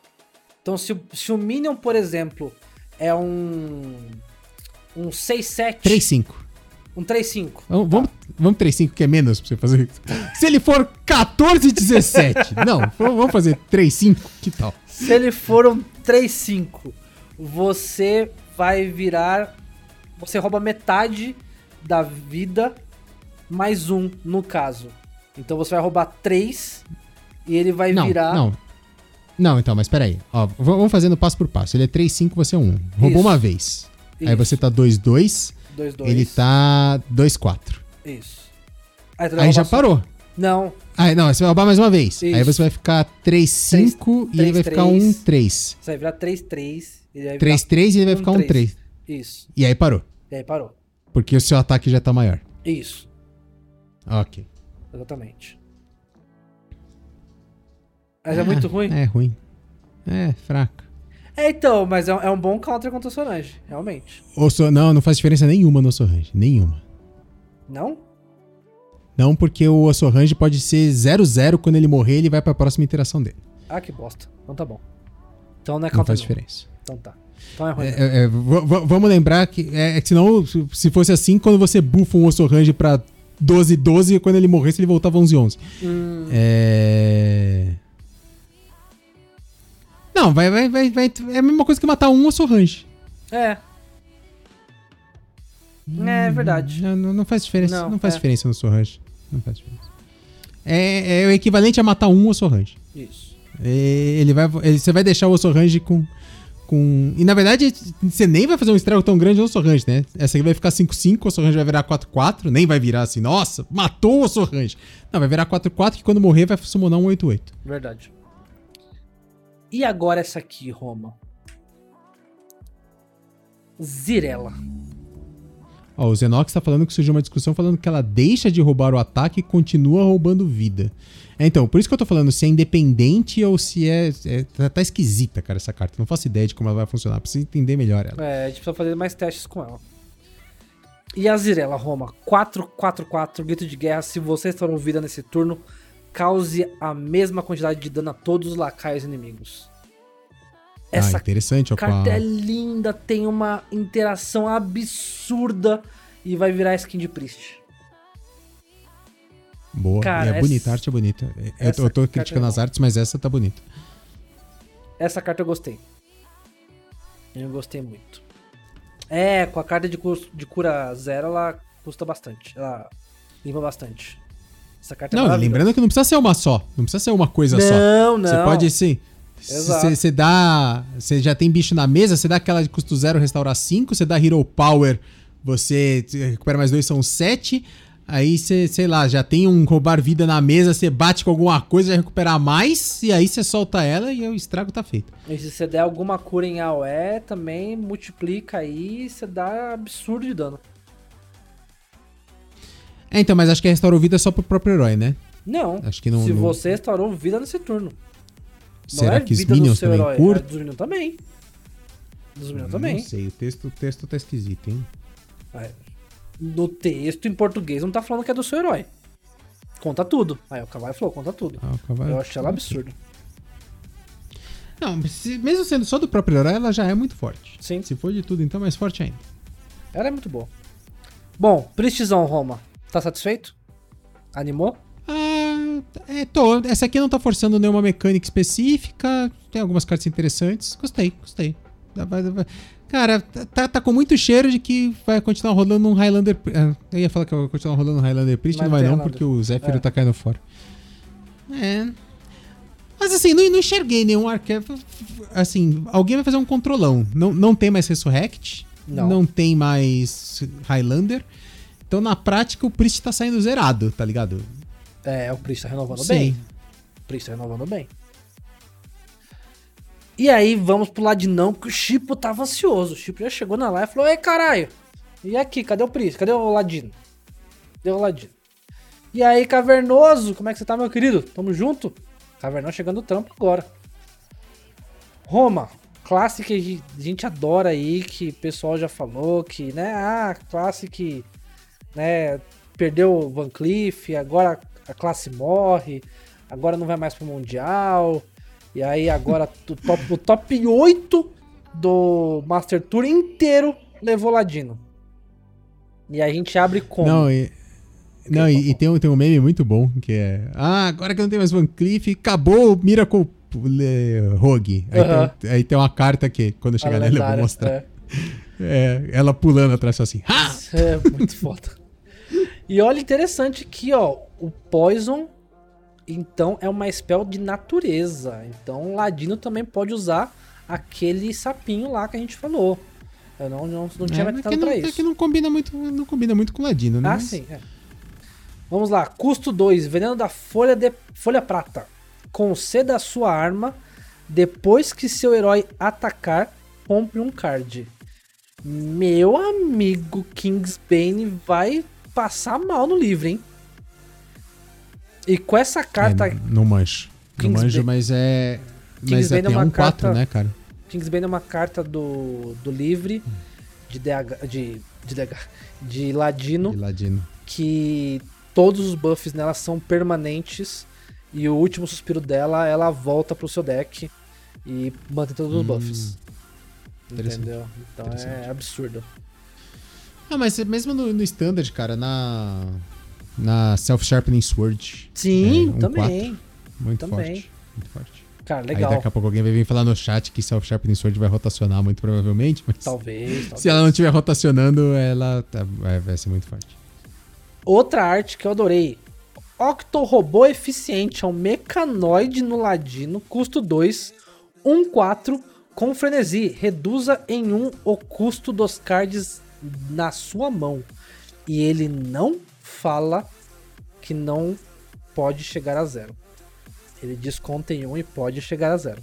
Então, se, o- se o Minion, por exemplo, é um. Um 6-7. 3-5. Um 3-5. Vamos, vamos, vamos 3-5 que é menos pra você fazer. Se ele for 14-17. não, vamos fazer 3-5. Que tal? Se ele for um 3-5, você vai virar. Você rouba metade da vida mais um, no caso. Então você vai roubar 3 e ele vai Não, virar. não. Não, então, mas peraí. Ó, vamos fazendo passo por passo. Ele é 3-5, você é 1. Roubou Isso. uma vez. Aí Isso. você tá 2-2, 2, 2. ele tá 2-4. Isso. Aí, Aí já parou. Não, Aí, não, você vai roubar mais uma vez. Isso. Aí você vai ficar 3-5 e ele vai ficar 3-3. 1-3. você vai virar 3, 3. Ele vai virar 3-3 e ele vai ficar 1-3. três. Isso. E aí parou. E aí parou. Porque o seu ataque já tá maior. Isso. Ok. Exatamente. Mas é muito ruim. É ruim. É, fraco. É, então, mas é, um- é um bom counter contra o Solange, realmente. Ou so- Não, não faz diferença nenhuma no Ossorrange. Nenhuma. Não? Não, porque o Ossorrange pode ser 0-0 quando ele morrer, ele vai pra próxima interação dele. Ah, que bosta. Então tá bom. Então não é Não faz diferença. Então tá. Então é ruim. É, é, é, vamos lembrar que, é, é que senão, se- se fosse assim, quando você buffa um Ossorrange pra 12-12, quando ele morresse, ele voltava 11-11. Hum, É. Não, vai, vai, vai, vai. É a mesma coisa que matar um Ossorrange. é. É verdade. Não, não- não faz diferença. Não, Não, faz é. diferença no Ossorrange. Não faz diferença. É, é o equivalente a matar um Ossorrange. Isso. É, Ele vai, ele- você vai deixar o Ossorrange com, com. E na verdade, você nem vai fazer um estrago tão grande no Ossorrange, né? Essa aqui vai ficar 5-5, o Ossorrange vai virar 4-4, nem vai virar assim, nossa, matou o Ossorrange. Não, vai virar 4-4 que quando morrer vai summonar um 8-8. Verdade. E agora essa aqui, Roma. Zirela. Ó, o Zenox tá falando que surgiu uma discussão falando que ela deixa de roubar o ataque e continua roubando vida. É, então, por isso que eu tô falando se é independente ou se é. é- tá, tá esquisita, cara, essa carta. Não faço ideia de como ela vai funcionar. Preciso entender melhor ela. É, a gente precisa fazer mais testes com ela. E a Zirela, Roma. 4-4-4, grito de guerra. Se vocês foram vida nesse turno, cause a mesma quantidade de dano a todos os lacaios inimigos. Ah, Essa interessante, ó. com a- carta é linda, tem uma interação absurda e vai virar skin de Priest. Boa. Cara, é bonita, essa- a arte é bonita. É, Eu, tô- eu tô criticando é as artes, mas essa tá bonita. Essa carta eu gostei. Eu gostei muito. É, com a carta de, cus- de cura zero, ela custa bastante. Ela limpa bastante. Essa carta é Não, maravilhosa. lembrando que não precisa ser uma só. Não precisa ser uma coisa só. Não, não. Você pode, assim. Você dá. Você já tem bicho na mesa, você dá aquela de custo zero restaurar 5, você dá Hero Power, você recupera mais dois, são 7. Aí você, sei lá, já tem um roubar vida na mesa, você bate com alguma coisa, já recuperar mais, e aí você solta ela e o estrago tá feito. E se você der alguma cura em AOE, também multiplica aí você dá absurdo de dano. É, então, mas acho que restaurou vida só pro próprio herói, né? Não. Acho que não- se não- você restaurou vida nesse turno. Será é que os Minions seu também herói, curtem? É dos Minions também. Dos Minions Não também. sei, o texto, o texto tá esquisito, hein? É. No texto em português não tá falando que é do seu herói. Conta tudo. Aí o Cavalo falou, conta tudo. Ah, Eu achei ela absurdo. Não, mesmo sendo só do próprio herói, ela já é muito forte. Sim. Se for de tudo, então, mais forte ainda. Ela é muito boa. Bom, Pristzão, Roma. Tá satisfeito? Animou? Ah, é, tô. Essa aqui não tá forçando nenhuma mecânica específica. Tem algumas cartas interessantes. Gostei, gostei. Cara, tá, tá com muito cheiro de que vai continuar rolando um Highlander. ah, Eu ia falar que vai continuar rolando um Highlander Priest, Mas não não vai não, Highlander. porque o Zephyr É. tá caindo fora. É. Mas assim, não, não enxerguei nenhum arquétipo. Assim, alguém vai fazer um controlão. Não, não tem mais Resurrect. Não. tem mais Highlander. Então, na prática, o Priest tá saindo zerado, tá ligado? É, o Priest tá renovando Sim. bem. O Priest tá renovando bem. E aí, vamos pro Ladinão, porque o Chipo tava ansioso. O Chipo já chegou na live e falou: Ei, caralho, e aqui, cadê o Priest? Cadê o Ladino? Cadê o Ladino? E aí, Cavernoso, como é que você tá, meu querido? Tamo junto? Cavernoso chegando no trampo agora. Roma, classe que a gente adora aí, que o pessoal já falou, que, né, ah, classe que, né, perdeu o Van Cleef, agora a classe morre, agora não vai mais pro Mundial, e aí agora *laughs* o top, o top 8 do Master Tour inteiro levou Ladino. E a gente abre como? Não, e, não, e, e tem, um, tem um meme muito bom que é. Ah, agora que não tem mais Van Cleef, acabou o Miracle eh, Rogue. Aí, tem, aí tem uma carta que, quando eu chegar nela, eu vou mostrar. é. É, ela pulando atrás assim. Ha! *laughs* É muito foda. E olha interessante aqui, ó. O Poison, então, é uma spell de natureza. Então, o Ladino também pode usar aquele sapinho lá que a gente falou. Eu não, não, não tinha É, atentado não, pra é isso. que não combina muito, não combina muito com o Ladino, né? Ah, Mas- sim. é. Vamos lá. Custo 2. Veneno da folha, de, folha prata. Conceda a sua arma. Depois que seu herói atacar, compre um card. Meu amigo Kingsbane vai passar mal no livro, hein? E com essa carta. É, não manjo. Não manjo, mas é. Mas Kingsbane é, é uma um 4, carta- né, cara? Kingsbane é uma carta do, do livre de DH. De, de, DH, de Ladino. De Ladino. que todos os buffs nela são permanentes e o último suspiro dela, ela volta pro seu deck e mantém todos os Hum, buffs. interessante, Entendeu? Então é absurdo. Ah, mas mesmo no, no Standard, cara, na. Na Self-Sharpening Sword. Sim, É, um também. Muito Também. forte. Muito forte. Cara, Aí legal. daqui a pouco alguém vai vir falar no chat que Self-Sharpening Sword vai rotacionar, muito provavelmente. Mas Talvez, talvez. se ela não estiver rotacionando, ela tá- vai, vai ser muito forte. Outra arte que eu adorei. Octorobô eficiente é um mecanoide no ladino, custo 2, 1-4, com frenesi. Reduza em 1 o custo dos cards na sua mão. E ele não fala que não pode chegar a zero. Ele desconta em 1 e pode chegar a zero.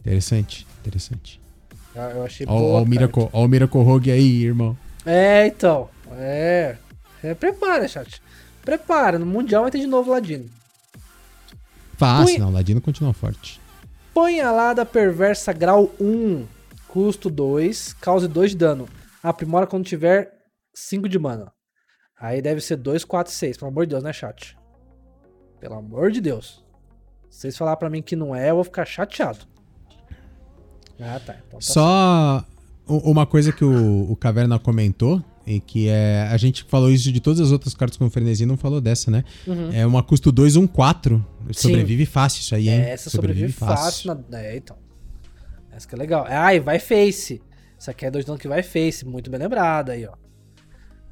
Interessante, interessante. Eu- Eu achei Ó, boa. ó o a Miracle, ó o Miracle Rogue aí, irmão. É, então. É. é prepara, chat. Prepara. No Mundial vai ter de novo Ladino. Fácil, Ui. não. Ladino continua forte. Punhalada perversa grau 1. Custo 2. Cause 2 de dano. Aprimora quando tiver 5 de mana. Aí deve ser 2, 4, 6. Pelo amor de Deus, né, chat? Pelo amor de Deus. Se vocês falar pra mim que não é, eu vou ficar chateado. Ah, tá. Então tá Só u- uma coisa que o, o Caverna comentou, e que é. A gente falou isso de todas as outras cartas com frenesi, não falou dessa, né? Uhum. É uma custo 2, um 4. Sobrevive fácil isso aí, hein? É, Essa sobrevive, fácil. na- É, então. Essa que é legal. Ah, e vai face. Isso aqui é dois dano que vai face. Muito bem lembrado aí, ó.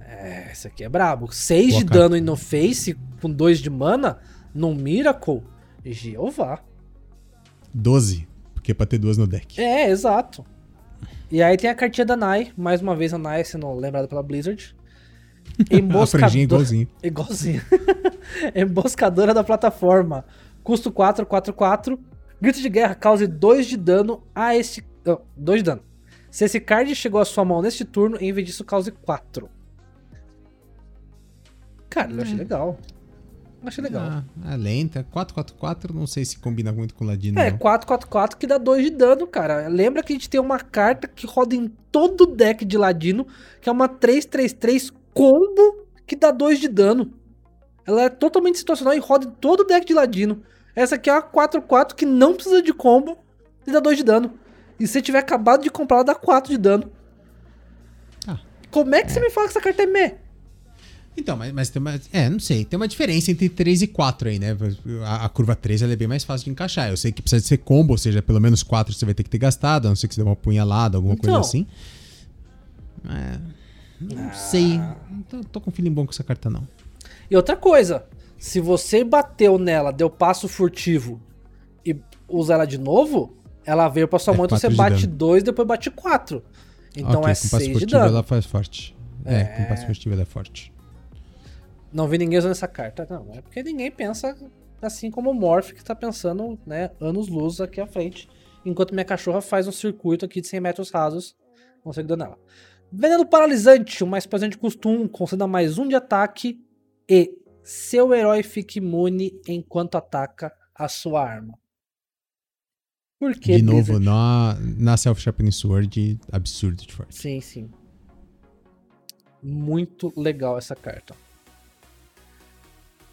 É, esse aqui é brabo. 6 Boa de dano e no face, com 2 de mana, num Miracle, Jeová. 12. Porque é pra ter duas no deck. É, exato. E aí tem a cartinha da Nai, mais uma vez a Nai sendo lembrada pela Blizzard. *laughs* A franjinha igualzinho. *laughs* Igualzinho. *laughs* Emboscadora da plataforma. Custo 4, 4, 4. Grito de guerra cause 2 de dano a este. 2 de dano. Se esse card chegou à sua mão neste turno, em vez disso, cause 4. Cara, eu achei legal. Achei legal. Ah, é lenta. 444, não sei se combina muito com o Ladino. É, não. 444 que dá 2 de dano, cara. Lembra que a gente tem uma carta que roda em todo o deck de Ladino, que é uma 333 combo que dá 2 de dano. Ela é totalmente situacional e roda em todo o deck de Ladino. Essa aqui é uma 44 que não precisa de combo e dá 2 de dano. E se você tiver acabado de comprar, ela dá 4 de dano. Ah. Como é que você me fala que essa carta é meh? Então, mas, mas tem uma. É, não sei. Tem uma diferença entre 3 e 4 aí, né? A, a curva 3 ela é bem mais fácil de encaixar. Eu sei que precisa de ser combo, ou seja, pelo menos 4 você vai ter que ter gastado, a não ser que você dê uma punhalada, alguma Então. coisa assim. É, não sei. Não tô, tô com um feeling bom com essa carta, não. E outra coisa, se você bateu nela, deu passo furtivo e usa ela de novo, ela veio pra sua É mão, então você bate dano. 2, depois bate 4. Então Ok, é com passo 6 de furtivo dano. ela faz forte. É, com passo furtivo ela é forte. Não vi ninguém usando essa carta. Não, é porque ninguém pensa assim como o Morph, que tá pensando, né, anos luz aqui à frente. Enquanto minha cachorra faz um circuito aqui de 100 metros rasos, consegue dar nela. Veneno paralisante, o mais presente custa 1, conceda mais um de ataque e seu herói fica imune enquanto ataca a sua arma. Por que, de novo, Blizzard? na, na Self-Sharpening Sword, absurdo de forte. Sim, sim. Muito legal essa carta.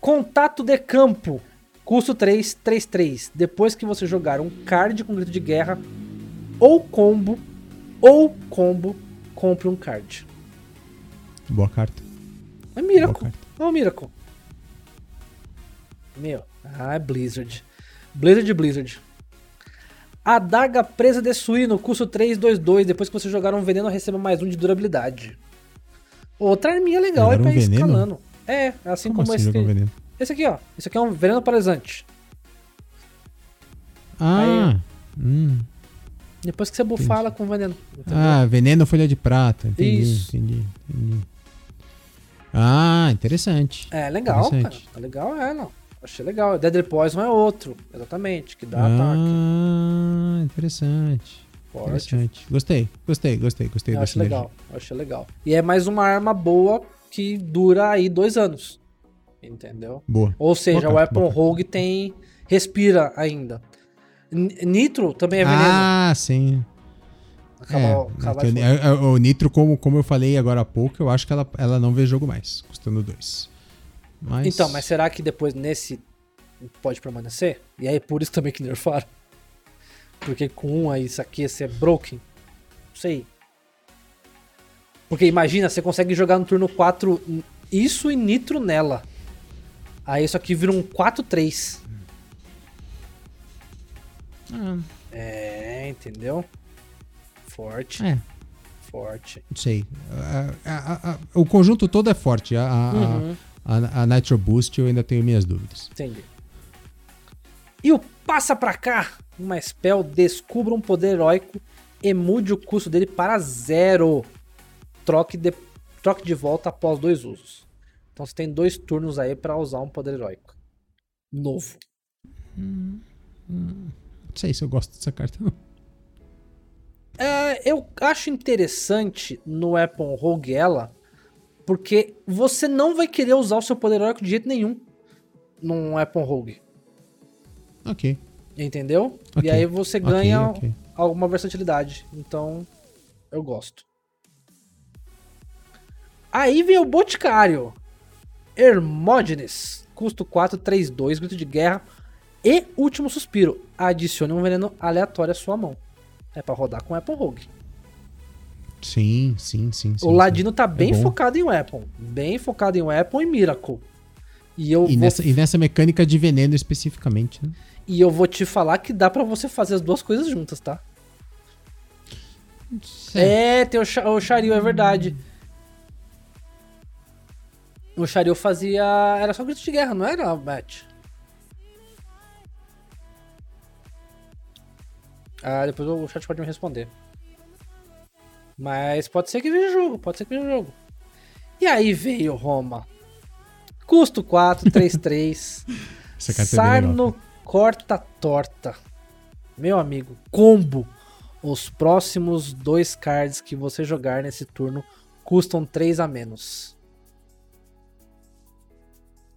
Contato de campo. Custo 3, 3, 3. Depois que você jogar um card com grito de guerra, ou combo, ou combo, compre um card. Boa carta. É Miracle. É um Miracle. Meu. Ah, é Blizzard. Blizzard, Blizzard. Adaga presa de suíno, custo 3, 2, 2. Depois que você jogar um veneno, receba mais um de durabilidade. Outra arminha legal aí Jogar pra um ir veneno? escalando. É, assim Como, como, assim esse. veneno? Esse aqui, ó. Esse aqui é um veneno paralisante. Ah, hum. Depois que você bufar ela com veneno. entendeu? ah, veneno folha de prata. Entendi, Isso. entendi, entendi. Ah, interessante. É legal, cara. interessante. É legal, é, não. Achei legal. Deadly Poison é outro, exatamente, que dá ataque. Ah, interessante. Forte. Interessante. Gostei, gostei, gostei, gostei Eu acho legal, achei legal. E é mais uma arma boa que dura aí dois anos. Entendeu? Boa. Ou seja, Boa o Weapon boa. Rogue tem. respira ainda. Nitro também é veneno. Ah, sim. Acaba- É, acaba é é- é- o Nitro, como, como eu falei agora há pouco, eu acho que ela, ela não vê jogo mais, custando dois. Mas... Então, mas será que depois nesse pode permanecer? E aí por isso também que nerfaram? Porque com um aí isso aqui ia ser broken? Não sei. Porque imagina, você consegue jogar no turno 4 isso e nitro nela. Aí isso aqui vira um 4-3. Ah, É, entendeu? Forte, é, forte. não sei. A- a- a- o conjunto todo é forte. A, a, a- Uhum, a, a Nitro Boost eu ainda tenho minhas dúvidas. entendi. E o passa pra cá, uma spell, descubra um poder heróico e mude o custo dele para zero. Troque de, troque de volta após dois usos. Então você tem dois turnos aí pra usar um poder heróico. Novo. Não sei se eu gosto dessa carta. É, eu acho interessante no Weapon Rogue ela, porque você não vai querer usar o seu poder heróico de jeito nenhum num Weapon Rogue. Ok. Entendeu? Ok. E aí você ganha ok. alguma versatilidade. Então, eu gosto. Aí vem o Boticário. Hermógenes. Custo 4, 3, 2, grito de guerra. E último suspiro. Adicione um veneno aleatório à sua mão. É pra rodar com Weapon Rogue. Sim, sim, sim. sim o Ladino sim. tá bem bom. focado em Weapon. Bem focado em Weapon e Miracle. E eu, E vou, nessa, e nessa mecânica de veneno especificamente, né? e eu vou te falar que dá pra você fazer as duas coisas juntas, tá? É, tem o, o Charil, é verdade. O Charil fazia. Era só grito de guerra, não era, Matt? Ah, depois o chat pode me responder. Mas pode ser que veja o jogo, pode ser que veja o jogo. E aí veio Roma. Custo 4, 3, 3. Essa carta é bem legal. Sarno corta torta. Meu amigo, combo. Os próximos dois cards que você jogar nesse turno custam 3 a menos.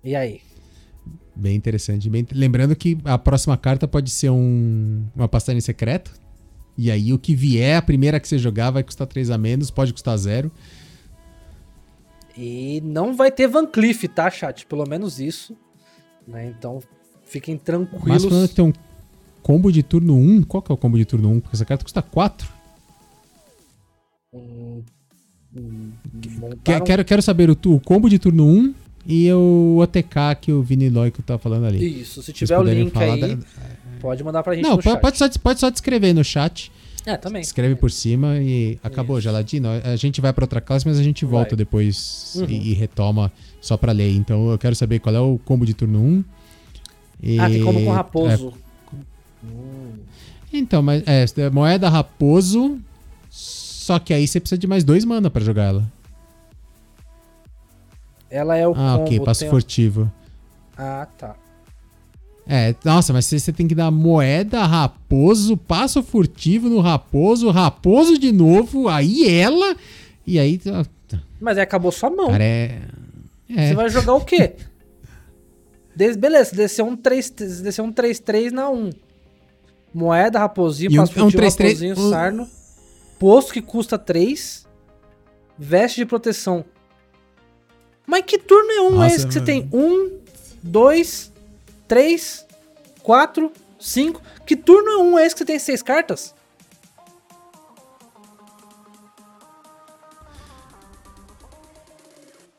E aí? Bem interessante. Bem... Lembrando que a próxima carta pode ser um... uma pastagem secreta. E aí o que vier, a primeira que você jogar vai custar 3 a menos, pode custar 0. E não vai ter Van Cleef, tá, chat? Pelo menos isso. Né? Então fiquem tranquilos. Mas quando tem um combo de turno 1, qual que é o combo de turno 1? Porque essa carta custa 4. Hum, hum, quero, quero saber o, o combo de turno 1 e o OTK que o Vini Loico tá falando ali. Isso, se tiver o link aí, da... pode mandar pra gente Não, pode, pode, só, pode só descrever no chat. É, também. Escreve por cima e acabou, Isso. A gente vai para outra classe, mas a gente volta vai. depois uhum. e, e, retoma só para ler. Então eu quero saber qual é o combo de turno 1. E... Ah, tem combo com raposo. É... Hum. Então, mas é, moeda raposo. Só que aí você precisa de mais dois mana para jogar ela. Ela é o Ah, combo, ok, passo tem... furtivo. Ah, tá. É, nossa, mas você tem que dar moeda, raposo, passo furtivo no raposo, raposo de novo, aí ela, e aí. Mas aí acabou sua mão. Cara, é... é. Você vai jogar o quê? Des... Beleza, desceu um 3-3 desceu um 3, 3 na 1. Moeda, raposinho, passo um, furtivo, um 3, raposinho, 3, sarno. Posto que custa 3. Veste de proteção. Mas que turno é um Nossa, esse que você tem? Um, dois, três, quatro, cinco. Que turno é um esse que você tem seis cartas?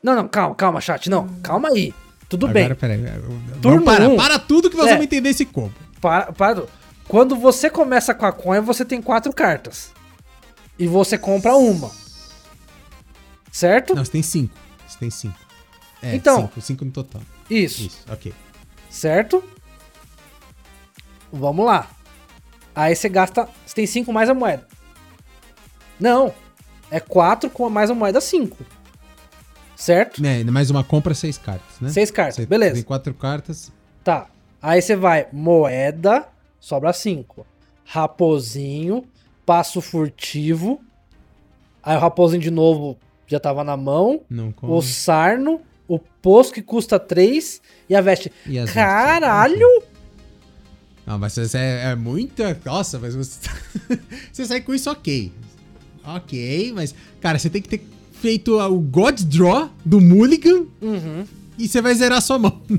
Não, não, calma, calma, chat. Não, calma aí. Tudo Agora, bem. Peraí, turno para, um, para tudo que nós é, vamos entender esse combo. Para, para. Quando você começa com a coin, você tem quatro cartas. E você compra uma. Certo? Não, você tem cinco. Tem cinco. É, então, cinco, cinco no total. Isso. Isso, ok. Certo? Vamos lá. Aí você gasta. Você tem cinco mais a moeda. Não. É quatro com mais a moeda cinco. Certo? É, mais uma compra, seis cartas, né? Seis cartas, você beleza. Tem quatro cartas. Tá. Aí você vai, moeda, sobra cinco. Raposinho, passo furtivo. Aí o raposinho de novo já tava na mão. O sarno, o poço que custa 3 e a veste. E Caralho! Não, mas você é, é muita. Nossa, mas você. *laughs* você sai com isso ok. Ok, mas. Cara, você tem que ter feito o God Draw do Mulligan uhum. e você vai zerar sua mão. *laughs*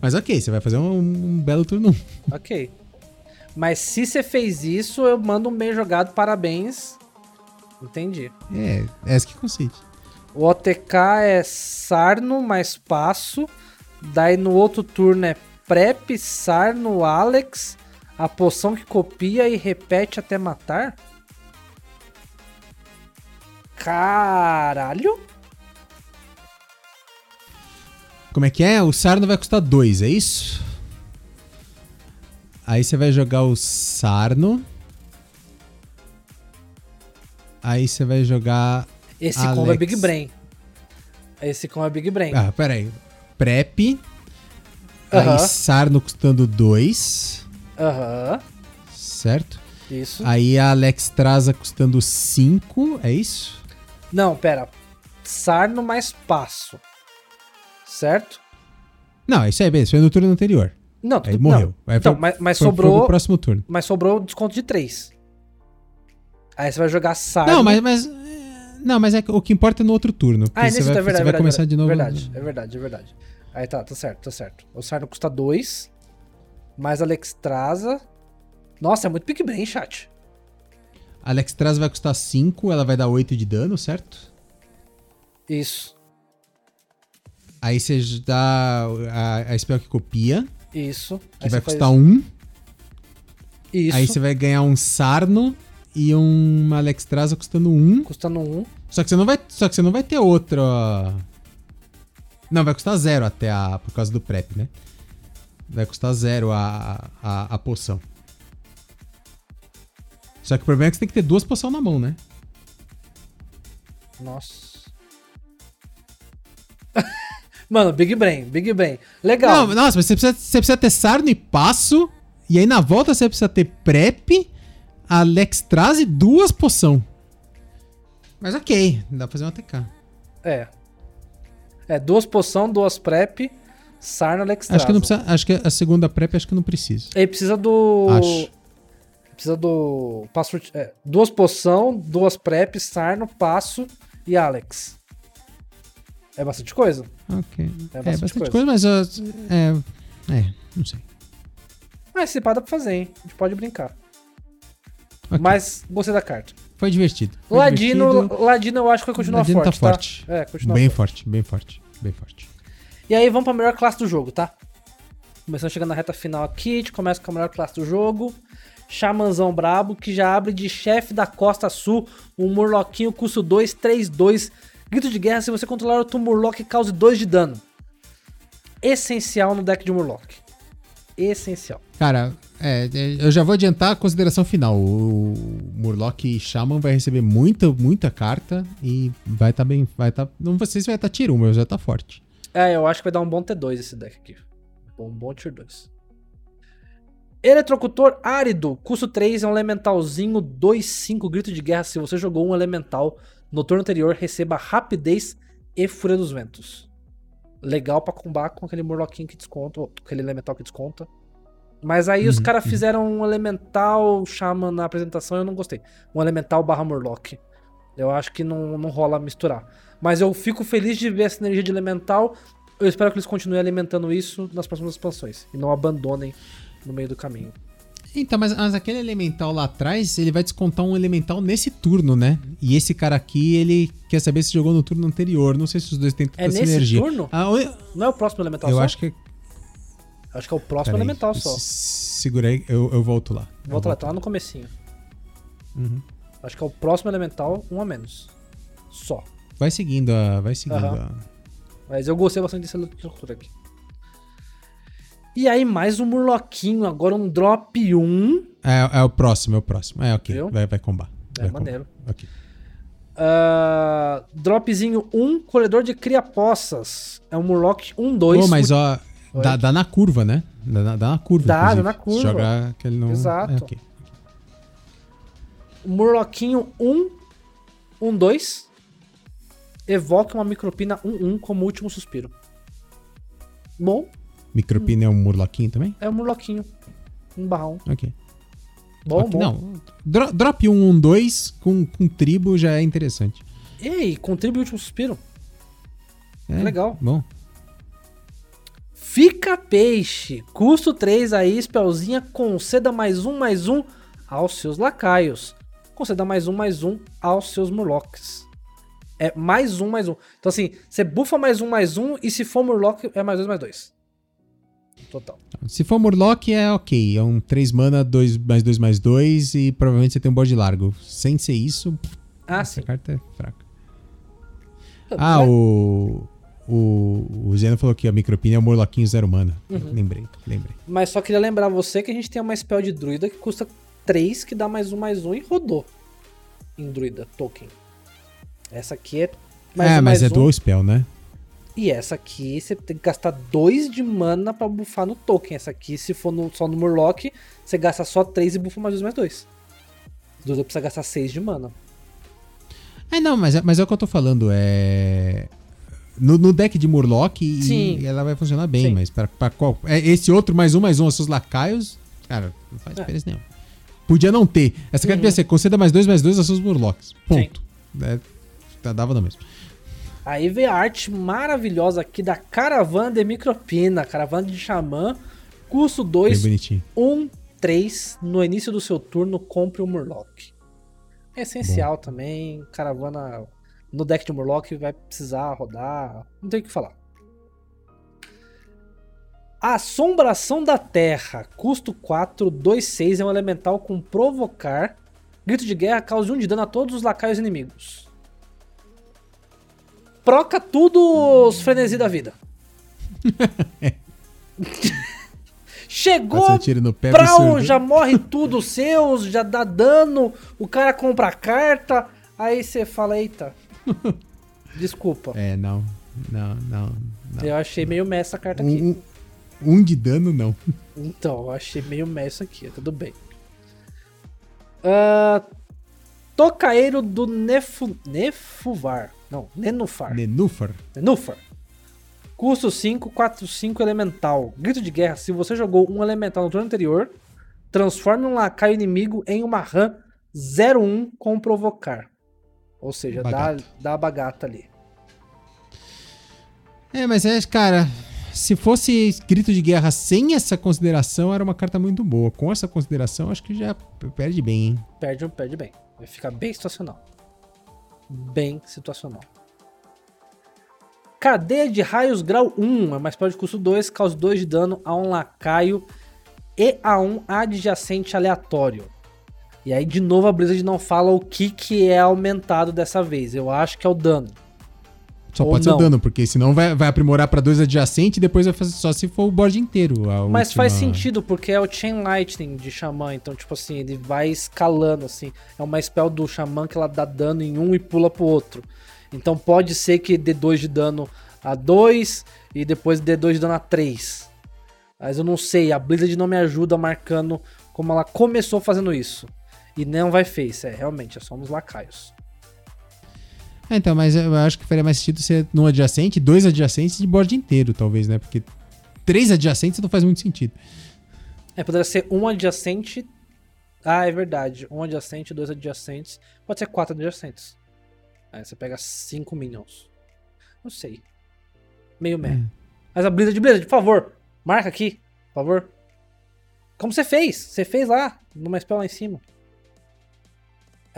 Mas ok, você vai fazer um, um belo turno. Ok. Mas se você fez isso, eu mando um bem jogado, parabéns. Entendi. É, é essa que consiste. O OTK é Sarno mais Passo. Daí no outro turno é Prep, Sarno, Alex. A poção que copia e repete até matar? Caralho! Como é que é? O Sarno vai custar 2, é isso? Aí você vai jogar o Sarno. Aí você vai jogar. Esse Alex... combo é Big Brain. Esse combo é Big Brain. Ah, pera aí. Prep. Uh -huh. Aí Sarno custando 2. Aham. Uh -huh. Certo? Isso. Aí a Alex Traza custando 5, é isso? Não, pera. Sarno mais passo. Certo? Não, isso aí, beleza. Foi no turno anterior. Não, aí morreu. Não. Aí então, foi, mas, mas foi, sobrou. Foi próximo turno. Mas sobrou desconto de 3. Aí você vai jogar Sarno. Não, mas. mas não, mas é o que importa é no outro turno. Ah, é nesse vai, é verdade, você vai verdade, começar de novo. Verdade, é verdade, é verdade. Aí tá, tá certo, tá certo. O Sarno custa 2. Mais Alex Traza. Nossa, é muito pick bem, chat. Alex Traza vai custar 5, ela vai dar 8 de dano, certo? Isso. Aí você dá a, a spell que copia. Isso. Que Aí vai custar 1. Um. Isso. Aí você vai ganhar um Sarno e um Alex Traza custando 1. Um. Custando 1. Um. Só que você não vai, só que você não vai ter outra. Não, vai custar zero até a por causa do prep, né? Vai custar zero a, a, a poção. Só que o problema é que você tem que ter duas poções na mão, né? Nossa. *laughs* Mano, Big Brain, Big Brain. Legal. Não, nossa, mas você precisa, você precisa ter Sarno e Passo. E aí na volta você precisa ter Prep Alex traz duas poção. Mas ok, dá pra fazer uma TK. É. É, duas poção, duas prep, Sarna Alexstrasza. Acho que não precisa. Acho que a segunda prep acho que não precisa. Ele precisa do. Acho. Precisa do. Passo, é, duas poção, duas prep, Sarno, passo e Alex. É bastante coisa. Ok. É É bastante bastante, coisa. coisa, mas. uh, é. É, não sei. Mas se pá dá pra fazer, hein? A gente pode brincar. Ok. Mas gostei da carta. Foi divertido. Foi Ladino, divertido. Ladino eu acho que vai continuar Ladino forte, tá forte. É, continua Bem forte. forte, bem forte, bem forte. E aí vamos pra melhor classe do jogo, tá? Começando chegando na reta final aqui, a gente começa com a melhor classe do jogo. Xamanzão brabo, que já abre de chefe da Costa Sul, um Murloquinho custo 2, 3, 2. Grito de guerra, se você controlar outro Murloc, cause 2 de dano. Essencial no deck de Murloc. Essencial. Cara, é, é, eu já vou adiantar a consideração final. O Murloc Shaman vai receber muita, muita carta e vai estar bem. Vai tá, não sei se vai estar tier 1, mas vai estar forte. É, eu acho que vai dar um bom T2 esse deck aqui. Bom, bom tier 2. Eletrocutor árido, custo 3, é um elementalzinho 2-5, grito de guerra. Se você jogou um elemental no turno anterior, receba rapidez e fúria dos ventos. Legal pra combar com aquele murloquinho que desconta, aquele elemental que desconta. Mas aí os Uhum, caras uhum. fizeram um elemental shaman na apresentação e eu não gostei. Um elemental barra murloc. Eu acho que não, não rola misturar. Mas eu fico feliz de ver essa energia de elemental. Eu espero que eles continuem alimentando isso nas próximas expansões. E não abandonem no meio do caminho. Então, mas, mas aquele elemental lá atrás, ele vai descontar um elemental nesse turno, né? E esse cara aqui, ele quer saber se jogou no turno anterior. Não sei se os dois têm tanta É nesse sinergia. turno? Ah, eu, Não é o próximo elemental eu só? acho que. Acho que é o próximo peraí, elemental só. s- Segura aí, eu, eu volto lá. Eu Volta lá, volto tá lá no comecinho. Uhum. Acho que é o próximo elemental, um a menos. Só. Vai seguindo a. Vai seguindo Aham. a. Mas eu gostei bastante dessa estrutura aqui. E aí, mais um murloquinho, agora um drop 1. É, é o próximo, é o próximo. É, ok. Viu? Vai, vai combar. É Vai maneiro. combar. Ok. Ah, dropzinho 1, colhedor de criapossas. É um murloc 1, 2. Pô, mas ó? Dá, dá na curva, né? Dá, dá- na curva. Dá, dá na curva. Se jogar que ele não. Exato. É, ok. Murloquinho 1, 1, 2. Evoca uma micropina 1, 1 como último suspiro. Bom, Micropina é um murloquinho também? é um murloquinho. 1 barra 1. Ok. Bom, Ok, bom. Não. Dro- drop 1, 1, 2 com, com tribo já é interessante. Ei, contribui último suspiro. É, Legal. Bom. Fica peixe. Custo 3 aí, spellzinha. Conceda mais um, mais um aos seus lacaios. Conceda mais um, mais um aos seus murlocs. É mais um, mais um. Então assim, você bufa mais um, mais um. E se for murloc, é mais dois, mais dois. Total. Se for Murloc, é ok. É um 3 mana, 2 mais 2 mais 2 e provavelmente você tem um bode largo. Sem ser isso, Ah, essa sim. carta é fraca. Ah, o. O, o Zeno falou que a Micropina é o Murloquinho zero mana. Uhum. Lembrei, lembrei. Mas só queria lembrar você que a gente tem uma spell de druida que custa 3, que dá mais um, mais um e rodou. Em druida, token. Essa aqui é mais é, um, mas mais é um. dual spell, né? E essa aqui você tem que gastar 2 de mana pra bufar no token. Essa aqui, se for no- só no Murloc, você gasta só 3 e bufa mais 2 mais 2. Druida precisa gastar 6 de mana. É, não, mas, é- mas é o que eu tô falando. É. No, no deck de Murloc, e- e ela vai funcionar bem, Sim. mas pra, pra qual. É esse outro mais um, mais um, aos seus lacaios, cara, não faz É. diferença nenhuma. Podia não ter. Essa carta Uhum. podia ser conceda mais dois, mais dois aos seus Murlocs. Ponto. É, tá- dava no mesmo. Aí vem a arte maravilhosa aqui da Caravana de Micropina. Caravana de Xamã. Custo Bem 2, bonitinho. 1, 3. No início do seu turno, compre um Murloc. É essencial também. Caravana no deck de Murloc vai precisar rodar. Não tem o que falar. Assombração da Terra. Custo 4, 2, 6. É um elemental com provocar. Grito de guerra causa 1 de dano a todos os lacaios inimigos. Proca tudo os frenesi da vida. *laughs* Chegou um absurdo. já morre tudo seus, já dá dano, o cara compra a carta, aí você fala, eita. Desculpa. É, não. Não, não. não. Eu achei meio messa essa carta aqui. Um, um- de dano, não. Então, eu achei meio messa aqui, tudo bem. Ah, Tocaeiro do Nefu... Nefuvar. Não, Nenufar. Nenúfar. Nenufar. Custo 5, 4, 5 elemental. Grito de guerra. Se você jogou um elemental no turno anterior, transforme um lacaio inimigo em uma RAM 01 com provocar. Ou seja, dá, Bagata. dá a bagata ali. É, mas é, cara, se fosse grito de guerra sem essa consideração, era uma carta muito boa. Com essa consideração, acho que já perde bem, hein? Perde, perde bem. Vai ficar bem situacional. Bem situacional. Cadeia de raios grau 1, é mais de custo 2, causa 2 de dano a um lacaio e a um adjacente aleatório. E aí, de novo, a Blizzard não fala o que, que é aumentado dessa vez. Eu acho que é o dano. Só Ou pode ser não. o dano, porque senão vai, vai aprimorar pra dois adjacentes e depois vai fazer só se for o board inteiro. Mas última- faz sentido, porque é o Chain Lightning de Xamã. Então, tipo assim, ele vai escalando, assim. É uma spell do Xamã que ela dá dano em um e pula pro outro. Então pode ser que dê 2 de dano a 2 e depois dê 2 de dano a 3. Mas eu não sei, a Blizzard não me ajuda marcando como ela começou fazendo isso. E não vai face, é, realmente, é só uns lacaios. É, então, mas eu acho que faria mais sentido ser num adjacente, dois adjacentes de board inteiro, talvez, né? Porque três adjacentes não faz muito sentido. É, poderia ser um adjacente. Ah, é verdade. Um adjacente, dois adjacentes. Pode ser quatro adjacentes. Aí você pega cinco minions. Não sei. Meio meh. É. Mas a Blizzard, Blizzard, por favor, marca aqui, por favor. Como você fez? Você fez lá, numa spell lá em cima.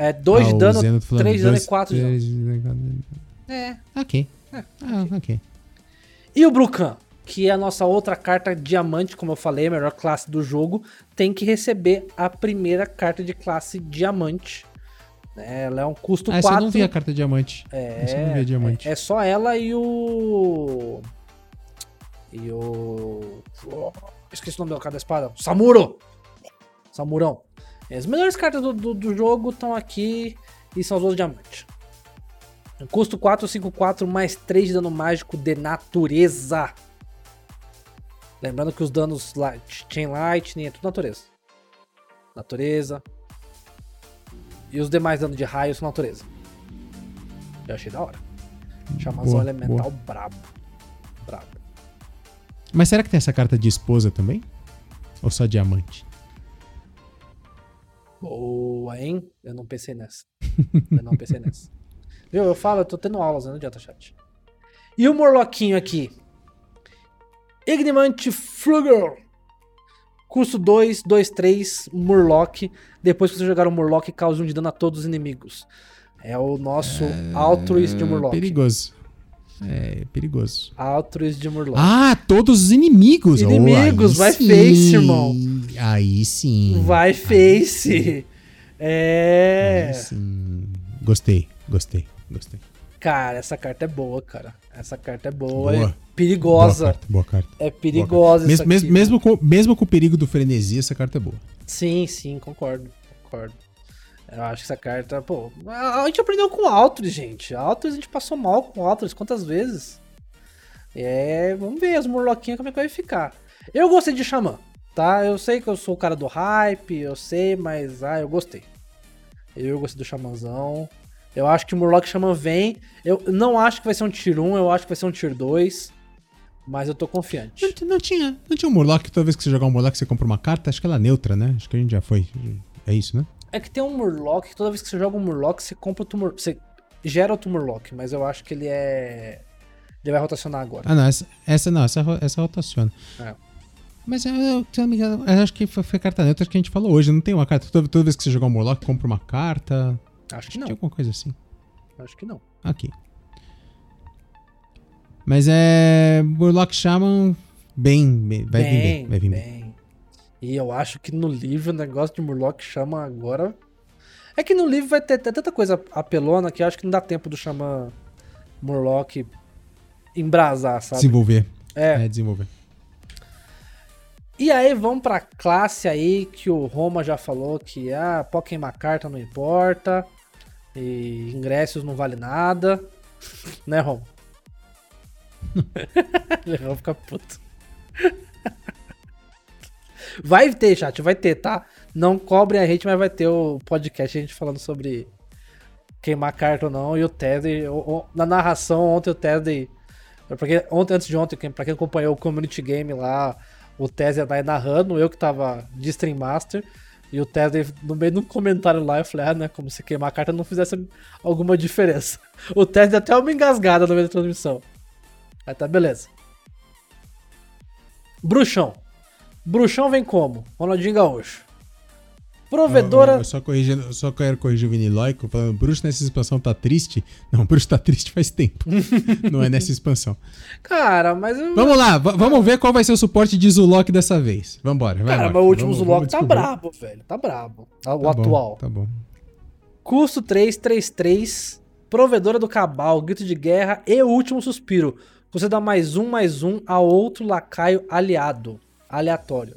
É 2 Ah, de dano, Zeno tá falando 3 de dano e dois, 4 de dano. É. Ok. Ah, ok. E o Brucan, que é a nossa outra carta diamante, como eu falei, a melhor classe do jogo, tem que receber a primeira carta de classe diamante. Ela é um custo Ah, essa 4. eu não vi a carta diamante. É, Essa eu não vi a diamante. é só ela e o. E o. oh, esqueci o nome do cara da espada. Samuro! Samurão. As melhores cartas do, do, do jogo estão aqui e são as duas diamantes. Custo 4, 5, 4, mais 3 de dano mágico de natureza. Lembrando que os danos light, Chain Lightning é tudo natureza. Natureza. E os demais danos de raio são natureza. Eu achei da hora. Chamazão Boa, elemental brabo. Brabo. Mas será que tem essa carta de esposa também? Ou só diamante? Boa, hein? Eu não pensei nessa. Eu não pensei nessa. *laughs* Viu? Eu falo, eu tô tendo aulas, né? não adianta, chat. E o Morloquinho aqui? Ignimante Flugel. Custo 2, 2, 3, Murloc. Depois que você jogar o Murloc, causa um de dano a todos os inimigos. É o nosso Altruist de Murloc. Perigoso. É perigoso. Altruist de Murloc. Ah, todos os inimigos. Oh, Inimigos, aí vai sim. face, irmão. Aí sim. Vai face. É. Aí sim. Gostei, gostei, gostei. Cara, essa carta é boa, cara. Essa carta é boa. Boa. É perigosa. Boa carta, boa carta. É perigosa Mes- essa mes- aqui. mesmo, com, mesmo com o perigo do frenesi, essa carta é boa. Sim, sim, concordo. Concordo. Eu acho que essa carta, pô. A gente aprendeu com Altruis, gente. Altruis a gente passou mal com Altruis quantas vezes? É, vamos ver as murloquinhas como é que vai ficar. Eu gostei de Xamã, tá? Eu sei que eu sou o cara do hype, eu sei, mas ah, eu gostei. Eu gostei do Xamãzão. Eu acho que o Murloc Xamã vem. Eu não acho que vai ser um Tier 1, eu acho que vai ser um Tier 2. Mas eu tô confiante. Não, não tinha, não tinha um Murloc toda vez que você jogar um Murloc você compra uma carta? Acho que ela é neutra, né? Acho que a gente já foi. É isso, né? É que tem um Murloc, toda vez que você joga um Murloc, você compra outro Murloc. Você gera outro Murloc, mas eu acho que ele é. Ele vai rotacionar agora. Ah, não, essa, essa não, essa, essa rotaciona. É. Mas eu, eu, eu acho que foi, foi carta neutra que a gente falou hoje. Não tem uma carta. Toda, toda vez que você jogar um Murloc, compra uma carta. Acho que Tinha não. alguma coisa assim. Acho que não. Aqui. Mas é. Murloc Shaman, bem. bem- vai vir bem. Vai vir bem. E eu acho que no livro o negócio de Murloc chama agora. É que no livro vai ter, ter tanta coisa apelona que eu acho que não dá tempo do Xamã Murloc embrasar, sabe? Desenvolver. É. É, desenvolver. E aí vamos pra classe aí que o Roma já falou que ah, pode queimar carta não importa. E ingressos não vale nada. *laughs* né, Roma? Ele vai ficar puto. Vai ter, chat, vai ter, tá? Não cobrem a gente, mas vai ter o podcast a gente falando sobre queimar carta ou não. E o Teddy, na narração ontem o Teddy Porque ontem, antes de ontem, pra quem acompanhou o Community Game lá, o Tesla daí narrando, eu que tava de Stream Master, e o Tesla no meio de um comentário lá, eu falei, ah, né, como se queimar a carta não fizesse alguma diferença. *laughs* O deu até uma engasgada no meio da transmissão. Aí tá, beleza. Bruxão. Bruxão vem como? Ronaldinho Gaúcho. Provedora. Eu só, corrigindo, eu só quero corrigir o Viniloico, falando, bruxo nessa expansão tá triste. Não, bruxo tá triste faz tempo. *laughs* não é nessa expansão. Cara, mas. eu- Vamos lá, vamos ver qual vai ser o suporte de Zulok dessa vez. Vambora, vai Cara, mas o último Vamos- Zulok vamos tá brabo, velho. Tá brabo. O Tá bom, atual. Tá bom. Custo 333, provedora do cabal, grito de guerra e o último suspiro. Você dá mais um, mais um a outro lacaio aliado. Aleatório.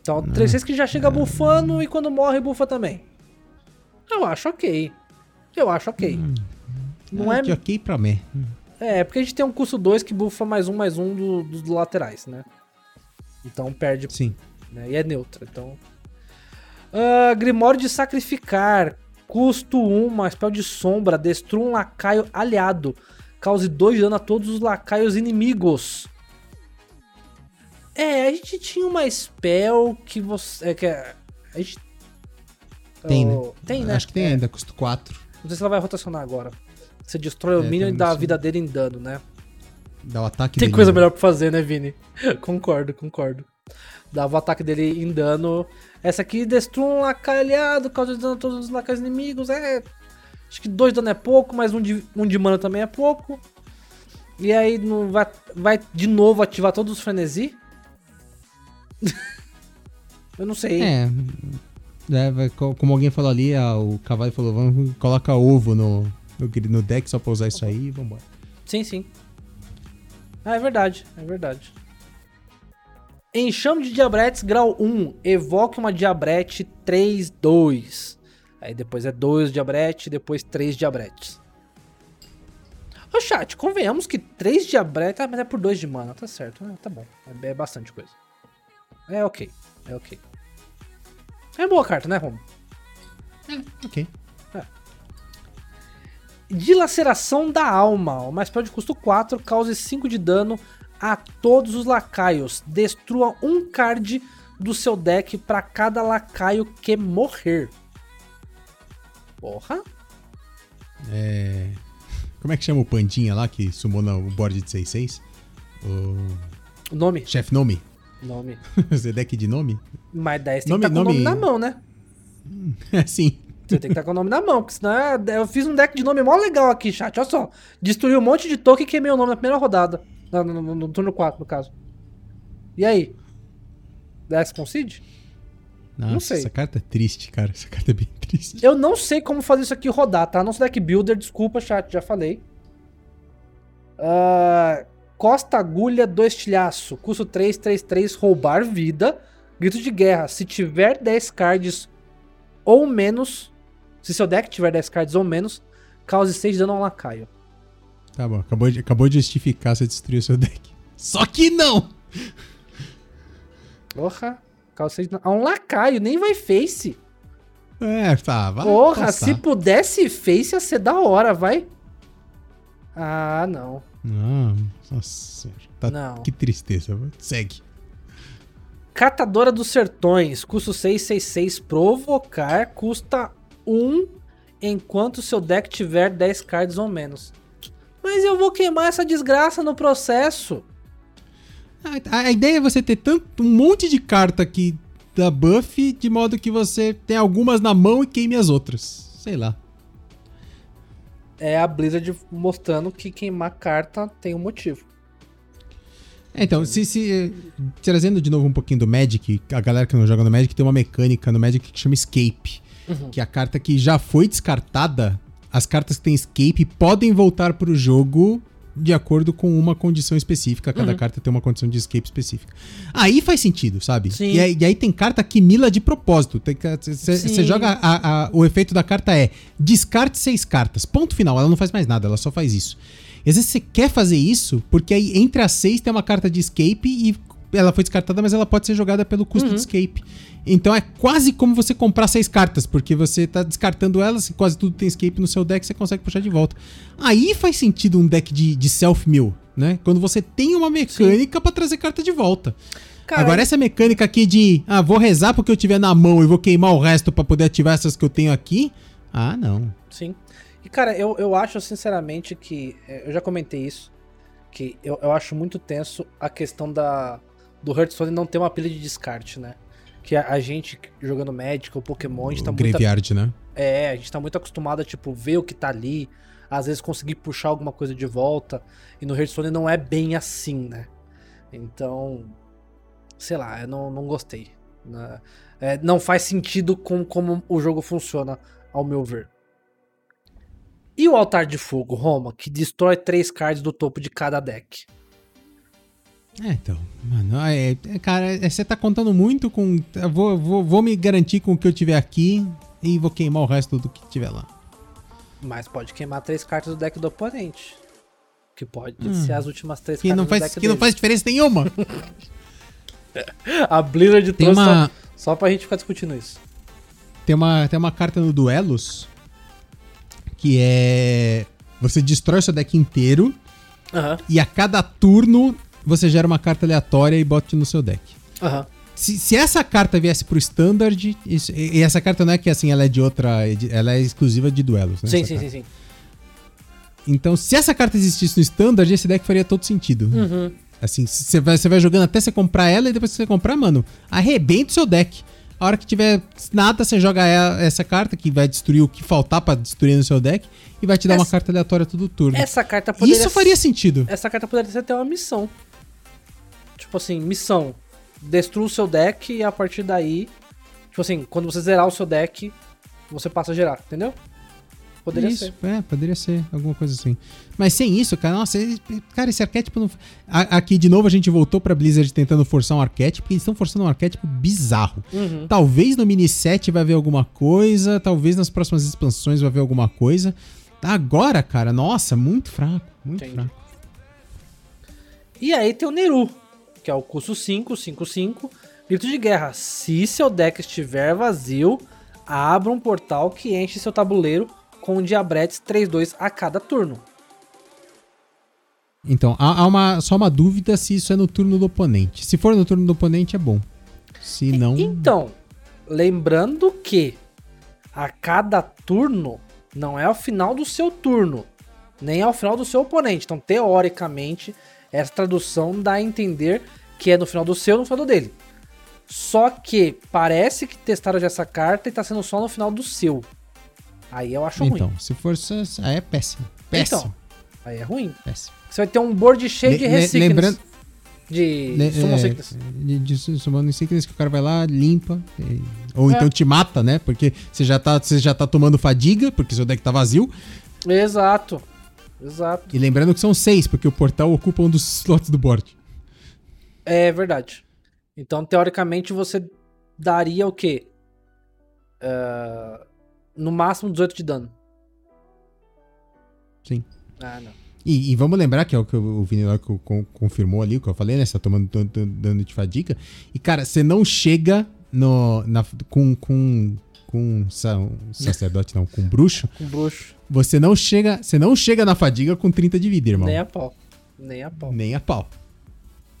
Então, 36 que já chega bufando e quando morre, bufa também. Eu acho ok. Eu acho ok. Não Ah, é. que ok pra mim. É, porque a gente tem um custo 2 que bufa mais um, mais um do- dos laterais, né? Então perde Sim. né? E é neutra, então. Ah, Grimório de Sacrificar. Custo 1, uma spell de sombra. Destrua um lacaio aliado. Cause 2 de dano a todos os lacaios inimigos. É, a gente tinha uma spell que você. É, que é- a gente. Tem, né? Oh, Tem, né? Acho que tem ainda, custo 4. Não sei se ela vai rotacionar agora. Você destrói o É, minion e dá a vida dele em dano, né? Dá o ataque Tem dele, coisa né? melhor pra fazer, né, Vini? *laughs* concordo, concordo. Dava o ataque dele em dano. Essa aqui destrua um lacaio aliado, causa dano a todos os lacaios inimigos. É. Acho que dois dano é pouco, mas um de, um de mana também é pouco. E aí não vai, vai de novo ativar todos os frenesi? *laughs* Eu não sei. É. é, como alguém falou ali, ah, o cavalo falou, vamos coloca ovo no, no, no deck só pra usar isso aí e vambora. Sim, sim. Ah, é verdade, é verdade. Enxame de diabretes, grau 1. Evoque uma diabrete 3, 2. Aí depois é 2 diabrete, depois 3 diabretes. Ô chat, convenhamos que 3 diabretes... Ah, mas é por 2 de mana, tá certo. né? tá bom, é, é bastante coisa. É ok, é ok. É boa carta, né, Romo? Ok. Dilaceração da alma. Uma spell de custo 4, cause 5 de dano a todos os lacaios. Destrua um card do seu deck para cada lacaio que morrer. Porra. É... Como é que chama o Pandinha lá que sumou no board de 6-6? O Nome. Chef Nome. Nome. *laughs* Esse deck de nome? Mais 10 tem Nome- que estar com o nome nome- na mão, né? *laughs* É sim. Você tem que estar com o nome na mão, porque senão é- eu fiz um deck de nome mó legal aqui, chat. Olha só. Destruí um monte de token e queimei o nome na primeira rodada. No, no- no- no turno 4, no caso. E aí? Dex concede? Nossa, sei. essa carta é triste, cara. Essa carta é bem triste. Eu não sei como fazer isso aqui rodar, tá? Não sou deck builder, desculpa, chat, já falei. Ah, Costa Agulha do Estilhaço, custo 3, 3, 3, roubar vida. Grito de guerra, se tiver 10 cards ou menos, se seu deck tiver 10 cards ou menos, cause 6 de dano ao lacaio. Tá bom, acabou de, acabou de justificar você destruir o seu deck. Só que não! Porra, cause 6 de dano a um lacaio, nem vai face. É, tá, vai. Porra, passar. se pudesse face ia ser da hora, vai. Ah, não. Não, nossa senhora. Tá, Não. Que tristeza. Segue. Catadora dos Sertões, custo 666, provocar, custa 1 enquanto seu deck tiver 10 cards ou menos. Mas eu vou queimar essa desgraça no processo. A, a ideia é você ter tanto, um monte de carta que dá buff, de modo que você tem algumas na mão e queime as outras. Sei lá. É a Blizzard mostrando que queimar carta tem um motivo. É, então, se, se eh, trazendo de novo um pouquinho do Magic, a galera que não joga no Magic tem uma mecânica no Magic que chama Escape. Uhum. Que é a carta que já foi descartada, as cartas que têm Escape podem voltar pro jogo de acordo com uma condição específica. Cada Uhum. carta tem uma condição de escape específica. Aí faz sentido, sabe? Sim. E aí, e aí tem carta que mila de propósito. Você joga. a- a- o efeito da carta é descarte seis cartas. Ponto final. Ela não faz mais nada, ela só faz isso. E às vezes você quer fazer isso, porque aí entre as seis tem uma carta de escape e ela foi descartada, mas ela pode ser jogada pelo custo Uhum. de escape. Então é quase como você comprar seis cartas, porque você tá descartando elas, e quase tudo tem escape no seu deck, você consegue puxar de volta. Aí faz sentido um deck de, de self-mill, né? Quando você tem uma mecânica pra trazer carta de volta. Cara, Agora, essa mecânica aqui de, ah, vou rezar porque eu tiver na mão e vou queimar o resto pra poder ativar essas que eu tenho aqui. Ah, não. Sim. E, cara, eu, eu acho, sinceramente, que. é, Eu já comentei isso. Que eu, eu acho muito tenso a questão da do Hearthstone não ter uma pilha de descarte, né? Que a, a gente jogando Magic ou Pokémon, a gente tá o muito. Graveyard, né? É, a gente tá muito acostumado a, tipo, ver o que tá ali. Às vezes conseguir puxar alguma coisa de volta. E no Hearthstone não é bem assim, né? Então. Sei lá, eu não, não gostei. né? É, não faz sentido com como o jogo funciona, ao meu ver. E o Altar de Fogo, Roma, que destrói três cards do topo de cada deck? É, então, mano, é, é, cara, é, você tá contando muito com. Vou, vou, vou me garantir com o que eu tiver aqui e vou queimar o resto do que tiver lá. Mas pode queimar três cartas do deck do oponente. Que pode Hum. ser as últimas três Que cartas não do faz, deck que não dele. faz diferença nenhuma. *laughs* A Blizzard Tem trouxe uma, só, só pra gente ficar discutindo isso. tem, uma, tem uma carta no Duelos que é. Você destrói seu deck inteiro Aham, e a cada turno você gera uma carta aleatória e bota no seu deck. aham. Se, se essa carta viesse pro Standard, isso- e, e essa carta não é que assim, ela é de outra. Ela é exclusiva de duelos, né? Sim, sim, sim, sim. Então, se essa carta existisse no Standard, esse deck faria todo sentido. Uhum. Assim, você vai, vai jogando até você comprar ela e depois que você comprar, mano, arrebenta o seu deck. A hora que tiver nada, você joga essa carta que vai destruir o que faltar pra destruir no seu deck e vai te dar uma Essa- carta aleatória todo turno. Essa carta poderia Isso faria sentido. Essa carta poderia ser até uma missão. Tipo assim, missão. Destrua o seu deck e a partir daí. Tipo assim, quando você zerar o seu deck, você passa a gerar, entendeu? Poderia isso, ser. é, poderia ser alguma coisa assim. Mas sem isso, cara, nossa, cara, esse arquétipo não. Aqui de novo a gente voltou pra Blizzard tentando forçar um arquétipo, e eles estão forçando um arquétipo bizarro. Uhum. Talvez no mini set vai haver alguma coisa, talvez nas próximas expansões vai haver alguma coisa. Agora, cara, nossa, muito fraco, muito Entendi. fraco. E aí tem o Neru, que é o custo 5, 5, 5. Grito de guerra. Se seu deck estiver vazio, abra um portal que enche seu tabuleiro com diabretes 3-2 a cada turno. Então, há, há uma, só uma dúvida se isso é no turno do oponente. Se for no turno do oponente, é bom. Se não. Então, lembrando que a cada turno não é ao final do seu turno, nem ao final do seu oponente. Então, teoricamente, essa tradução dá a entender que é no final do seu no final do dele. Só que parece que testaram já essa carta e tá sendo só no final do seu. Aí eu acho Então, ruim. se for. Aí é péssimo. Péssimo. Então, aí é ruim. péssimo. Você vai ter um board cheio Le- de Resickness. lembrando- De Le- Summon é, Sickness. de, de su- Summon Sickness que o cara vai lá, limpa. e- ou É. então te mata, né? Porque você já, tá, você já tá tomando fadiga, porque seu deck tá vazio. Exato. Exato. E lembrando que são seis, porque o portal ocupa um dos slots do board. É verdade. Então, teoricamente, você daria o quê? Ah, no máximo 18 de dano. Sim. Ah, não. E, e vamos lembrar que é o que o Vini confirmou ali, o que eu falei, né? Você tá tomando dano de fadiga. E, cara, você não chega no, na, com, com, com sa- sacerdote, não, com bruxo. Com bruxo. Você não chega, você não chega na fadiga com 30 de vida, irmão. Nem a pau. Nem a pau. Nem a pau.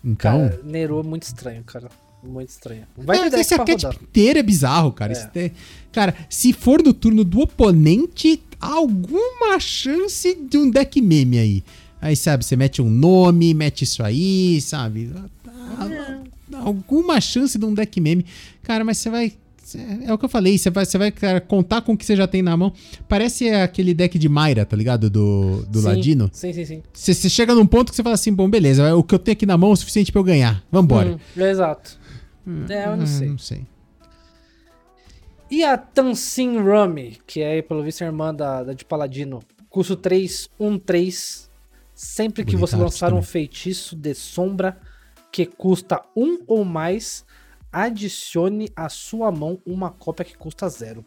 Então. Cara, é muito estranho, cara. Muito estranho. Vai É, deck esse rodar. inteiro é bizarro, cara. É. Te- Cara, se for no turno do oponente, há alguma chance de um deck meme aí. Aí, sabe, você mete um nome, mete isso aí, sabe? Ah, Alguma chance de um deck meme. Cara, mas você vai. É o que eu falei, você vai, você vai cara, contar com o que você já tem na mão. Parece aquele deck de Mayra, tá ligado? Do, do Sim, Ladino. Sim, sim, sim. Você, você chega num ponto que você fala assim: bom, beleza, o que eu tenho aqui na mão é o suficiente pra eu ganhar. Vambora. Hum, exato. É, eu não Hum, sei. Não sei. E a Tansin Rumi, que é, pelo visto, a irmã da, da de Paladino. Custo 3, 1, 3. Sempre que Bonita você lançar um feitiço de sombra que custa 1 ou mais, adicione à sua mão uma cópia que custa 0.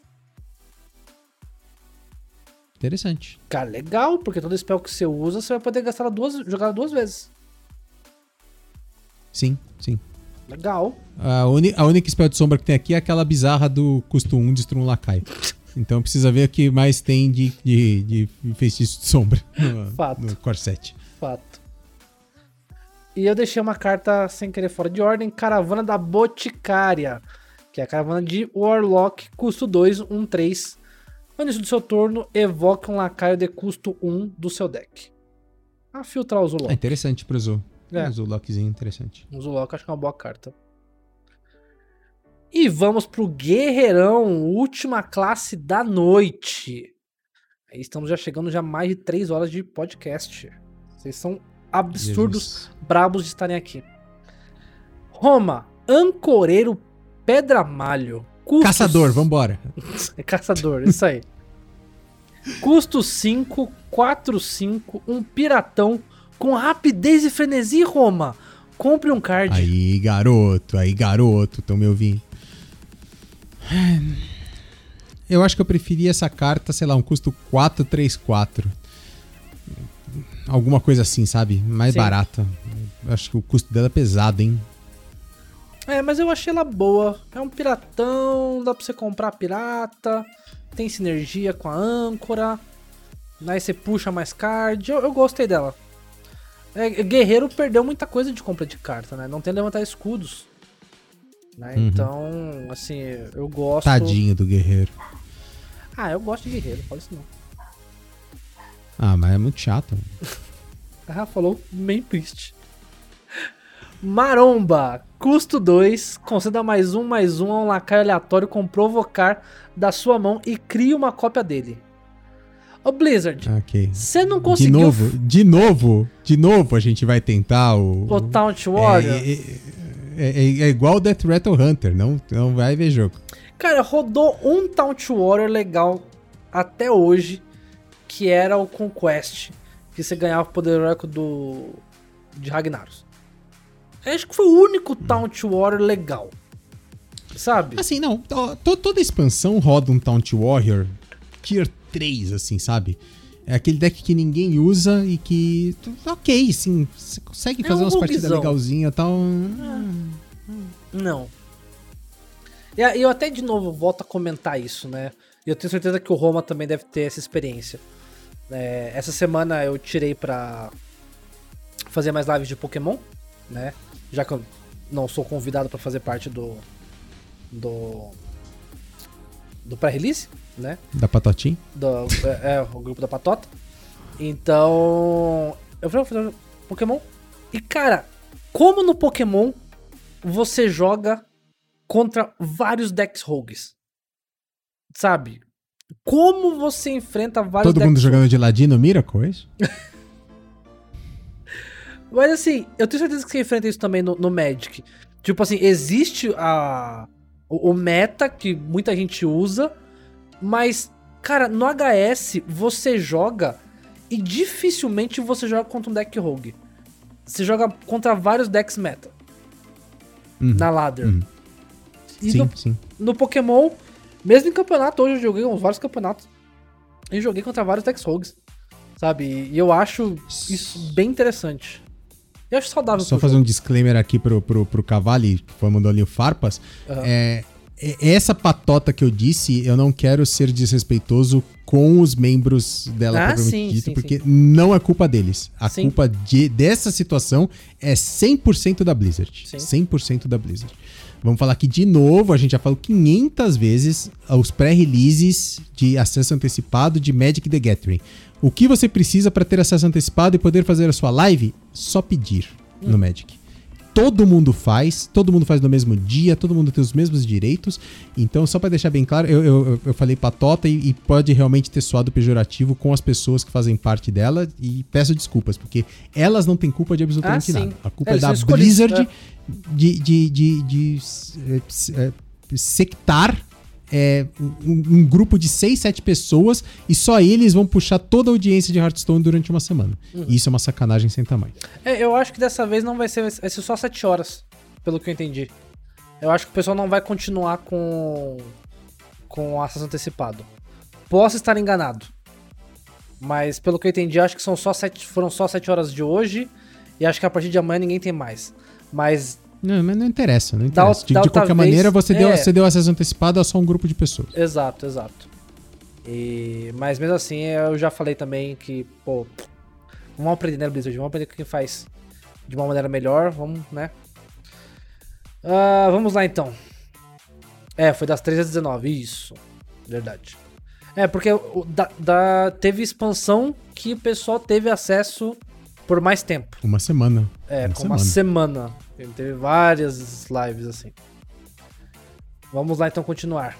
Interessante. Cara, legal, porque todo spell que você usa, você vai poder gastar duas, jogar duas vezes. Sim, sim. Legal. A, uni- a única spell de sombra que tem aqui é aquela bizarra do custo 1 de um lacaio. *laughs* Então precisa ver o que mais tem de, de, de feitiço de sombra no, Fato. no Corset. Fato. E eu deixei uma carta sem querer fora de ordem, Caravana da Boticária, que é a caravana de Warlock, custo 2, 1, 3. No início do seu turno, evoque um lacaio de custo 1 do seu deck. A filtrar o É Zulok. interessante pro Zul. É. Um Zulokzinho interessante. O Zulok acho que é uma boa carta. E vamos pro Guerreirão, última classe da noite. Aí estamos já chegando já a mais de 3 horas de podcast. Vocês são absurdos, Jesus. brabos de estarem aqui. Roma, Ancoreiro Pedra Malho. Custos... Caçador, vambora. *laughs* É caçador, isso aí. Custo 5, 4, 5, um piratão com rapidez e frenesi, Roma. Compre um card. Aí, garoto, aí, garoto, tão me ouvindo. Eu acho que eu preferia essa carta, sei lá, um custo 4, 3, 4. Alguma coisa assim, sabe? Mais Sim. barata. Eu acho que o custo dela é pesado, hein? É, mas eu achei ela boa. É um piratão, dá pra você comprar pirata, tem sinergia com a âncora. Aí você puxa mais card. Eu, eu gostei dela. É, Guerreiro perdeu muita coisa de compra de carta, né? Não tem levantar escudos. Né? Uhum. Então, assim, eu gosto. Tadinho do guerreiro. Ah, eu gosto de guerreiro, fala isso não. Ah, mas é muito chato. *laughs* Ah, falou bem triste. Maromba, custo 2, conceda mais um, mais um a um lacaio aleatório com provocar da sua mão e crie uma cópia dele. Ô Blizzard, Ok. você não De conseguiu novo, de novo, de novo a gente vai tentar o. o Taunt Warrior? É, é- é- é igual o Death Rattle Hunter, não, não vai ver jogo. Cara, rodou um Taunt Warrior legal até hoje, que era o Conquest, que você ganhava o poder heróico do de Ragnaros. Eu acho que foi o único Taunt Warrior legal. Sabe? Assim, não, to- to- toda expansão roda um Taunt Warrior Tier 3, assim, sabe? É aquele deck que ninguém usa e que. Ok, sim. Você consegue É fazer um umas partidas legalzinhas e tal. Não. E eu até de novo volto a comentar isso, né? E eu tenho certeza que o Roma também deve ter essa experiência. É, essa semana eu tirei pra fazer mais lives de Pokémon, né? Já que eu não sou convidado pra fazer parte do. do. do pré-release, né? Da Patotinha. do, é, é, o grupo da Patota. Então, eu falei, vou fazer Pokémon. E cara, como no Pokémon você joga contra vários decks rogues? Sabe? Como você enfrenta vários Todo mundo jogando de ladino Miracle, é isso? *laughs* Mas assim, eu tenho certeza que você enfrenta isso também no, no Magic. Tipo assim, existe a, o, o meta que muita gente usa, mas, cara, no HS você joga e dificilmente você joga contra um deck rogue. Você joga contra vários decks meta Uhum, na ladder. uhum. E Sim, no, sim. no Pokémon, mesmo em campeonato, hoje eu joguei uns vários campeonatos. E joguei contra vários decks rogues. Sabe? E eu acho isso bem interessante. Eu acho saudável Só fazer jogo. um disclaimer aqui pro, pro, pro Cavalli, que foi mandou ali o Farpas. Aham. É, essa patota que eu disse, eu não quero ser desrespeitoso com os membros dela, Ah, propriamente sim, dito, sim, porque não é culpa deles. A Sim. culpa de- dessa situação é 100% da Blizzard. Sim. 100% da Blizzard. Vamos falar aqui de novo, a gente já falou 500 vezes os pré-releases de acesso antecipado de Magic the Gathering. O que você precisa para ter acesso antecipado e poder fazer a sua live? Só pedir no Magic. Todo mundo faz, todo mundo faz no mesmo dia, todo mundo tem os mesmos direitos. Então, só para deixar bem claro, eu, eu, eu falei patota e, e pode realmente ter soado pejorativo com as pessoas que fazem parte dela. E peço desculpas, porque elas não têm culpa de absolutamente Ah, nada. A culpa É, é, eles da são escolhidos, Blizzard é. De, de, de, de, eh, eh, sectar é, um, um grupo de 6, 7 pessoas e só eles vão puxar toda a audiência de Hearthstone durante uma semana. Uhum. E isso é uma sacanagem sem tamanho. É, eu acho que dessa vez não vai ser, vai ser só 7 horas, pelo que eu entendi. Eu acho que o pessoal não vai continuar com com o acesso antecipado. Posso estar enganado. Mas pelo que eu entendi, acho que são só sete, foram só 7 horas de hoje e acho que a partir de amanhã ninguém tem mais. Mas Não, mas não interessa, não Da interessa. ou- De, da de qualquer vez, maneira, você, deu, é. você deu acesso antecipado a só um grupo de pessoas. Exato, exato. E, mas mesmo assim, eu já falei também que, pô, vamos aprender, né, Blizzard? Vamos aprender com quem faz de uma maneira melhor, vamos, né? Ah, vamos lá então. É, foi das 13 às 19, isso. Verdade. É, porque da, da- teve expansão que o pessoal teve acesso por mais tempo. Uma semana. É, Uma com uma semana. Ele teve várias lives assim. Vamos lá então continuar.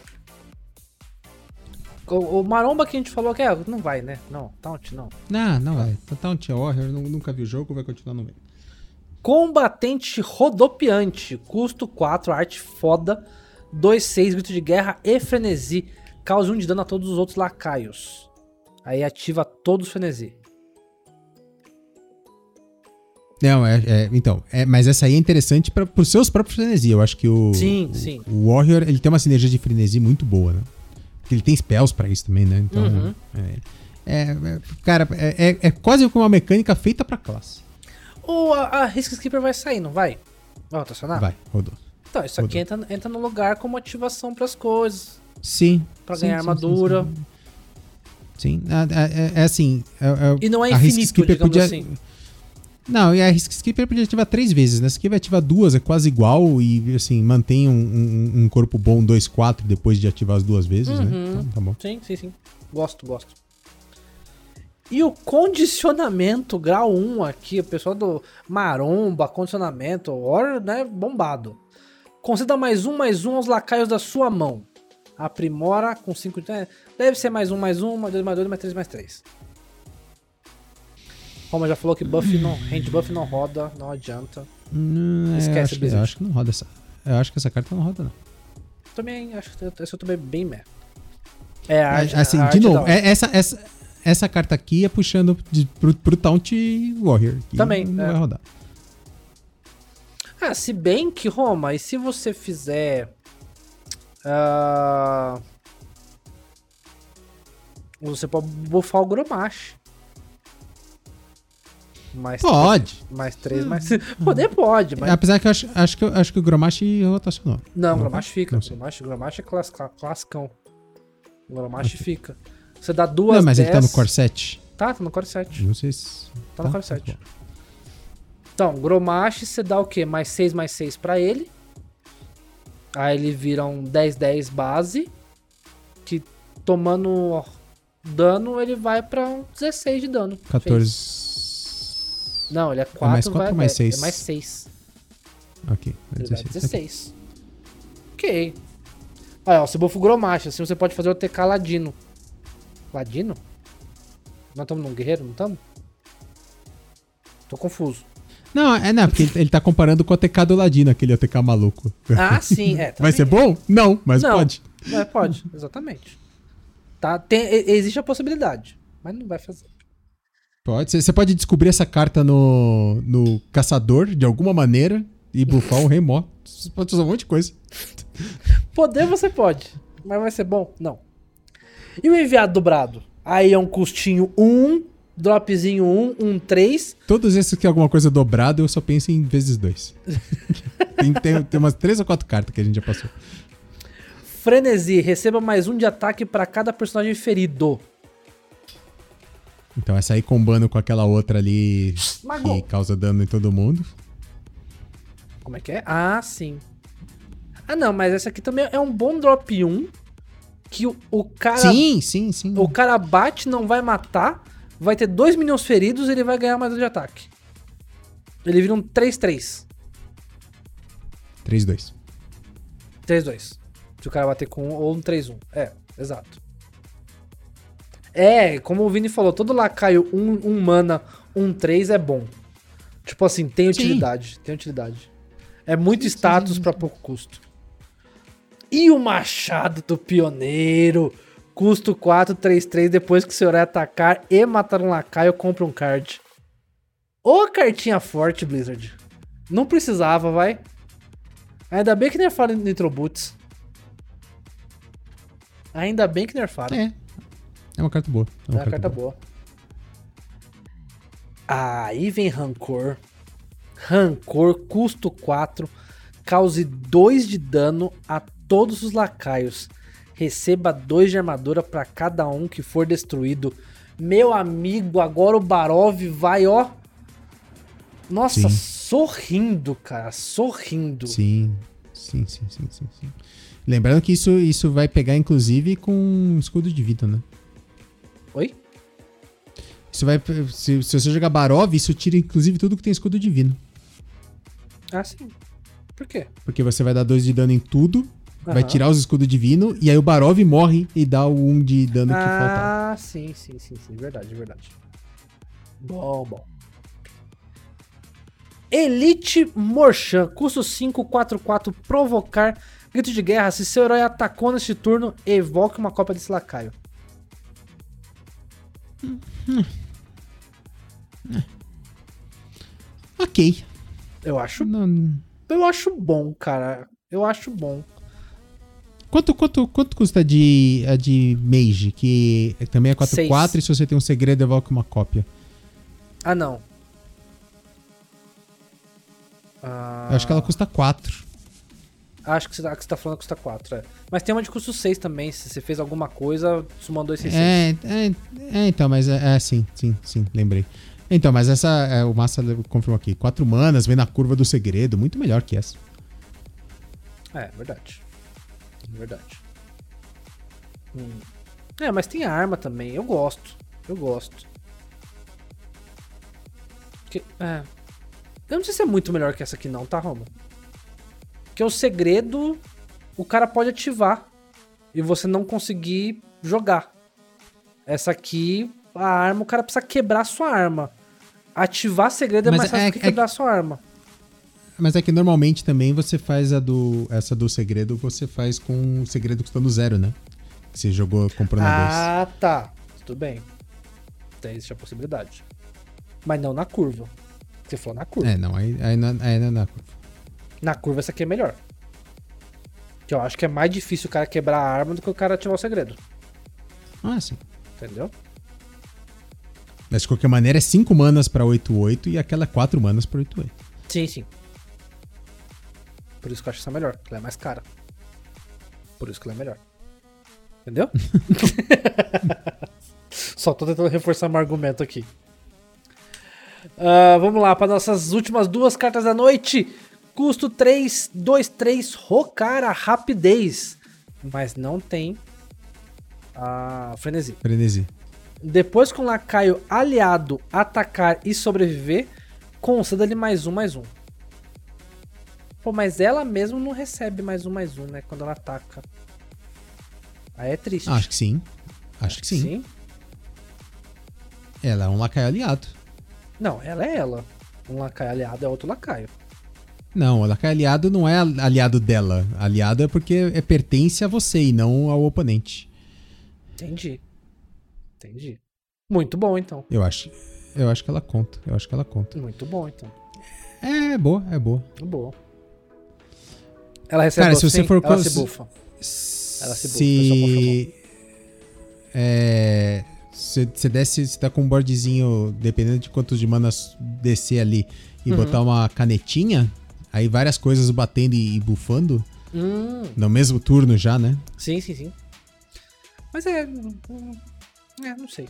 O, o Maromba que a gente falou que é, não vai, né? Não, Taunt não. Não, não vai. Totalmente Warrior, nu- nunca vi o jogo, vai continuar no meio. Combatente rodopiante, custo 4, arte foda, 2-6, grito de guerra e frenesi. Causa 1 de dano a todos os outros lacaios. Aí ativa todos os frenesi. Não, é, é- então, é, mas essa aí é interessante para os seus próprios frenesi. Eu acho que o, Sim, o, sim. o Warrior ele tem uma sinergia de frenesi muito boa, né? Porque ele tem spells pra isso também, né? Então, Uhum. é, é- cara, é, é- é quase como uma mecânica feita pra classe. Ou a, a Risk Skipper vai sair, não vai? Vai rotacionar? Vai, rodou. Então, isso aqui entra, entra no lugar como ativação pras coisas. Sim. Pra sim, ganhar sim, armadura. Sim, é, assim. E não é infinito, digamos podia- assim. Não, e a Risk Skipper podia ativar três vezes, né? Aqui vai ativar duas, é quase igual e, assim, mantém um, um- um corpo bom 2-4 depois de ativar as duas vezes, né? Uhum. Então tá bom. Sim, sim, sim. Gosto, gosto. E o condicionamento grau 1 aqui, o pessoal do Maromba, condicionamento, hora, né, bombado. Conceda mais um, mais um aos lacaios da sua mão. Aprimora com 5 de... é, Deve ser mais um, mais um, mais dois, mais dois, mais três, mais três. Como já falou que buff não, hand buff não roda, não adianta. Hum, é, Esquece, eu acho, eu acho que não roda essa. Eu acho que essa carta não roda, não. Também, acho que esse eu também bem meh. É, a É, assim, a de novo, é- essa, essa, essa carta aqui é puxando de, pro, pro Taunt Warrior. Também, Não é. vai rodar. Ah, se bem que, Roma, e se você fizer. ah, você pode buffar o Gromash. Mais Pode. três- mais 3, mais. *laughs* Poder pode, mas. Apesar que eu acho, acho, que, eu- acho que o Gromash rotacionou. Não, não Gromash vai? fica. Gromash, Gromash é class, cla- classicão. Gromash fica. Você dá duas. Não, mas ele tá no 10 Core 7. Tá, tá no Core 7. Não sei se. Tá no Core Tá 7. bom. Então, Gromash, você dá o quê? Mais 6, mais 6 pra ele. Aí ele vira um 10-10 base. Que tomando dano, ele vai pra um 16 de dano. Fez. 14. Não, ele é 4, mais quatro vai, ou mais é- seis? É mais 6. Ok. Ele vai 16. 16. Ok. Olha, ó, você bufa o Gromash, assim você pode fazer o TK Ladino. Ladino? Nós estamos num guerreiro, não estamos? Tô confuso. Não, é não, porque ele, ele tá comparando com o ATK do Ladino, aquele ATK maluco. Ah, sim, é. *laughs* Vai ser é. bom? Não, mas Não. pode. É, pode, exatamente. Tá, tem, existe a possibilidade, mas não vai fazer. Pode. Você- Você pode descobrir essa carta no, no caçador de alguma maneira e buffar o *laughs* remó. Você pode fazer um monte de coisa. Poder você pode, mas vai ser bom? Não. E o enviado dobrado? Aí é um custinho 1, dropzinho 1, um 3. Todos esses que tem alguma coisa dobrada, eu só penso em vezes dois. *laughs* tem, tem, tem umas três ou quatro cartas que a gente já passou. Frenesi, receba mais um de ataque pra cada personagem ferido. Então essa aí combando com aquela outra ali Magou. que causa dano em todo mundo. Como é que é? Ah, sim. Ah, não, mas essa aqui também é um bom drop 1. Que o, o cara. Sim, sim, sim. O cara bate, não vai matar. Vai ter dois minions feridos e ele vai ganhar mais um de ataque. Ele vira um 3-3. 3-2. 3-2. Se o cara bater com um ou um 3-1. É, exato. É, como o Vini falou, todo lacaio 1 um, um mana, 1 um 3 é bom. Tipo assim, tem utilidade. Tem utilidade. É muito status pra pouco custo. E o machado do pioneiro. Custo 4, 3, 3. Depois que o senhor atacar e matar um lacaio, compra um card. Ô cartinha forte, Blizzard. Não precisava, vai. Ainda bem que nerfaram Nitro Boots. Ainda bem que nerfaram. É. É uma carta boa. É uma carta boa. Aí vem Rancor. Rancor, custo 4. Cause 2 de dano a todos os lacaios. Receba 2 de armadura para cada um que for destruído. Meu amigo, agora o Barov vai, ó. Nossa, Sim. sorrindo, cara, sorrindo. Sim, sim, sim, sim, sim, sim. Lembrando que isso, isso vai pegar, inclusive, com escudo de vida, né? Oi? Isso vai. Se, se você jogar Barov, isso tira, inclusive, tudo que tem escudo divino. Ah, sim. Por quê? Porque você vai dar 2 de dano em tudo, vai tirar os escudos divino, e aí o Barov morre e dá o 1 um de dano que faltava. Ah, sim, sim, sim, sim. Verdade, verdade. Bom, bom. Elite Morchan, custo 5, 4, 4, provocar grito de guerra. Se seu herói atacou neste turno, evoque uma cópia desse lacaio. Ok. Eu acho, Não- eu acho bom, cara. Eu acho bom. Quanto, quanto, quanto custa a de, a de Mage? Que também é 4-4 Seis. e se você tem um segredo, evoca uma cópia. Ah, não. Ah, Eu acho que ela custa 4. Acho que você, você tá falando custa 4, é. Mas tem uma de custo 6 também. Se você fez alguma coisa, sumou 2, 6, 6. É, é, é, então, mas é, é, sim, sim, sim, lembrei. Então, mas essa, é, o Massa confirmou aqui. 4 manas, vem na curva do segredo, muito melhor que essa. É, verdade. Verdade. Hum. É, mas tem arma também. Eu gosto. Eu gosto. Que- é. Eu não sei se é muito melhor que essa aqui não, tá, Roma? Porque o segredo, o cara pode ativar e você não conseguir jogar. Essa aqui, a arma, o cara precisa quebrar a sua arma. Ativar segredo é Mas mais fácil é- que é quebrar a sua arma. Mas é que normalmente também você faz a do. Essa do segredo, você faz com o segredo custando zero, né? Que você jogou comprando a dois. Ah, tá. Tudo bem. Tem existe a possibilidade. Mas não na curva. Você falou na curva. É, não, aí, aí, não- aí não é na curva. Na curva essa aqui é melhor. Que eu acho que é mais difícil o cara quebrar a arma do que o cara ativar o segredo. Ah, sim. Entendeu? Mas de qualquer maneira é 5 manas pra 8-8 e aquela é 4 manas pra 8-8. Sim, sim. Por isso que eu acho essa melhor. Ela é mais cara. Por isso que ela é melhor. Entendeu? *laughs* *laughs* Só tô tentando reforçar meu argumento aqui. Ah, vamos lá, para nossas últimas duas cartas da noite. Custo 3, 2, 3, Rokara, rapidez. Mas não tem a frenesi. Frenesi. Depois que um lacaio aliado atacar e sobreviver, conceda-lhe mais um, mais um. Pô, mas ela mesmo não recebe mais um, mais um, né? Quando ela ataca. Aí é triste. Acho que sim. Acho que sim. Ela é um lacaio aliado. Não, ela é ela. Um lacaio aliado é outro lacaio. Não, o lacaio aliado não é aliado dela. Aliado é porque é, pertence a você e não ao oponente. Entendi. Entendi. Muito bom, então. Eu acho. Eu acho que ela conta. Eu acho que ela conta. Muito bom, então. É boa, é boa. Boa. Ela recebe Cara, se você for Ela se bufa. Ela se bufa, se é, se você desce, você tá com um boardzinho, dependendo de quantos de manas descer ali, e Uhum. botar uma canetinha, aí várias coisas batendo e, bufando, Hum, no mesmo turno já, né? sim, sim, sim. Mas é. hum, É, não sei.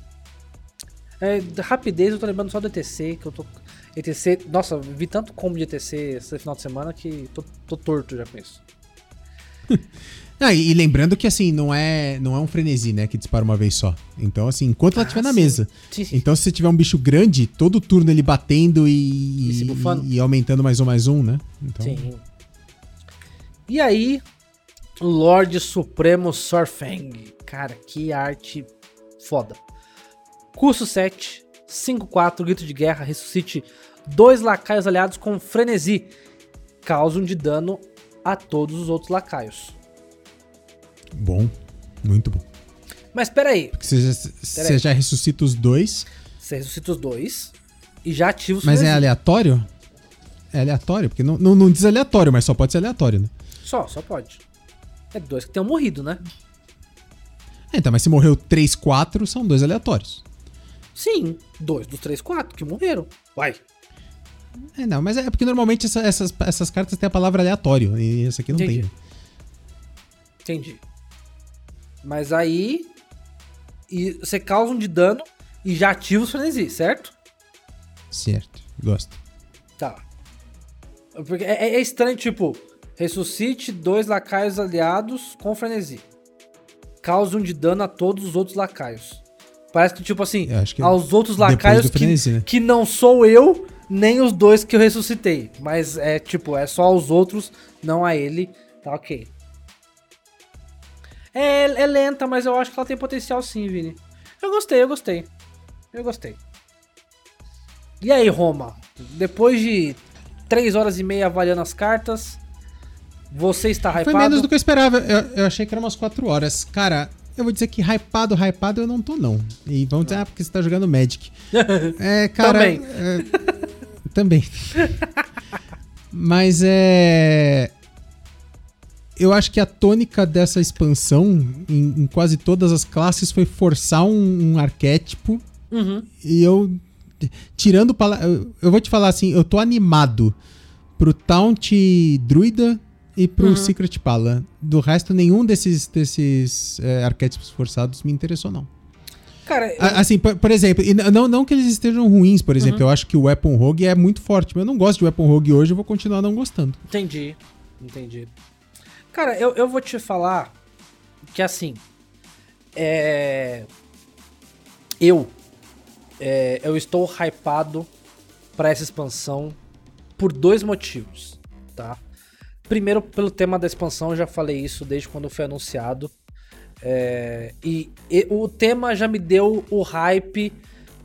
É, rapidez eu tô lembrando só do ETC, que eu tô. ETC. Nossa, vi tanto combo de ETC esse final de semana que tô, tô torto já com isso. *laughs* Ah, e, e lembrando que assim, não é, não é um frenesi, né, que dispara uma vez só. Então, assim, enquanto ela Ah, estiver na sim. mesa. Sim, sim. Então, se você tiver um bicho grande, todo turno ele batendo e, E e aumentando mais um, mais um, né? Então, Sim. E aí, Lorde Supremo Sorfang. Cara, que arte foda. Curso 7, 5-4, grito de guerra, ressuscite dois lacaios aliados com frenesi. Causam de dano a todos os outros lacaios. Bom, muito bom. Mas pera aí, Porque você, já- você já ressuscita os dois, você ressuscita os dois e já ativa os mas é aleatório? É aleatório? Porque não, não, não diz aleatório, mas só pode ser aleatório, né? Só, só pode. É dois que tenham morrido, né? É, então, mas se morreu 3, 4, são dois aleatórios. Sim, dois dos três, quatro que morreram. Vai. É, não, mas é porque normalmente essa- essas, essas cartas têm a palavra aleatório. E essa aqui não Entendi. tem. Entendi. Mas aí. E você causa um de dano e já ativa os frenesi, certo? Certo, gosto. Tá. Porque é, é estranho, tipo, ressuscite dois lacaios aliados com frenesi. Cause um de dano a todos os outros lacaios. Parece que, tipo assim, que aos outros lacaios do que, frenesi, né? que não sou eu, nem os dois que eu ressuscitei. Mas é tipo, é só aos outros, não a ele. Tá ok. É, é lenta, mas eu acho que ela tem potencial sim, Vini. Eu gostei, eu gostei. Eu gostei. E aí, Roma? Depois de 3 horas e meia avaliando as cartas, você está hypado? Foi menos do que eu esperava. Eu, eu achei que era umas 4 horas. Cara, eu vou dizer que hypado, hypado eu não tô, não. E vão dizer, ah, porque você tá jogando Magic. *laughs* É, cara. Também. é, também. *laughs* Mas é. Eu acho que a tônica dessa expansão, em, em quase todas as classes, foi forçar um, um arquétipo. Uhum. E eu. Tirando. Eu, vou te falar assim, eu tô animado pro Taunt Druida e pro Uhum. Secret Pala. Do resto, nenhum desses, desses é, arquétipos forçados me interessou, não. Cara, eu- Assim, por, por exemplo, e não, não que eles estejam ruins, por exemplo, Uhum. eu acho que o Weapon Rogue é muito forte, mas eu não gosto de Weapon Rogue hoje, eu vou continuar não gostando. Entendi, entendi. Cara, eu, eu vou te falar que assim. É. Eu. é, eu estou hypado pra essa expansão por dois motivos, tá? Primeiro, pelo tema da expansão, eu já falei isso desde quando foi anunciado. É, e, e o tema já me deu o hype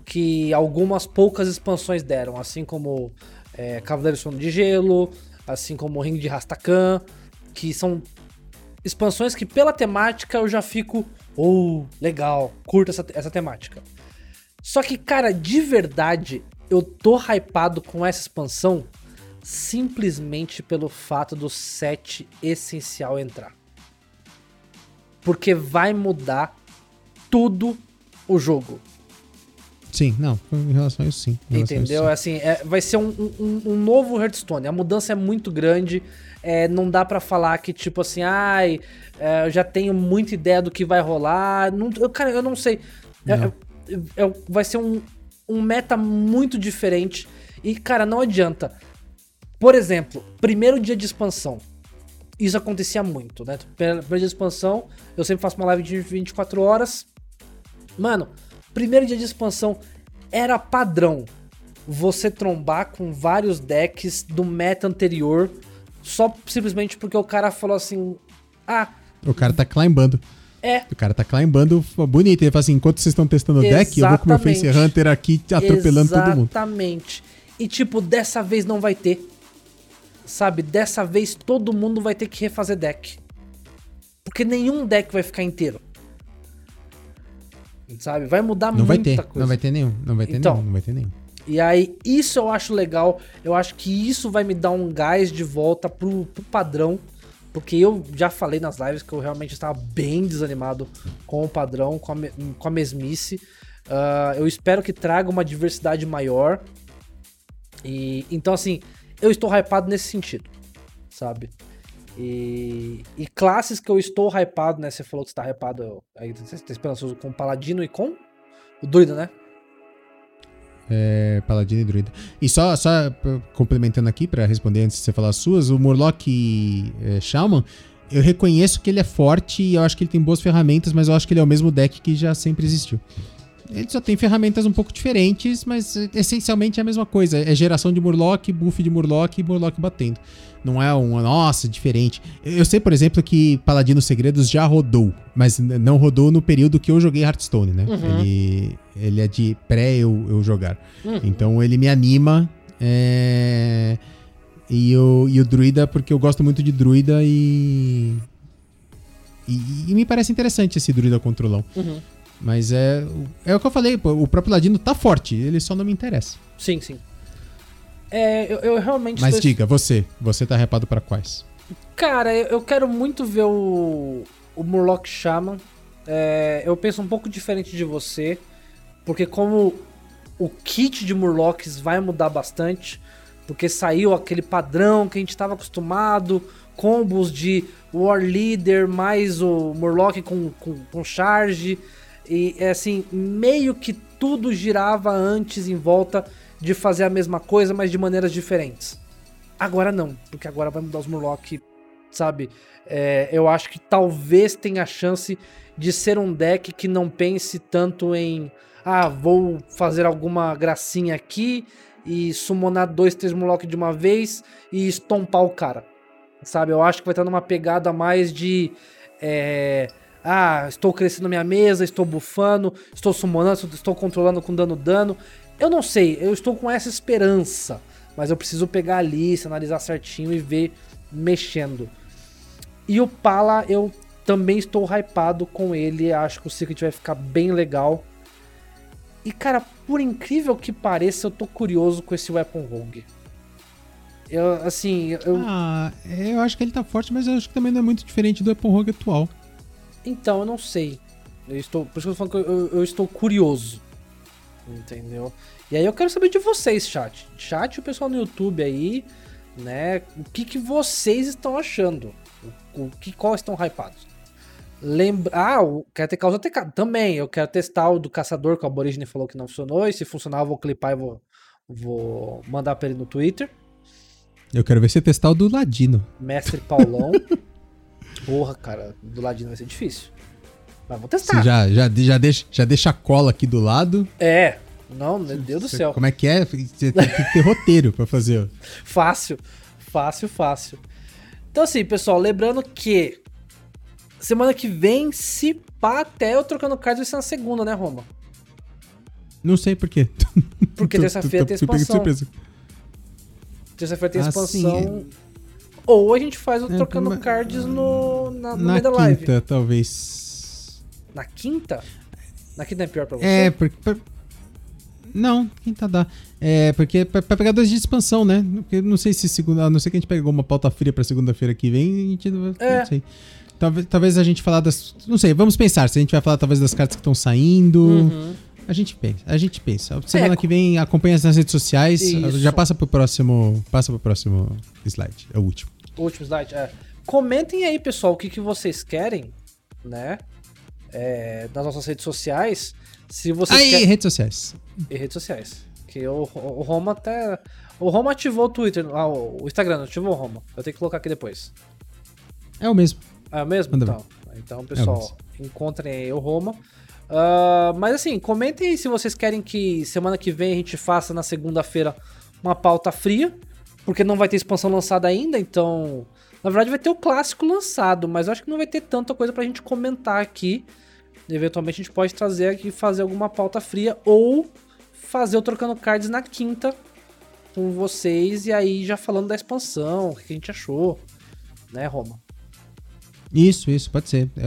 que algumas poucas expansões deram, assim como é, Cavaleiro Sono de Gelo, assim como Ring de Rastakan, que são expansões que pela temática eu já fico, oh, legal, curto essa, essa temática. Só que, cara, de verdade, eu tô hypado com essa expansão simplesmente pelo fato do set essencial entrar. Porque vai mudar tudo o jogo. Sim, não, em relação a isso sim. a isso, Entendeu? sim. Assim, é, vai ser um, um- um novo Hearthstone. A mudança é muito grande. É, não dá pra falar que, tipo assim, ai, é, eu já tenho muita ideia do que vai rolar. Não, eu, cara, eu não sei. É, Não. é, é, vai ser um, um meta muito diferente. E, cara, não adianta. Por exemplo, primeiro dia de expansão. Isso acontecia muito, né? Primeiro dia de expansão, eu sempre faço uma live de 24 horas. Mano, primeiro dia de expansão era padrão você trombar com vários decks do meta anterior, só simplesmente porque o cara falou assim: Ah, O cara tá climbando. é. O cara tá climbando bonito. Ele fala assim: enquanto vocês estão testando o deck, eu vou com o meu Face Exatamente. Hunter aqui atropelando todo mundo. Exatamente. E tipo, dessa vez não vai ter. Sabe? Dessa vez todo mundo vai ter que refazer deck. Porque nenhum deck vai ficar inteiro. Sabe? Vai mudar Não muita vai ter, coisa. não vai ter nenhum, não vai ter Então. nenhum, não vai ter nenhum. E aí, isso eu acho legal. Eu acho que isso vai me dar um gás de volta pro, pro padrão. Porque eu já falei nas lives que eu realmente estava bem desanimado com o padrão, com a, com a mesmice. Ah, eu espero que traga uma diversidade maior. E então, assim, eu estou hypado nesse sentido, sabe? E, e classes que eu estou hypado, né? Você falou que você tá hypado aí, você tá esperançoso com o Paladino e com o Druida, né? É, Paladino e Druida. E só, só complementando aqui pra responder antes de você falar as suas, o Murloc é, Shaman, eu reconheço que ele é forte e eu acho que ele tem boas ferramentas, mas eu acho que ele é o mesmo deck que já sempre existiu. Ele só tem ferramentas um pouco diferentes, mas essencialmente é a mesma coisa. É geração de Murloc, buff de Murloc e Murloc batendo. Não é um, nossa, diferente. Eu sei, por exemplo, que Paladino Segredos já rodou, mas não rodou no período que eu joguei Hearthstone, né? Uhum. Ele, ele é de pré eu, eu jogar. Uhum. Então ele me anima. é, E, o, e o Druida, porque eu gosto muito de Druida e. E, e me parece interessante esse Druida controlão. Uhum. Mas é, é o que eu falei, pô, o próprio Ladino tá forte, ele só não me interessa. Sim, sim. É, eu, eu realmente. Mas tô- diga, você, você tá repado pra quais? Cara, eu, eu quero muito ver o, o Murloc Shaman. É, eu penso um pouco diferente de você. Porque como o kit de Murlocs vai mudar bastante. Porque saiu aquele padrão que a gente estava acostumado, combos de War Leader mais o Murloc com, com, com charge. E é assim, meio que tudo girava antes em volta de fazer a mesma coisa, mas de maneiras diferentes. Agora não, porque agora vai mudar os Murloc, sabe? É, eu acho que talvez tenha a chance de ser um deck que não pense tanto em ah, vou fazer alguma gracinha aqui e summonar dois, três Murloc de uma vez e estompar o cara. Sabe? Eu acho que vai estar numa pegada mais de. É, ah, estou crescendo minha mesa, estou bufando, estou summonando, estou controlando com dano dano. Eu não sei, eu estou com essa esperança. Mas eu preciso pegar a lista, analisar certinho e ver mexendo. E o Pala, eu também estou hypado com ele. Acho que o Secret vai ficar bem legal. E cara, por incrível que pareça, eu tô curioso com esse Weapon Rogue. Eu, assim, eu... Ah, eu acho que ele tá forte, mas eu acho que também não é muito diferente do Weapon Rogue atual. Então, eu não sei. Eu estou, por isso que eu tô falando que eu, eu estou curioso. Entendeu? E aí eu quero saber de vocês, chat. Chat o pessoal no YouTube aí, né? O que, que vocês estão achando? O, o que qual estão hypados? Lembra... Ah, quero ter causa TK. Também, eu quero testar o do caçador que o Aborigine falou que não funcionou. E se funcionar, eu vou clipar e vou, vou mandar pra ele no Twitter. Eu quero ver você testar o do Ladino. Mestre Paulão. *laughs* Porra, cara, do Ladino vai ser difícil. Mas vou testar. Você já, já, já, deixa, já deixa a cola aqui do lado. É. Não, meu Deus do céu. Como é que é? Você tem que ter roteiro pra fazer. *laughs* Fácil. Fácil, fácil. Então assim, pessoal, lembrando que semana que vem, se pá, até eu trocando cards vai ser na segunda, né, Roma? Não sei por quê. Porque *laughs* terça-feira tem expansão. Terça-feira tem ah, expansão. Ou a gente faz o é, trocando mas... cards no, na, no na meio da live. Na quinta, talvez. Na quinta? Na quinta é pior pra você? É, porque... Não, quinta dá. É, porque pra, pra, pegar dois dias de expansão, né? Porque não sei se segunda. A não sei que a gente pegou uma pauta fria pra segunda-feira que vem, a gente não, é. não sei. Talvez, talvez a gente falar das. Não sei, vamos pensar. Se a gente vai falar talvez das cartas que estão saindo. Uhum. A gente pensa, a gente pensa. Semana é, que vem acompanha nas redes sociais. Isso. Já passa pro próximo. Passa pro próximo slide. É o último. Último slide, é. Comentem aí, pessoal, o que, que vocês querem, né? É, nas nossas redes sociais. Se vocês aí, querem... redes sociais. E redes sociais. Que o, o Roma até. O Roma ativou o Twitter. Ah, o Instagram ativou o Roma. Eu tenho que colocar aqui depois. É o mesmo. É o mesmo? Manda então. Então, pessoal, é encontrem aí o Roma. Uh, mas assim, comentem aí se vocês querem que semana que vem a gente faça na segunda-feira uma pauta fria, porque não vai ter expansão lançada ainda, então. Na verdade, vai ter o clássico lançado, mas eu acho que não vai ter tanta coisa pra gente comentar aqui. Eventualmente a gente pode trazer aqui fazer alguma pauta fria ou fazer o Trocando Cards na quinta com vocês e aí já falando da expansão, o que a gente achou, né, Roma? Isso, isso, pode ser. É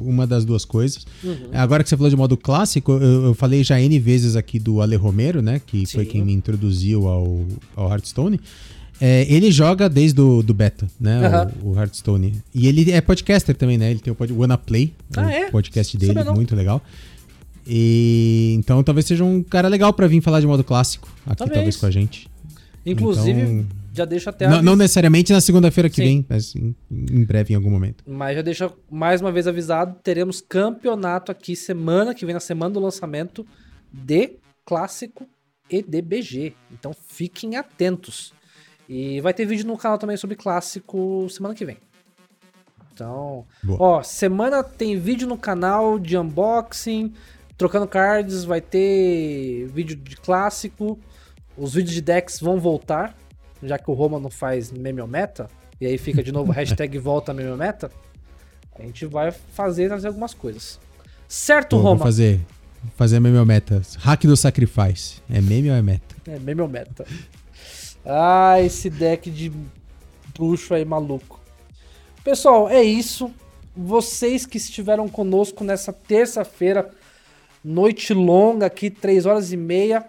uma das duas coisas. Uhum. Agora que você falou de modo clássico, eu, eu, falei já N vezes aqui do Ale Romero, né? Que Sim. foi quem me introduziu ao, ao Hearthstone. É, ele joga desde o do beta, né? Uhum. O, o, Hearthstone. E ele é podcaster também, né? Ele tem o pod, Wanna Play, ah, o é? podcast dele, muito legal. E então talvez seja um cara legal para vir falar de modo clássico aqui, talvez, talvez com a gente. Inclusive, então, já deixa até. Não, não necessariamente na segunda-feira que Sim. vem, mas em, em, breve, em algum momento. Mas já deixa mais uma vez avisado: teremos campeonato aqui semana que vem, na semana do lançamento de clássico e de BG. Então fiquem atentos. E vai ter vídeo no canal também sobre clássico semana que vem. Então, Boa. ó, semana tem vídeo no canal de unboxing, trocando cards, vai ter vídeo de clássico. Os vídeos de decks vão voltar, já que o Roma não faz meme meta, e aí fica de novo *laughs* hashtag volta meme meta. A gente vai fazer, fazer algumas coisas. Certo, Pô, Roma? Vou fazer, fazer meme meta. Hack do Sacrifice. É meme ou é meta? É meme ou meta. Ah, esse deck de bruxo aí maluco. Pessoal, é isso. Vocês que estiveram conosco nessa terça-feira, noite longa aqui, 3 horas e meia.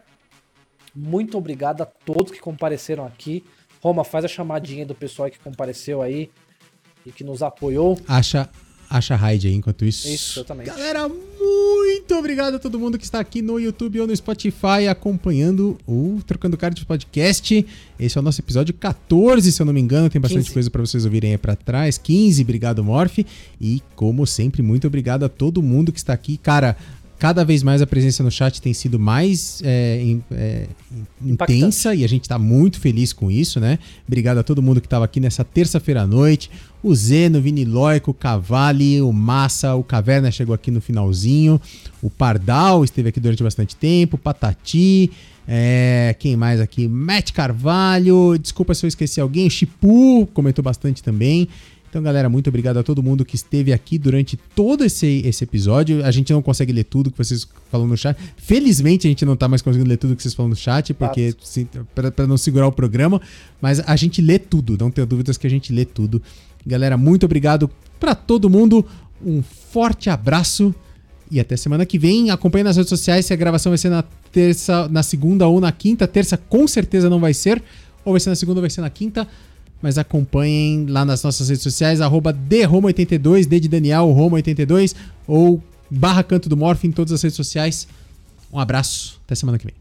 Muito obrigado a todos que compareceram aqui. Roma, faz a chamadinha do pessoal que compareceu aí e que nos apoiou. Acha acha raid aí enquanto isso. Isso, exatamente. Galera, muito obrigado a todo mundo que está aqui no YouTube ou no Spotify acompanhando o Trocando Cards Podcast. Esse é o nosso episódio 14, se eu não me engano. Tem bastante 15. coisa para vocês ouvirem aí para trás. 15, obrigado, Morph. E, como sempre, muito obrigado a todo mundo que está aqui. Cara, cada vez mais a presença no chat tem sido mais é, é, intensa e a gente tá muito feliz com isso, né? Obrigado a todo mundo que estava aqui nessa terça-feira à noite. O Zeno, o Viniloico, o Cavali, o Massa, o Caverna chegou aqui no finalzinho. O Pardal esteve aqui durante bastante tempo. Patati. é, quem mais aqui? Matt Carvalho. Desculpa se eu esqueci alguém. O Chipu comentou bastante também. Então, galera, muito obrigado a todo mundo que esteve aqui durante todo esse, esse episódio. A gente não consegue ler tudo que vocês falam no chat. Felizmente, a gente não tá mais conseguindo ler tudo que vocês falam no chat, porque pra não segurar o programa. Mas a gente lê tudo, não tenho dúvidas que a gente lê tudo. Galera, muito obrigado pra todo mundo. Um forte abraço e até semana que vem. Acompanhe nas redes sociais se a gravação vai ser na terça, na segunda ou na quinta. Terça com certeza não vai ser. Ou vai ser na segunda ou vai ser na quinta. Mas acompanhem lá nas nossas redes sociais, arroba DRoma82, D de Daniel, Roma82, ou barra Canto do Morph em todas as redes sociais. Um abraço, até semana que vem.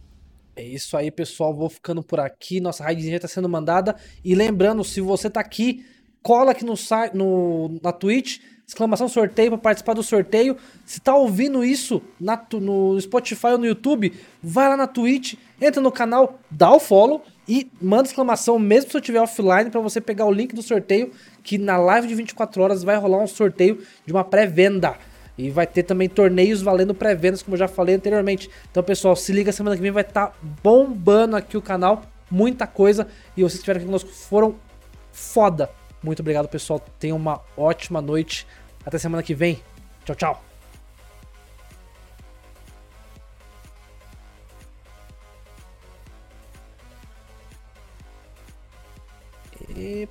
É isso aí, pessoal. Vou ficando por aqui. Nossa raidzinha já tá sendo mandada. E lembrando, se você tá aqui, cola aqui no, no na Twitch, exclamação sorteio para participar do sorteio. Se tá ouvindo isso na no Spotify ou no YouTube, vai lá na Twitch, entra no canal, dá o follow e manda exclamação, mesmo se eu estiver offline, para você pegar o link do sorteio, que na live de 24 horas vai rolar um sorteio de uma pré-venda. E vai ter também torneios valendo pré-vendas, como eu já falei anteriormente. Então, pessoal, se liga, semana que vem vai estar bombando aqui o canal. Muita coisa. E vocês que estiveram aqui conosco foram foda. Muito obrigado, pessoal. Tenham uma ótima noite. Até semana que vem. Tchau, tchau. E